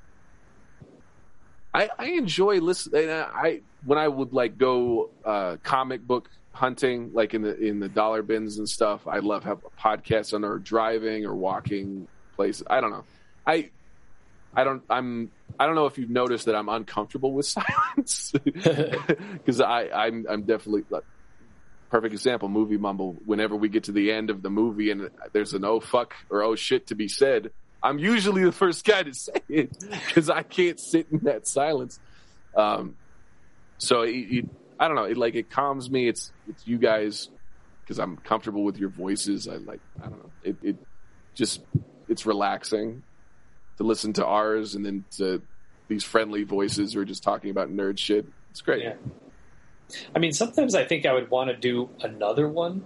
[SPEAKER 1] I I enjoy listening. I when I would like go uh, comic book hunting, like in the in the dollar bins and stuff. I love have podcasts on or driving or walking places. I don't know. I I don't. I'm. I don't know if you've noticed that I'm uncomfortable with silence. Because I I'm I'm definitely. Like, perfect example movie mumble. Whenever we get to the end of the movie and there's an oh fuck or oh shit to be said i'm usually the first guy to say it because i can't sit in that silence. Um so it, it, i don't know. It like it calms me. It's it's you guys because i'm comfortable with your voices. I like i don't know. It, it just it's relaxing to listen to ours and then to these friendly voices who are just talking about nerd shit it's great
[SPEAKER 2] Yeah. I mean, sometimes I think I would want to do another one,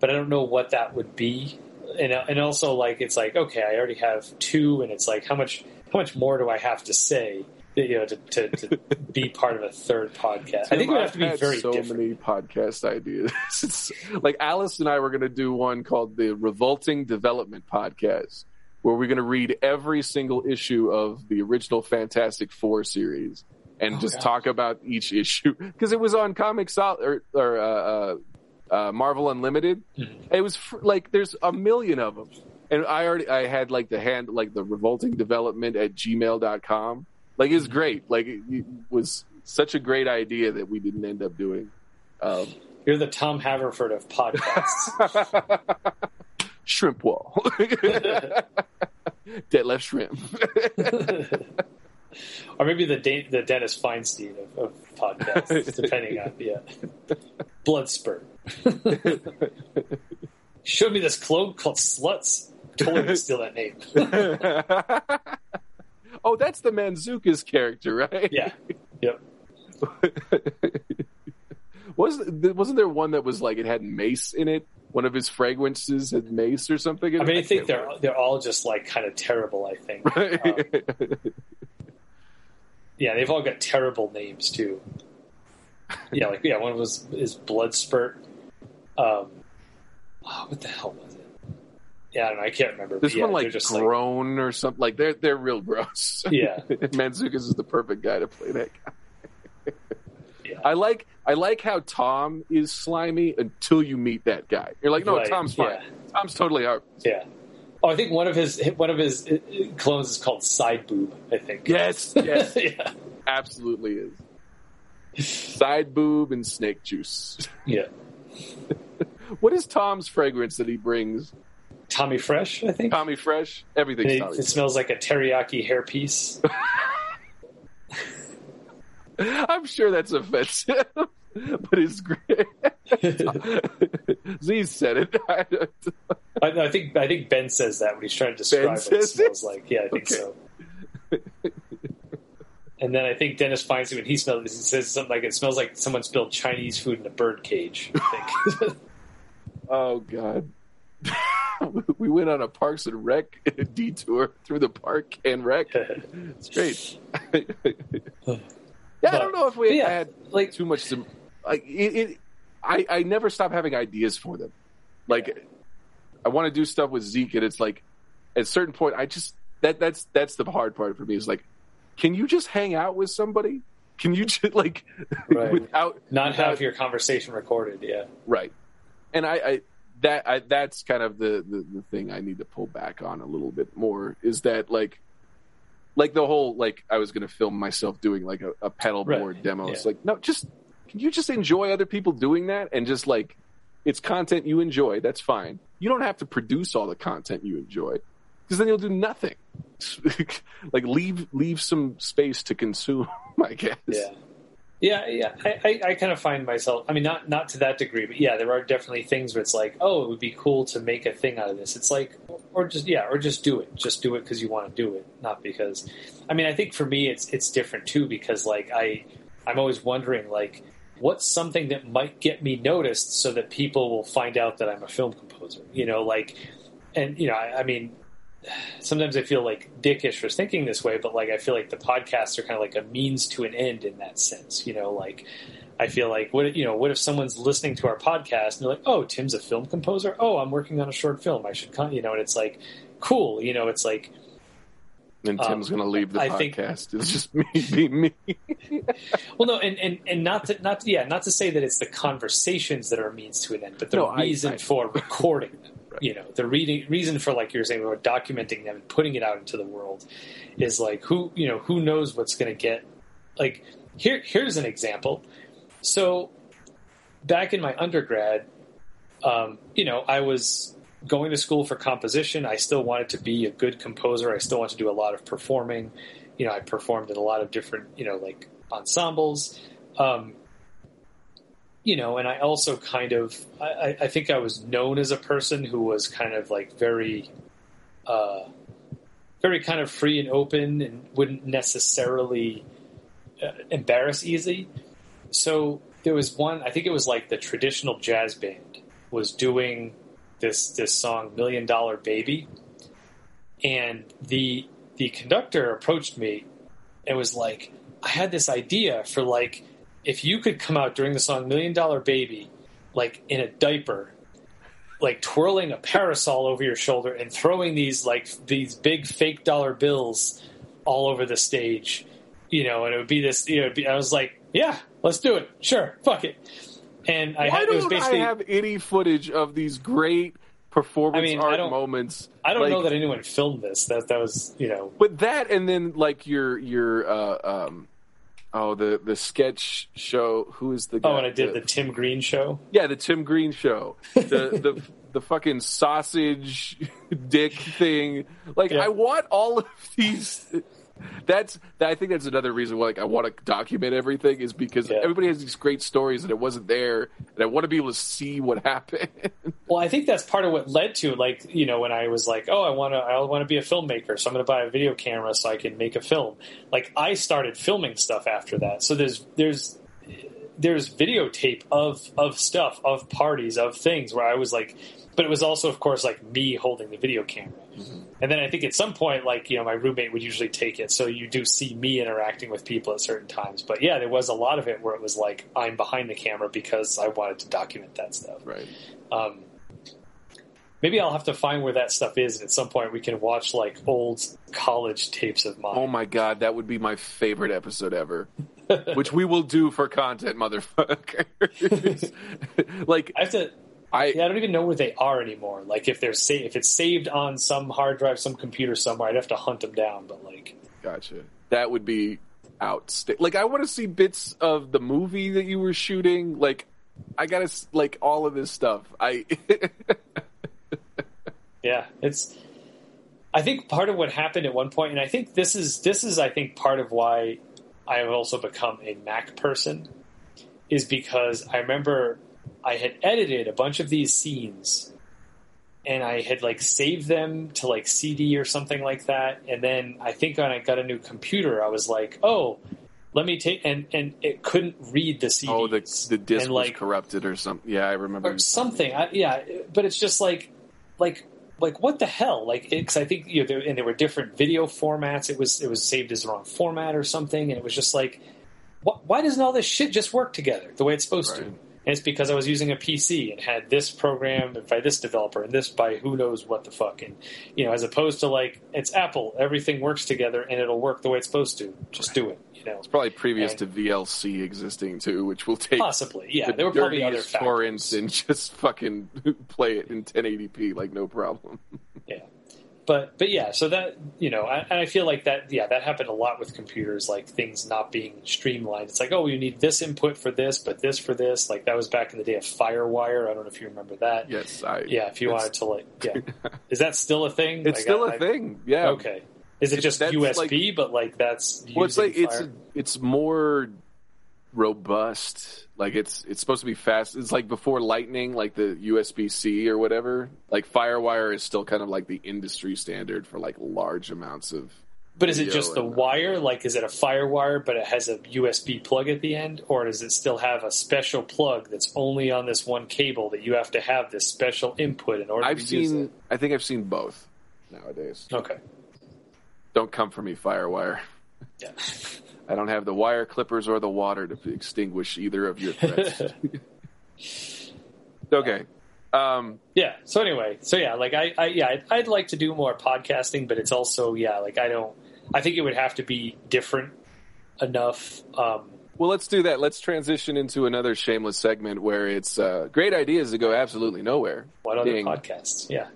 [SPEAKER 2] but I don't know what that would be. And and also like it's like okay, I already have two, and it's like how much how much more do I have to say? You know, to, to, to be part of a third podcast. I think it would have to be very
[SPEAKER 1] so
[SPEAKER 2] different.
[SPEAKER 1] many podcast ideas. Like Alice and I were going to do one called the Revolting Development Podcast, where we're going to read every single issue of the original Fantastic Four series and
[SPEAKER 2] Oh,
[SPEAKER 1] just
[SPEAKER 2] gosh.
[SPEAKER 1] talk about each issue because it was on Comic Sol or, or uh, uh, uh, Marvel Unlimited.
[SPEAKER 2] Mhm.
[SPEAKER 1] It was fr- like there's a million of them, and I already I had like the hand like the Revolting Development at gmail.com. Like it was great. Like it, it was such a great idea that we didn't end up doing. Um,
[SPEAKER 2] You're the Tom Haverford of podcasts.
[SPEAKER 1] shrimp wall. Dead left shrimp.
[SPEAKER 2] or maybe the De- the Dennis Feinstein of, of podcasts, depending on yeah. Blood spurt. Showed me this clone called Sluts. Totally steal that name.
[SPEAKER 1] oh, that's the Mantzoukas's character, right?
[SPEAKER 2] Yeah. Yep.
[SPEAKER 1] was wasn't there one that was like it had mace in it? One of his fragrances had mace or something.
[SPEAKER 2] I mean, I think they're they're all just like kind of terrible. I think.
[SPEAKER 1] remember.
[SPEAKER 2] Um, yeah, they've all got terrible names too. Yeah, like yeah, one was is Blood Spurt. Um, oh, what the hell was it? Yeah, I don't know. I can't remember.
[SPEAKER 1] This
[SPEAKER 2] but yeah,
[SPEAKER 1] one
[SPEAKER 2] they're
[SPEAKER 1] like
[SPEAKER 2] just
[SPEAKER 1] groan or something. Like they're they're real gross.
[SPEAKER 2] Yeah.
[SPEAKER 1] Mantzoukas is the perfect guy to play that guy. I like I like how Tom is slimy until you meet that guy. You're like, no,
[SPEAKER 2] Right,
[SPEAKER 1] Tom's fine.
[SPEAKER 2] yeah.
[SPEAKER 1] Tom's totally out.
[SPEAKER 2] Yeah. Oh, I think one of his one of his uh, uh, clones is called Side Boob. I think.
[SPEAKER 1] Yes, yes,
[SPEAKER 2] yeah.
[SPEAKER 1] absolutely is. Side boob and snake juice.
[SPEAKER 2] Yeah.
[SPEAKER 1] What is Tom's fragrance that he brings?
[SPEAKER 2] Tommy Fresh, I think.
[SPEAKER 1] Tommy Fresh. Everything.
[SPEAKER 2] It, it smells like a teriyaki hairpiece.
[SPEAKER 1] I'm sure that's offensive, but it's great. Z said it. I
[SPEAKER 2] I, I think I think Ben says that when he's trying to describe what it smells
[SPEAKER 1] it?
[SPEAKER 2] like. Yeah, I think
[SPEAKER 1] Okay.
[SPEAKER 2] so. and then I think Dennis finds it when he smells. He says something like it smells like someone spilled Chinese food in a bird cage. I think.
[SPEAKER 1] oh God. we went on a Parks and Rec detour through the park and rec. It's great. Yeah, I don't know if we
[SPEAKER 2] But yeah,
[SPEAKER 1] had
[SPEAKER 2] like
[SPEAKER 1] too much. To, like it, it, I I never stop having ideas for them. Like I want to do stuff with Zeke, and it's like at a certain point, I just that that's that's the hard part for me is like, can you just hang out with somebody? Can you just like
[SPEAKER 2] Right.
[SPEAKER 1] without
[SPEAKER 2] Not
[SPEAKER 1] without-
[SPEAKER 2] have your conversation recorded. Yeah.
[SPEAKER 1] right? And I, I that I, that's kind of the, the the thing I need to pull back on a little bit more is that like like the whole like I was going to film myself doing like a, a pedal
[SPEAKER 2] Right.
[SPEAKER 1] board demo. It's like no, just can you just enjoy other people doing that and just like it's content you enjoy. That's fine. You don't have to produce all the content you enjoy because then you'll do nothing. like leave leave some space to consume. I guess.
[SPEAKER 2] Yeah. Yeah, yeah. I, I, I kind of find myself. I mean, not not to that degree, but yeah, there are definitely things where it's like, oh, it would be cool to make a thing out of this. It's like, or just yeah, or just do it. Just do it because you want to do it, not because. I mean, I think for me, it's it's different too because like I, I'm always wondering like, what's something that might get me noticed so that people will find out that I'm a film composer. You know, like, and you know, I, I mean, sometimes I feel like dickish for thinking this way, but like I feel like the podcasts are kind of like a means to an end in that sense. You know, like I feel like what you know, what if someone's listening to our podcast and they're like, "Oh, Tim's a film composer. Oh, I'm working on a short film. I should, con-, you know." And it's like, cool. You know, it's like
[SPEAKER 1] And Tim's
[SPEAKER 2] Um,
[SPEAKER 1] going to leave the
[SPEAKER 2] I think-
[SPEAKER 1] podcast. It's just me being me.
[SPEAKER 2] Well, no, and, and, and not to not to, yeah, not to say that it's the conversations that are a means to an end, but the
[SPEAKER 1] No, I-
[SPEAKER 2] reason
[SPEAKER 1] I-
[SPEAKER 2] for recording them. You know, the reading reason for like you were saying, we're documenting them and putting it out into the world is like who you know who knows what's going to get. Like here, here's an example. So back in my undergrad, um, you know, I was going to school for composition. I still wanted to be a good composer. I still wanted to do a lot of performing. You know, I performed in a lot of different, you know, like ensembles. Um, you know, and I also kind of, I, I- think I was known as a person who was kind of like very, uh, very kind of free and open and wouldn't necessarily uh, embarrass easy. So there was one, I think it was like the traditional jazz band was doing this this song Million Dollar Baby, and the the conductor approached me and was like, I had this idea for like if you could come out during the song Million Dollar Baby, like in a diaper, like twirling a parasol over your shoulder and throwing these like these big fake dollar bills all over the stage, you know, and it would be this, you know, be, I was like, yeah, let's do it, sure, fuck it. And I
[SPEAKER 1] Why
[SPEAKER 2] had, it was
[SPEAKER 1] don't
[SPEAKER 2] basically
[SPEAKER 1] I have any footage of these great performance
[SPEAKER 2] I mean,
[SPEAKER 1] art
[SPEAKER 2] don't-
[SPEAKER 1] moments?
[SPEAKER 2] I don't
[SPEAKER 1] Like,
[SPEAKER 2] know that anyone filmed this. That that was you know
[SPEAKER 1] But that and then like your your uh, um oh the the sketch show. Who is the oh, guy?
[SPEAKER 2] oh, and I did the Tim Green show.
[SPEAKER 1] yeah the Tim Green show. The the the fucking sausage dick thing. Like
[SPEAKER 2] Yeah.
[SPEAKER 1] I want all of these. That's I think that's another reason why like I want to document everything is because
[SPEAKER 2] Yeah.
[SPEAKER 1] everybody has these great stories and it wasn't there and I want to be able to see what happened.
[SPEAKER 2] Well, I think that's part of what led to like you know when I was like, oh, I want to I want to be a filmmaker, so I'm going to buy a video camera so I can make a film. Like I started filming stuff after that. So there's there's there's videotape of of stuff of parties of things where I was like, but it was also of course like me holding the video camera. And then I think at some point, like you know, my roommate would usually take it, so you do see me interacting with people at certain times. But yeah, there was a lot of it where it was like I'm behind the camera because I wanted to document that stuff.
[SPEAKER 1] right.
[SPEAKER 2] Um, maybe I'll have to find where that stuff is, and at some point we can watch like old college tapes of mine.
[SPEAKER 1] Oh my god, that would be my favorite episode ever. Which we will do for content, motherfucker. like
[SPEAKER 2] I have to.
[SPEAKER 1] I
[SPEAKER 2] Yeah, I don't even know where they are anymore. Like if they're sa- if it's saved on some hard drive, some computer somewhere, I'd have to hunt them down. But like,
[SPEAKER 1] gotcha. That would be outstanding. Like I want to see bits of the movie that you were shooting. Like I gotta like all of this stuff. I
[SPEAKER 2] yeah, it's. I think part of what happened at one point, and I think this is this is I think part of why I have also become a Mac person, is because I remember I had edited a bunch of these scenes and I had like saved them to like CD or something like that. And then I think when I got a new computer, I was like, oh, let me take and and it couldn't read the CDs.
[SPEAKER 1] oh the the disc
[SPEAKER 2] and
[SPEAKER 1] was corrupted or something. Yeah, I remember.
[SPEAKER 2] or something. I, yeah, but it's just like like like what the hell? Like because I think you know, there, and there were different video formats. It was it was saved as the wrong format or something, and it was just like. wh- Why doesn't all this shit just work together the way it's supposed
[SPEAKER 1] Right.
[SPEAKER 2] to? And it's because I was using a PC and had this program by this developer and this by who knows what the fuck, and you know, as opposed to like it's Apple, everything works together and it'll work the way it's supposed to. Just do it, you know.
[SPEAKER 1] It's probably previous
[SPEAKER 2] And-
[SPEAKER 1] to VLC existing too, which will take
[SPEAKER 2] Possibly, yeah.
[SPEAKER 1] the
[SPEAKER 2] There were probably other
[SPEAKER 1] torrents
[SPEAKER 2] factors.
[SPEAKER 1] and just fucking play it in 1080p like no problem.
[SPEAKER 2] But but yeah, so that you know, I, and I feel like that yeah, that happened a lot with computers, like things not being streamlined. It's like, oh, you need this input for this, but this for this. Like that was back in the day of FireWire. I don't know if you remember that.
[SPEAKER 1] Yes, I.
[SPEAKER 2] Yeah, if you wanted to like, yeah, is that still a thing?
[SPEAKER 1] it's
[SPEAKER 2] Like,
[SPEAKER 1] still
[SPEAKER 2] a
[SPEAKER 1] a thing. Yeah.
[SPEAKER 2] Okay, is it just USB? but like that's
[SPEAKER 1] Well, it's like it's it's more robust. Like it's it's supposed to be fast. It's like before Lightning, like the USB C or whatever. Like FireWire is still kind of like the industry standard for like large amounts of.
[SPEAKER 2] But is it just the
[SPEAKER 1] and,
[SPEAKER 2] wire? Like, is it a FireWire, but it has a USB plug at the end, or does it still have a special plug that's only on this one cable that you have to have this special input in order
[SPEAKER 1] I've
[SPEAKER 2] to use
[SPEAKER 1] seen.
[SPEAKER 2] it?
[SPEAKER 1] I think I've seen both nowadays.
[SPEAKER 2] Okay,
[SPEAKER 1] Don't come for me, FireWire.
[SPEAKER 2] yeah,
[SPEAKER 1] I don't have the wire clippers or the water to extinguish either of your threats. okay. Um,
[SPEAKER 2] yeah. So anyway, so yeah, like I, I yeah, I'd, I'd like to do more podcasting, but it's also yeah, like I don't. I think it would have to be different enough. Um,
[SPEAKER 1] well, let's do that. Let's transition into another shameless segment where it's uh, great ideas that go absolutely nowhere.
[SPEAKER 2] what other
[SPEAKER 1] Ding.
[SPEAKER 2] podcasts? Yeah.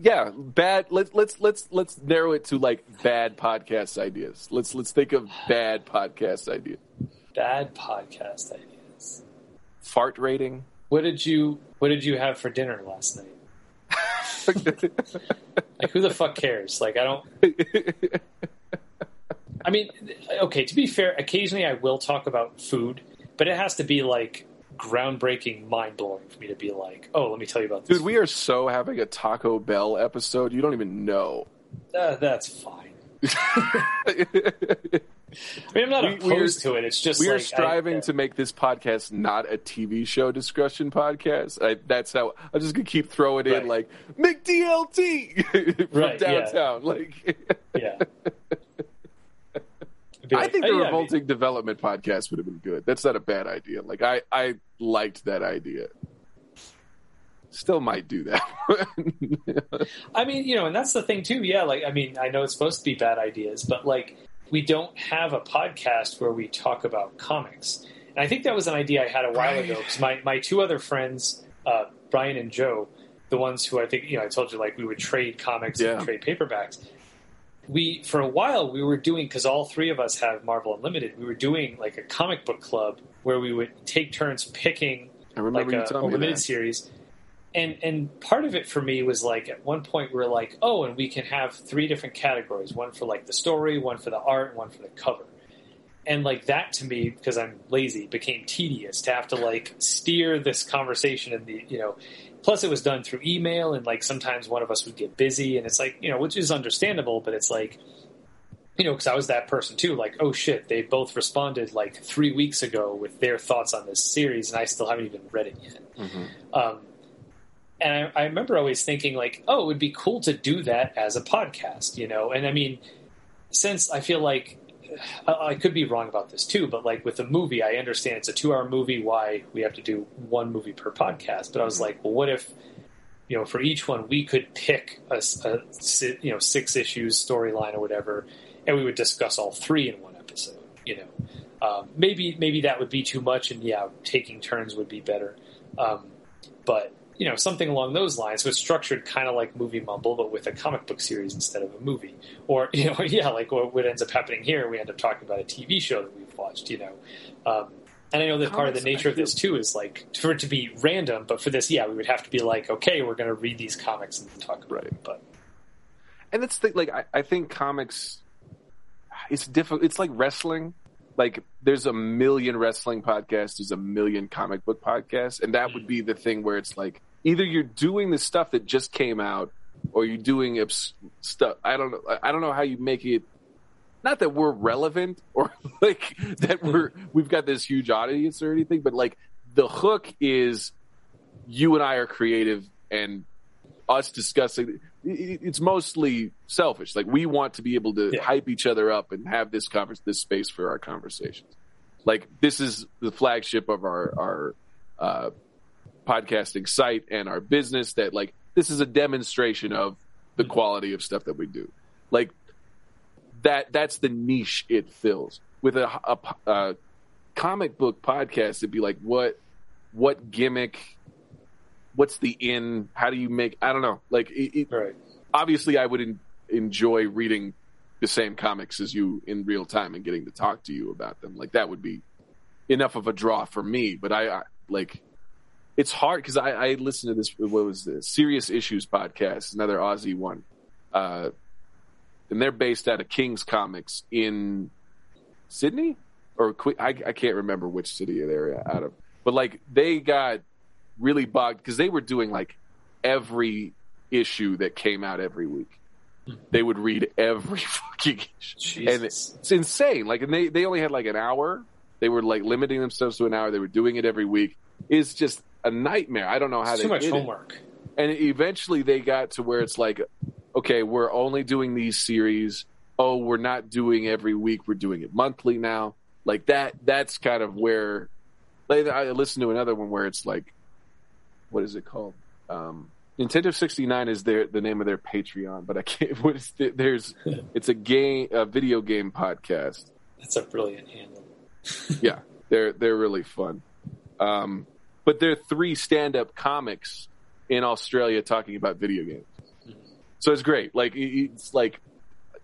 [SPEAKER 1] Yeah, bad. Let's let's let's let's narrow it to like bad podcast ideas. Let's let's think of bad podcast ideas.
[SPEAKER 2] Bad podcast ideas.
[SPEAKER 1] Fart rating.
[SPEAKER 2] What did you What did you have for dinner last night? Like, who the fuck cares? Like, I don't. I mean, okay. To be fair, occasionally I will talk about food, but it has to be like groundbreaking, mind blowing for me to be like, oh, let me tell you about this.
[SPEAKER 1] Dude, we are so having a Taco Bell episode. You don't even know.
[SPEAKER 2] Uh, that's fine. I mean, I'm not
[SPEAKER 1] We-
[SPEAKER 2] opposed to it. It's just
[SPEAKER 1] we
[SPEAKER 2] like
[SPEAKER 1] are striving
[SPEAKER 2] I,
[SPEAKER 1] to make this podcast not a TV show discussion podcast. I, that's how I'm just gonna keep throwing
[SPEAKER 2] Right.
[SPEAKER 1] in like McDLT from
[SPEAKER 2] Right, yeah.
[SPEAKER 1] downtown. Like,
[SPEAKER 2] yeah. It'd
[SPEAKER 1] I think the
[SPEAKER 2] yeah, I mean-
[SPEAKER 1] revolting development podcast would have been good. That's not a bad idea. Like, I I liked that idea. Still might do that.
[SPEAKER 2] I mean, you know, and that's the thing too. Yeah, like I mean, I know it's supposed to be bad ideas, but like we don't have a podcast where we talk about comics. And I think that was an idea I had a while ago because my my two other friends, uh, Brian and Joe, the ones who I think you know I told you like we would trade comics
[SPEAKER 1] Yeah.
[SPEAKER 2] and trade paperbacks. We for a while we were doing because all three of us have Marvel Unlimited. We were doing like a comic book club where we would take turns picking like a, a limited
[SPEAKER 1] that.
[SPEAKER 2] series. And and part of it for me was like at one point we are like, oh, and we can have three different categories: one for like the story, one for the art, and one for the cover. And like that to me, because I'm lazy, became tedious to have to like steer this conversation in the you know. Plus, it was done through email, and like sometimes one of us would get busy, and it's like you know, which is understandable, but it's like you know, because I was that person too. Like, oh shit, they both responded like three weeks ago with their thoughts on this series, and I still haven't even read it yet. Um, and I, I remember always thinking like, oh, it would be cool to do that as a podcast, you know. And I mean, since I feel like I, I could be wrong about this too, but like with a movie, I understand it's a two-hour movie. Why we have to do one movie per podcast? But I was like, well, what if you know, for each one, we could pick a, si- you know six issues storyline or whatever, and we would discuss all three in one episode. You know, um, maybe maybe that would be too much, and yeah, taking turns would be better. Um, but you know, something along those lines. So it's structured kind of like Movie Mumble, but with a comic book series instead of a movie. Or you know, yeah, like what, what ends up happening here, we end up talking about a TV show that we've watched. You know. Um, and I know that part of the nature of this too is like for it to be random, but for this, yeah, we would have to be like, okay, we're going to read these comics and talk about
[SPEAKER 1] Right.
[SPEAKER 2] it. But
[SPEAKER 1] and it's the, like I, I think comics it's difficult it's like wrestling like there's a million wrestling podcasts there's a million comic book podcasts and that would be the thing where it's like either you're doing the stuff that just came out or you're doing obs- stuff i don't know i don't know how you make it not that we're relevant or like that we're we've got this huge audience or anything but like the hook is you and i are creative and us discussing it's mostly selfish like we want to be able to
[SPEAKER 2] Yeah.
[SPEAKER 1] hype each other up and have this conference, this space for our conversations like this is the flagship of our our uh, podcasting site and our business that like this is a demonstration of the quality of stuff that we do. Like that that's the niche it fills. With a, a, a comic book podcast, it'd be like what what gimmick, what's the in? How do you make? I don't know. Like it, it,
[SPEAKER 2] Right.
[SPEAKER 1] obviously, I would en- enjoy reading the same comics as you in real time and getting to talk to you about them. Like that would be enough of a draw for me. But I, I like it's hard because I, I listened to this. What was this? Serious Issues podcast, another Aussie one, uh, and they're based out of King's Comics in Sydney or I, I can't remember which city they're out of. But like they got really bugged because they were doing like every issue that came out every week. They would read every fucking issue, and it's, it's insane. Like, and they they only had like an hour. They were like limiting themselves to an hour. They were doing it every week. It's just a nightmare. I don't know how
[SPEAKER 2] It's
[SPEAKER 1] they
[SPEAKER 2] too much
[SPEAKER 1] did it
[SPEAKER 2] homework.
[SPEAKER 1] and eventually they got to where it's like okay we're only doing these series oh we're not doing every week we're doing it monthly now like that that's kind of where i listened to another one where it's like what is it called um nintendo 69 is their the name of their patreon but i can't what is the, there's it's a game a video game podcast
[SPEAKER 2] That's a brilliant handle.
[SPEAKER 1] yeah, they're they're really fun. Um, but they're three stand-up comics in Australia talking about video games. So it's great. Like it's like,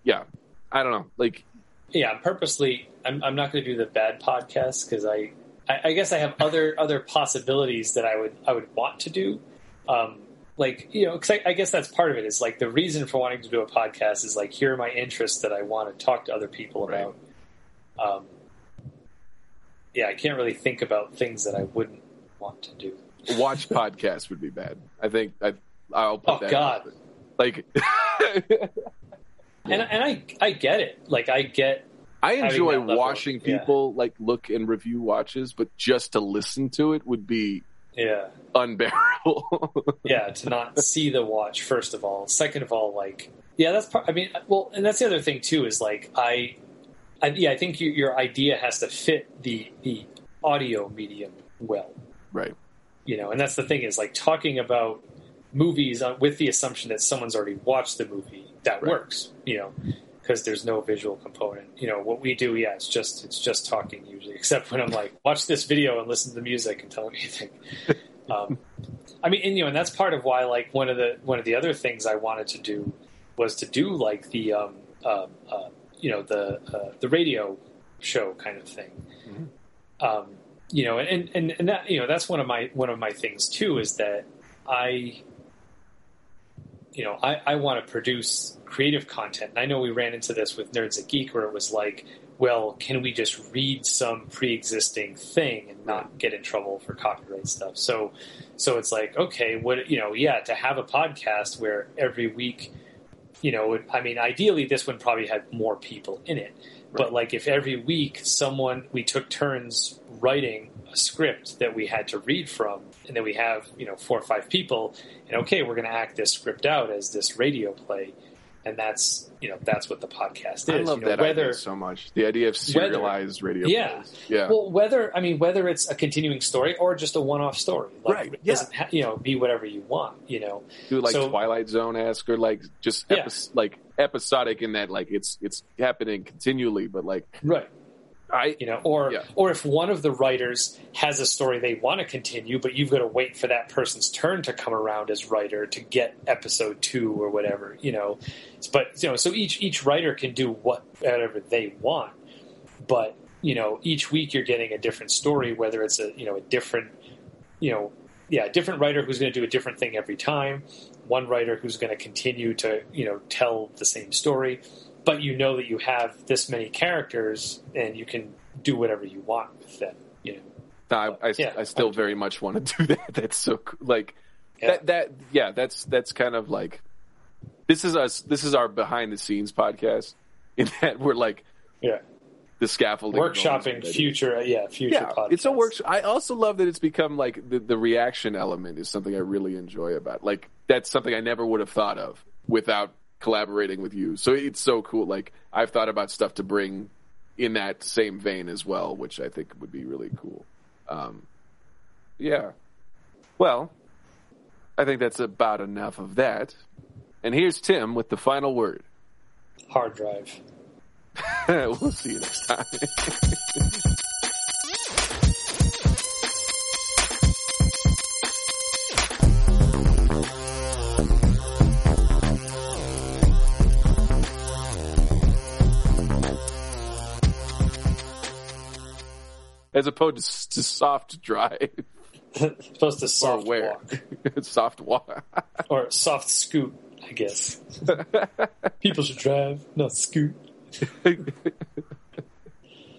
[SPEAKER 1] yeah, I don't know. Like
[SPEAKER 2] Yeah, I'm purposely. I'm, I'm not going to do the bad podcast because I, I, I guess I have other other possibilities that I would I would want to do. Um, like you know, because I, I guess that's part of it. Is like the reason for wanting to do a podcast is like here are my interests that I want to talk to other people
[SPEAKER 1] Right.
[SPEAKER 2] about. Um, yeah, I can't really think about things that I wouldn't want to do.
[SPEAKER 1] watch podcasts would be bad. I think I I'll put
[SPEAKER 2] Oh,
[SPEAKER 1] that.
[SPEAKER 2] God.
[SPEAKER 1] Like
[SPEAKER 2] And and I I get it. Like I get
[SPEAKER 1] I enjoy
[SPEAKER 2] that level
[SPEAKER 1] watching
[SPEAKER 2] yeah.
[SPEAKER 1] people like look and review watches, but just to listen to it would be
[SPEAKER 2] yeah.
[SPEAKER 1] unbearable.
[SPEAKER 2] yeah to not see the watch first of all second of all like yeah that's part i mean well and that's the other thing too is like i, I yeah i think you, your idea has to fit the the audio medium well
[SPEAKER 1] right.
[SPEAKER 2] you know and that's the thing is like talking about movies uh, with the assumption that someone's already watched the movie that
[SPEAKER 1] Right.
[SPEAKER 2] works you know because there's no visual component. You know what we do yeah it's just it's just talking usually except when i'm like watch this video and listen to the music and tell me what you think um, i mean and you know and that's part of why like one of the one of the other things i wanted to do was to do like the um, uh, uh, you know the uh, the radio show kind of thing. Um, you know, and, and and that you know that's one of my one of my things too is that I, you know, I, I want to produce creative content. And I know we ran into this with Nerds at Geek, where it was like, well, can we just read some pre-existing thing and not get in trouble for copyright stuff? So, so it's like, okay, what you know, yeah, to have a podcast where every week, you know, I mean, ideally this one probably had more people in it. But like if every week someone we took turns writing a script that we had to read from, and then we have you know four or five people, and okay, we're going to act this script out as this radio play, and that's you know that's what the podcast is.
[SPEAKER 1] I love
[SPEAKER 2] you know,
[SPEAKER 1] that
[SPEAKER 2] whether
[SPEAKER 1] idea so much. The idea of
[SPEAKER 2] whether-
[SPEAKER 1] serialized radio.
[SPEAKER 2] yeah.
[SPEAKER 1] plays. Yeah.
[SPEAKER 2] well, whether I mean whether it's a continuing story or just a one-off story, like,
[SPEAKER 1] Right,
[SPEAKER 2] It
[SPEAKER 1] yeah.
[SPEAKER 2] doesn't ha- you know be whatever you want. You know,
[SPEAKER 1] do like
[SPEAKER 2] So-
[SPEAKER 1] Twilight Zone esque or like just
[SPEAKER 2] Yeah.
[SPEAKER 1] like episodic in that like it's it's happening continually, but like
[SPEAKER 2] right?
[SPEAKER 1] I
[SPEAKER 2] you know or
[SPEAKER 1] Yeah.
[SPEAKER 2] or if one of the writers has a story they want to continue but you've got to wait for that person's turn to come around as writer to get episode 2 or whatever you know but you know so each each writer can do whatever they want but you know each week you're getting a different story whether it's a you know a different you know yeah a different writer who's going to do a different thing every time one writer who's going to continue to you know tell the same story but you know that you have this many characters and you can do whatever you want with them you know
[SPEAKER 1] I, I,
[SPEAKER 2] Yeah.
[SPEAKER 1] I still very much want to do that. That's so cool. like
[SPEAKER 2] Yeah.
[SPEAKER 1] that that yeah. That's that's kind of like this is us. This is our behind the scenes podcast. In that we're like
[SPEAKER 2] yeah
[SPEAKER 1] the scaffolding,
[SPEAKER 2] workshopping future uh, yeah future
[SPEAKER 1] Yeah,
[SPEAKER 2] podcasts.
[SPEAKER 1] it's a work. I also love that it's become like the, the reaction element is something I really enjoy about. Like that's something I never would have thought of without collaborating with you. So it's so cool. Like I've thought about stuff to bring in that same vein as well, which I think would be really cool. Um, Yeah. Well, I think that's about enough of that. And here's Tim with the final word.
[SPEAKER 2] Hard drive.
[SPEAKER 1] we'll see you next time. As opposed to soft drive
[SPEAKER 2] Supposed to soft walk
[SPEAKER 1] soft walk.
[SPEAKER 2] or soft scoot, I guess. People should drive, not scoot.